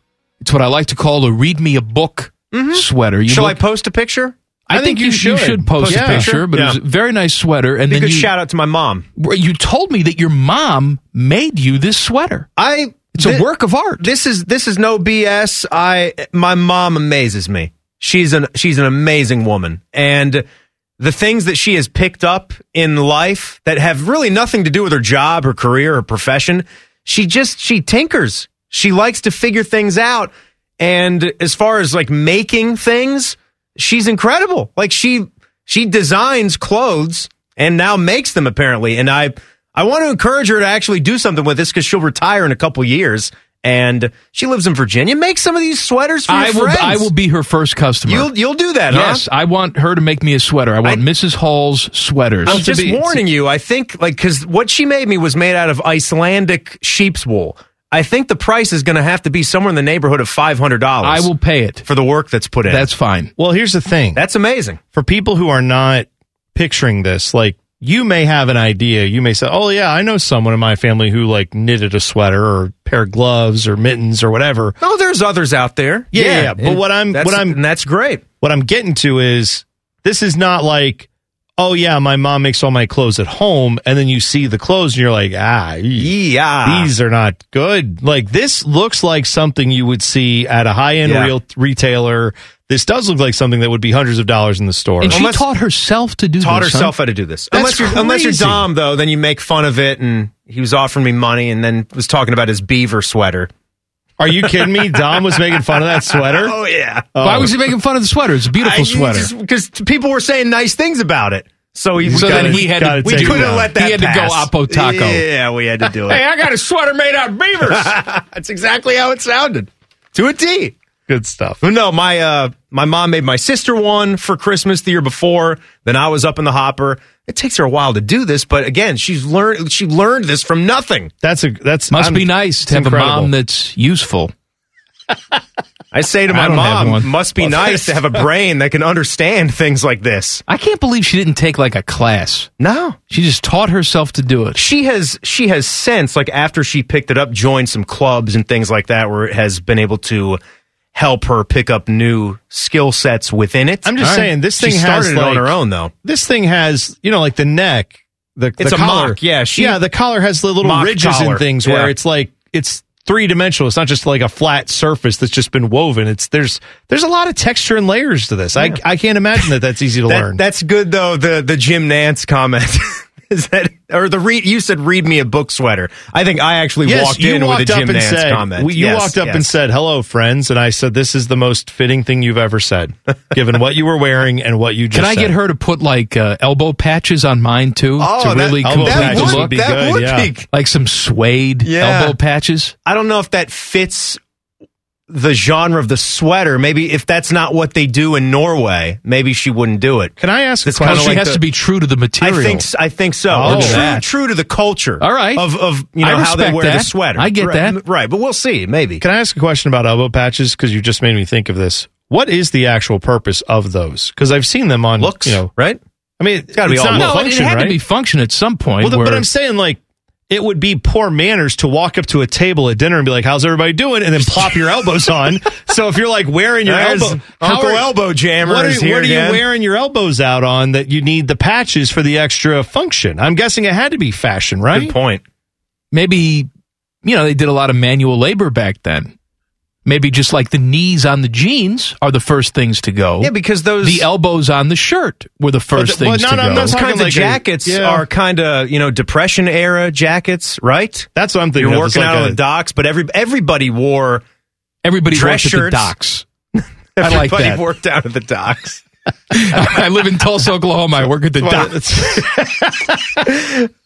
It's what I like to call a read me a book sweater. You Mm-hmm. Shall look- I post a picture? I, think, you, should. should post Yeah. a picture, but it was a very nice sweater. And a then good you, shout out to my mom. you told me that your mom made you this sweater. I It's a work of art. This is this is no BS. I my mom amazes me. She's an she's an amazing woman, and the things that she has picked up in life that have really nothing to do with her job, her career, her profession. She just she tinkers. She likes to figure things out, and as far as like making things, she's incredible. Like she she designs clothes and now makes them apparently, and I. I want to encourage her to actually do something with this because she'll retire in a couple years, and she lives in Virginia. Make some of these sweaters for your I will. friends. I will be her first customer. You'll you'll do that, yes, huh? I want her to make me a sweater. I want Mrs. Hall's sweaters. I'm just warning you. I think like because what she made me was made out of Icelandic sheep's wool. I think the price is going to have to be somewhere in the neighborhood of five hundred dollars. I will pay it for the work that's put in. That's fine. Well, here's the thing. That's amazing. For people who are not picturing this, like you may have an idea. You may say, "Oh yeah, I know someone in my family who like knitted a sweater or a pair of gloves or mittens or whatever." Oh, there's others out there. Yeah, yeah. yeah. But what I'm what I'm and that's great. What I'm getting to is this is not like, oh yeah, my mom makes all my clothes at home, and then you see the clothes and you're like, ah, yeah, these are not good. Like this looks like something you would see at a high end Yeah. real retailer. This does look like something that would be hundreds of dollars in the store. And she taught herself to do taught this. huh? herself how to do this. That's unless you're unless you're. Dom though, then you make fun of it. And he was offering me money, and then was talking about his beaver sweater. Are you kidding me? Dom was making fun of that sweater. Oh yeah. Why was he making fun of the sweater? It's a beautiful sweater. Because people were saying nice things about it. So he So then he had to- we couldn't let that He had to go pass. Oppo Taco. Yeah, we had to do *laughs* it. Hey, I got a sweater made out of beavers. *laughs* That's exactly how it sounded. To a T. Good stuff. Well, no, my uh, my mom made my sister one for Christmas the year before. Then I was up in the hopper. It takes her a while to do this, but again, she's learned. She learned this from nothing. That's a that's Must I'm- be nice to it's have a mom that's useful. I say to my mom, must be Well, nice to have a brain that can understand things like this. I can't believe she didn't take like a class. No, She just taught herself to do it. she has she has since like after she picked it up, joined some clubs and things like that, where it has been able to help her pick up new skill sets within it. I'm just All right. saying this She thing started has it on her own though. This thing has, you know, like the neck. The, It's the a collar. mock, yeah, she- yeah, the collar has the little ridges collar, and things yeah. where it's like it's three dimensional. It's not just like a flat surface that's just been woven. It's there's there's a lot of texture and layers to this. I I can't imagine that that's easy to That- learn. That's good though. The the Jim Nance comment *laughs* *laughs* is that, or the read. You said read me a book sweater. I think I actually Yes, walked in walked with a up Jim and Nance said, comment. we- You Yes, walked up yes. and said, "Hello, friends," and I said, "This is the most fitting thing you've ever said, *laughs* given what you were wearing and what you just." Can I said. get her to put like uh, elbow patches on mine too Oh, to that- really elbow complete the patches look? would be That good, would yeah. be- Like some suede Yeah. elbow patches. I don't know if that fits the genre of the sweater. Maybe if that's not what they do in Norway, maybe she wouldn't do it. Can I ask? It's kind of she like has the- to be true to the material. I think I think so. Oh, true, that. true to the culture. All right. Of of you know how they wear the sweater. I get right, that. Right, but we'll see. Maybe. Can I ask a question about elbow patches? Because you just made me think of this. What is the actual purpose of those? Because I've seen them on Looks, You know, right? I mean, it's gotta be all not no, it function, had right? to be function at some point. well, where, but I'm saying like. It would be poor manners to walk up to a table at dinner and be like, "How's everybody doing?" and then plop your elbows on. So if you're like wearing your There's elbow, Uncle are- Elbow Jammer what are, is here what are you wearing your elbows out on that you need the patches for the extra function? I'm guessing it had to be fashion, right? Good point. maybe you know they did a lot of manual labor back then. Maybe just like the knees on the jeans are the first things to go. Yeah, because those the elbows on the shirt were the first But- but things no, to no, go. Those kinds like of a- jackets yeah. are kind of you know depression era jackets, right? That's what I'm thinking. You're of. It's working like out on the docks, but every everybody wore Everybody dress worked at the shirts. docks. *laughs* I like everybody that. worked out at the docks. *laughs* I live in Tulsa, Oklahoma. I work at the *laughs*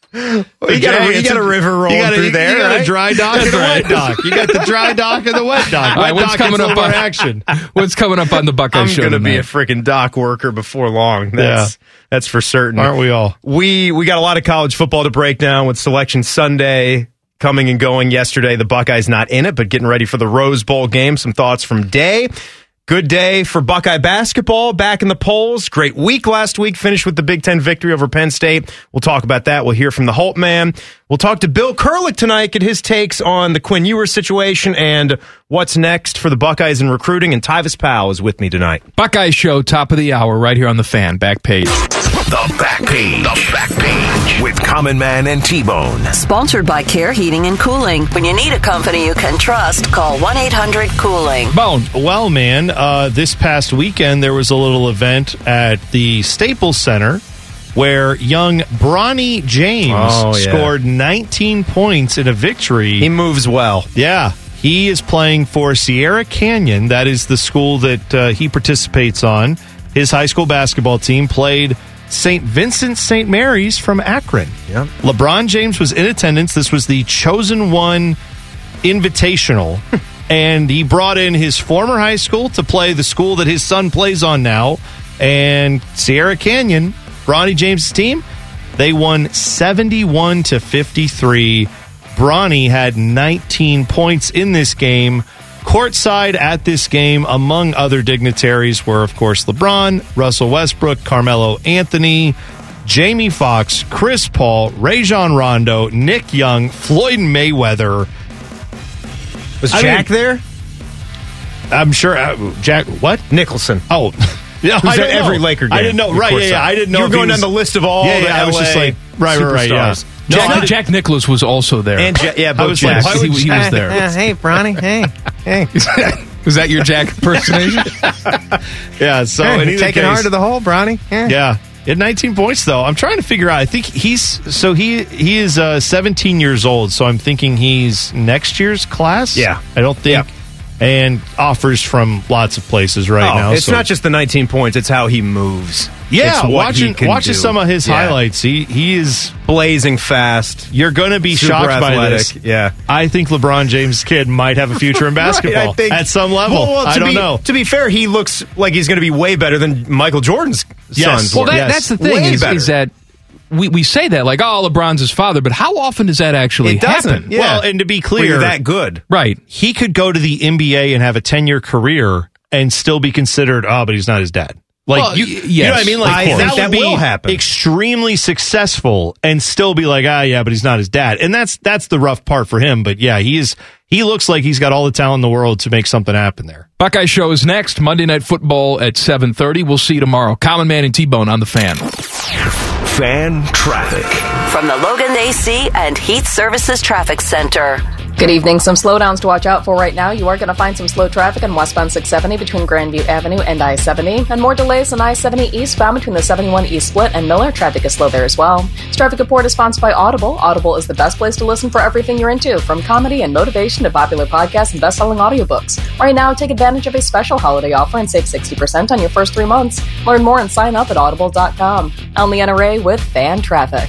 Well, you got a, you got a river rolling you got a, through there. You got right? a dry dock and a wet dock. You got the dry dock and the wet dock. All right, Wet what's coming up on action? *laughs* What's coming up on the Buckeye I'm Show going to be a freaking dock worker before long. That's that's for certain. Aren't we all? We we got a lot of college football to break down with Selection Sunday coming and going yesterday. The Buckeyes not in it, but getting ready for the Rose Bowl game. Some thoughts from Day. Good day for Buckeye basketball back in the polls. Great week last week. Finished with the Big Ten victory over Penn State. We'll talk about that. We'll hear from the Holtmann. We'll talk to Bill Kurelic tonight, get his takes on the Quinn Ewers situation and what's next for the Buckeyes in recruiting. And Tyvis Powell is with me tonight. Buckeye Show, top of the hour, right here on the fan, back page. The back page. The back page with Common Man and T Bone. Sponsored by Care Heating and Cooling. When you need a company you can trust, call 1 800 Cooling. Bone. Well, man, uh, this past weekend there was a little event at the Staples Center where young Bronny James Oh, yeah. scored 19 points in a victory. He moves well. Yeah. He is playing for Sierra Canyon. That is the school that uh, he participates on. His high school basketball team played St. Vincent St. Mary's from Akron. Yeah. LeBron James was in attendance. This was the chosen one invitational. *laughs* and he brought in his former high school to play the school that his son plays on now. And Sierra Canyon, Bronny James' team, they won 71 to 53. Bronny had 19 points in this game. Courtside at this game, among other dignitaries, were, of course, LeBron, Russell Westbrook, Carmelo Anthony, Jamie Foxx, Chris Paul, Rajon Rondo, Nick Young, Floyd Mayweather. Was I Jack mean- there? I'm sure. Uh, Jack, what? Nicholson. Oh. *laughs* Yeah, Who's I don't at every know. Laker game. I didn't know. Right, yeah, yeah. I didn't know. You if were he going was- down the list of all Yeah, the yeah, I was just like, right, right, right, yeah. No, Jack, I- Jack Nicklaus was also there. And Ja- yeah, I both was like, Jacks. why would he, he was there. hey, Bronny. Hey, hey. *laughs* was that your Jack impersonation? *laughs* Yeah, so Hey, in taking case- hard to the hole, Bronny. Yeah. Yeah. He had 19 points though. I'm trying to figure out. I think he's so he he is uh, 17 years old. So I'm thinking he's next year's class. Yeah. I don't think. And offers from lots of places right Oh, now. it's so- not just the 19 points; it's how he moves. Yeah, It's what watching he can watching do. some of his Yeah. highlights, he he is blazing fast. You're going to be Super shocked by this. Yeah, I think LeBron James' kid might have a future in *laughs* basketball Right, think- at some level. Well, well, to I don't be, know. To be fair, he looks like he's going to be way better than Michael Jordan's Yes. sons. Well, were. that, that's the thing is, is that we, we say that like, oh, LeBron's his father, but how often does that actually It doesn't. happen? Yeah. Well, and to be clear, you're that good. Right. he could go to the NBA and have a 10 year career and still be considered, oh, but he's not his dad. Like Well, you, y- you know what I mean? Like I think that, that would be will happen. extremely successful and still be like, ah, yeah, but he's not his dad. And that's that's the rough part for him. But yeah, he is. He looks like he's got all the talent in the world to make something happen there. Buckeye Show is next. Monday Night Football at 7.30. We'll see you tomorrow. Common Man and T-Bone on the fan. Fan traffic. From the Logan AC and Heat Services Traffic Center. Good evening. Some slowdowns to watch out for right now. You are going to find some slow traffic on westbound 670 between Grandview Avenue and I 70, and more delays on I 70 eastbound between the 71 East Split and Miller. Traffic is slow there as well. This traffic report is sponsored by Audible. Audible is the best place to listen for everything you're into, from comedy and motivation to popular podcasts and best selling audiobooks. Right now, take advantage of a special holiday offer and save 60% on your first three months. Learn more and sign up at audible.com. I'm Leanna Ray with Fan Traffic.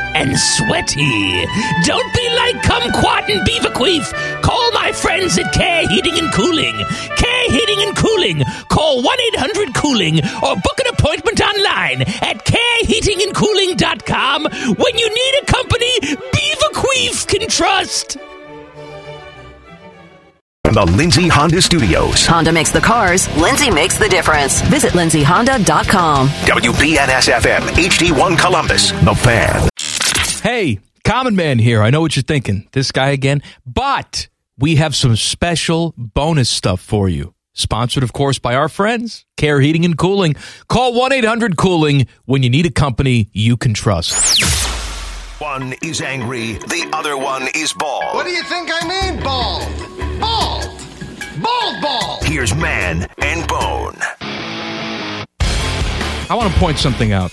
and sweaty. Don't be like Kumquat and Beaverqueef. Call my friends at Care Heating and Cooling. Care Heating and Cooling. Call 1 800 Cooling or book an appointment online at careheatingandcooling.com when you need a company Beaverqueef can trust. The Lindsay Honda Studios. Honda makes the cars, Lindsay makes the difference. Visit lindsayhonda.com. WBNS FM, HD1 Columbus. The Fan. Hey, Common Man here. I know what you're thinking. This guy again. But we have some special bonus stuff for you. Sponsored, of course, by our friends, Care Heating and Cooling. Call 1 800 Cooling when you need a company you can trust. One is angry, the other one is bald. What do you think I mean, bald? Bald! Bald bald! Here's Man and Bone. I want to point something out.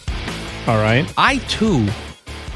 All right. I too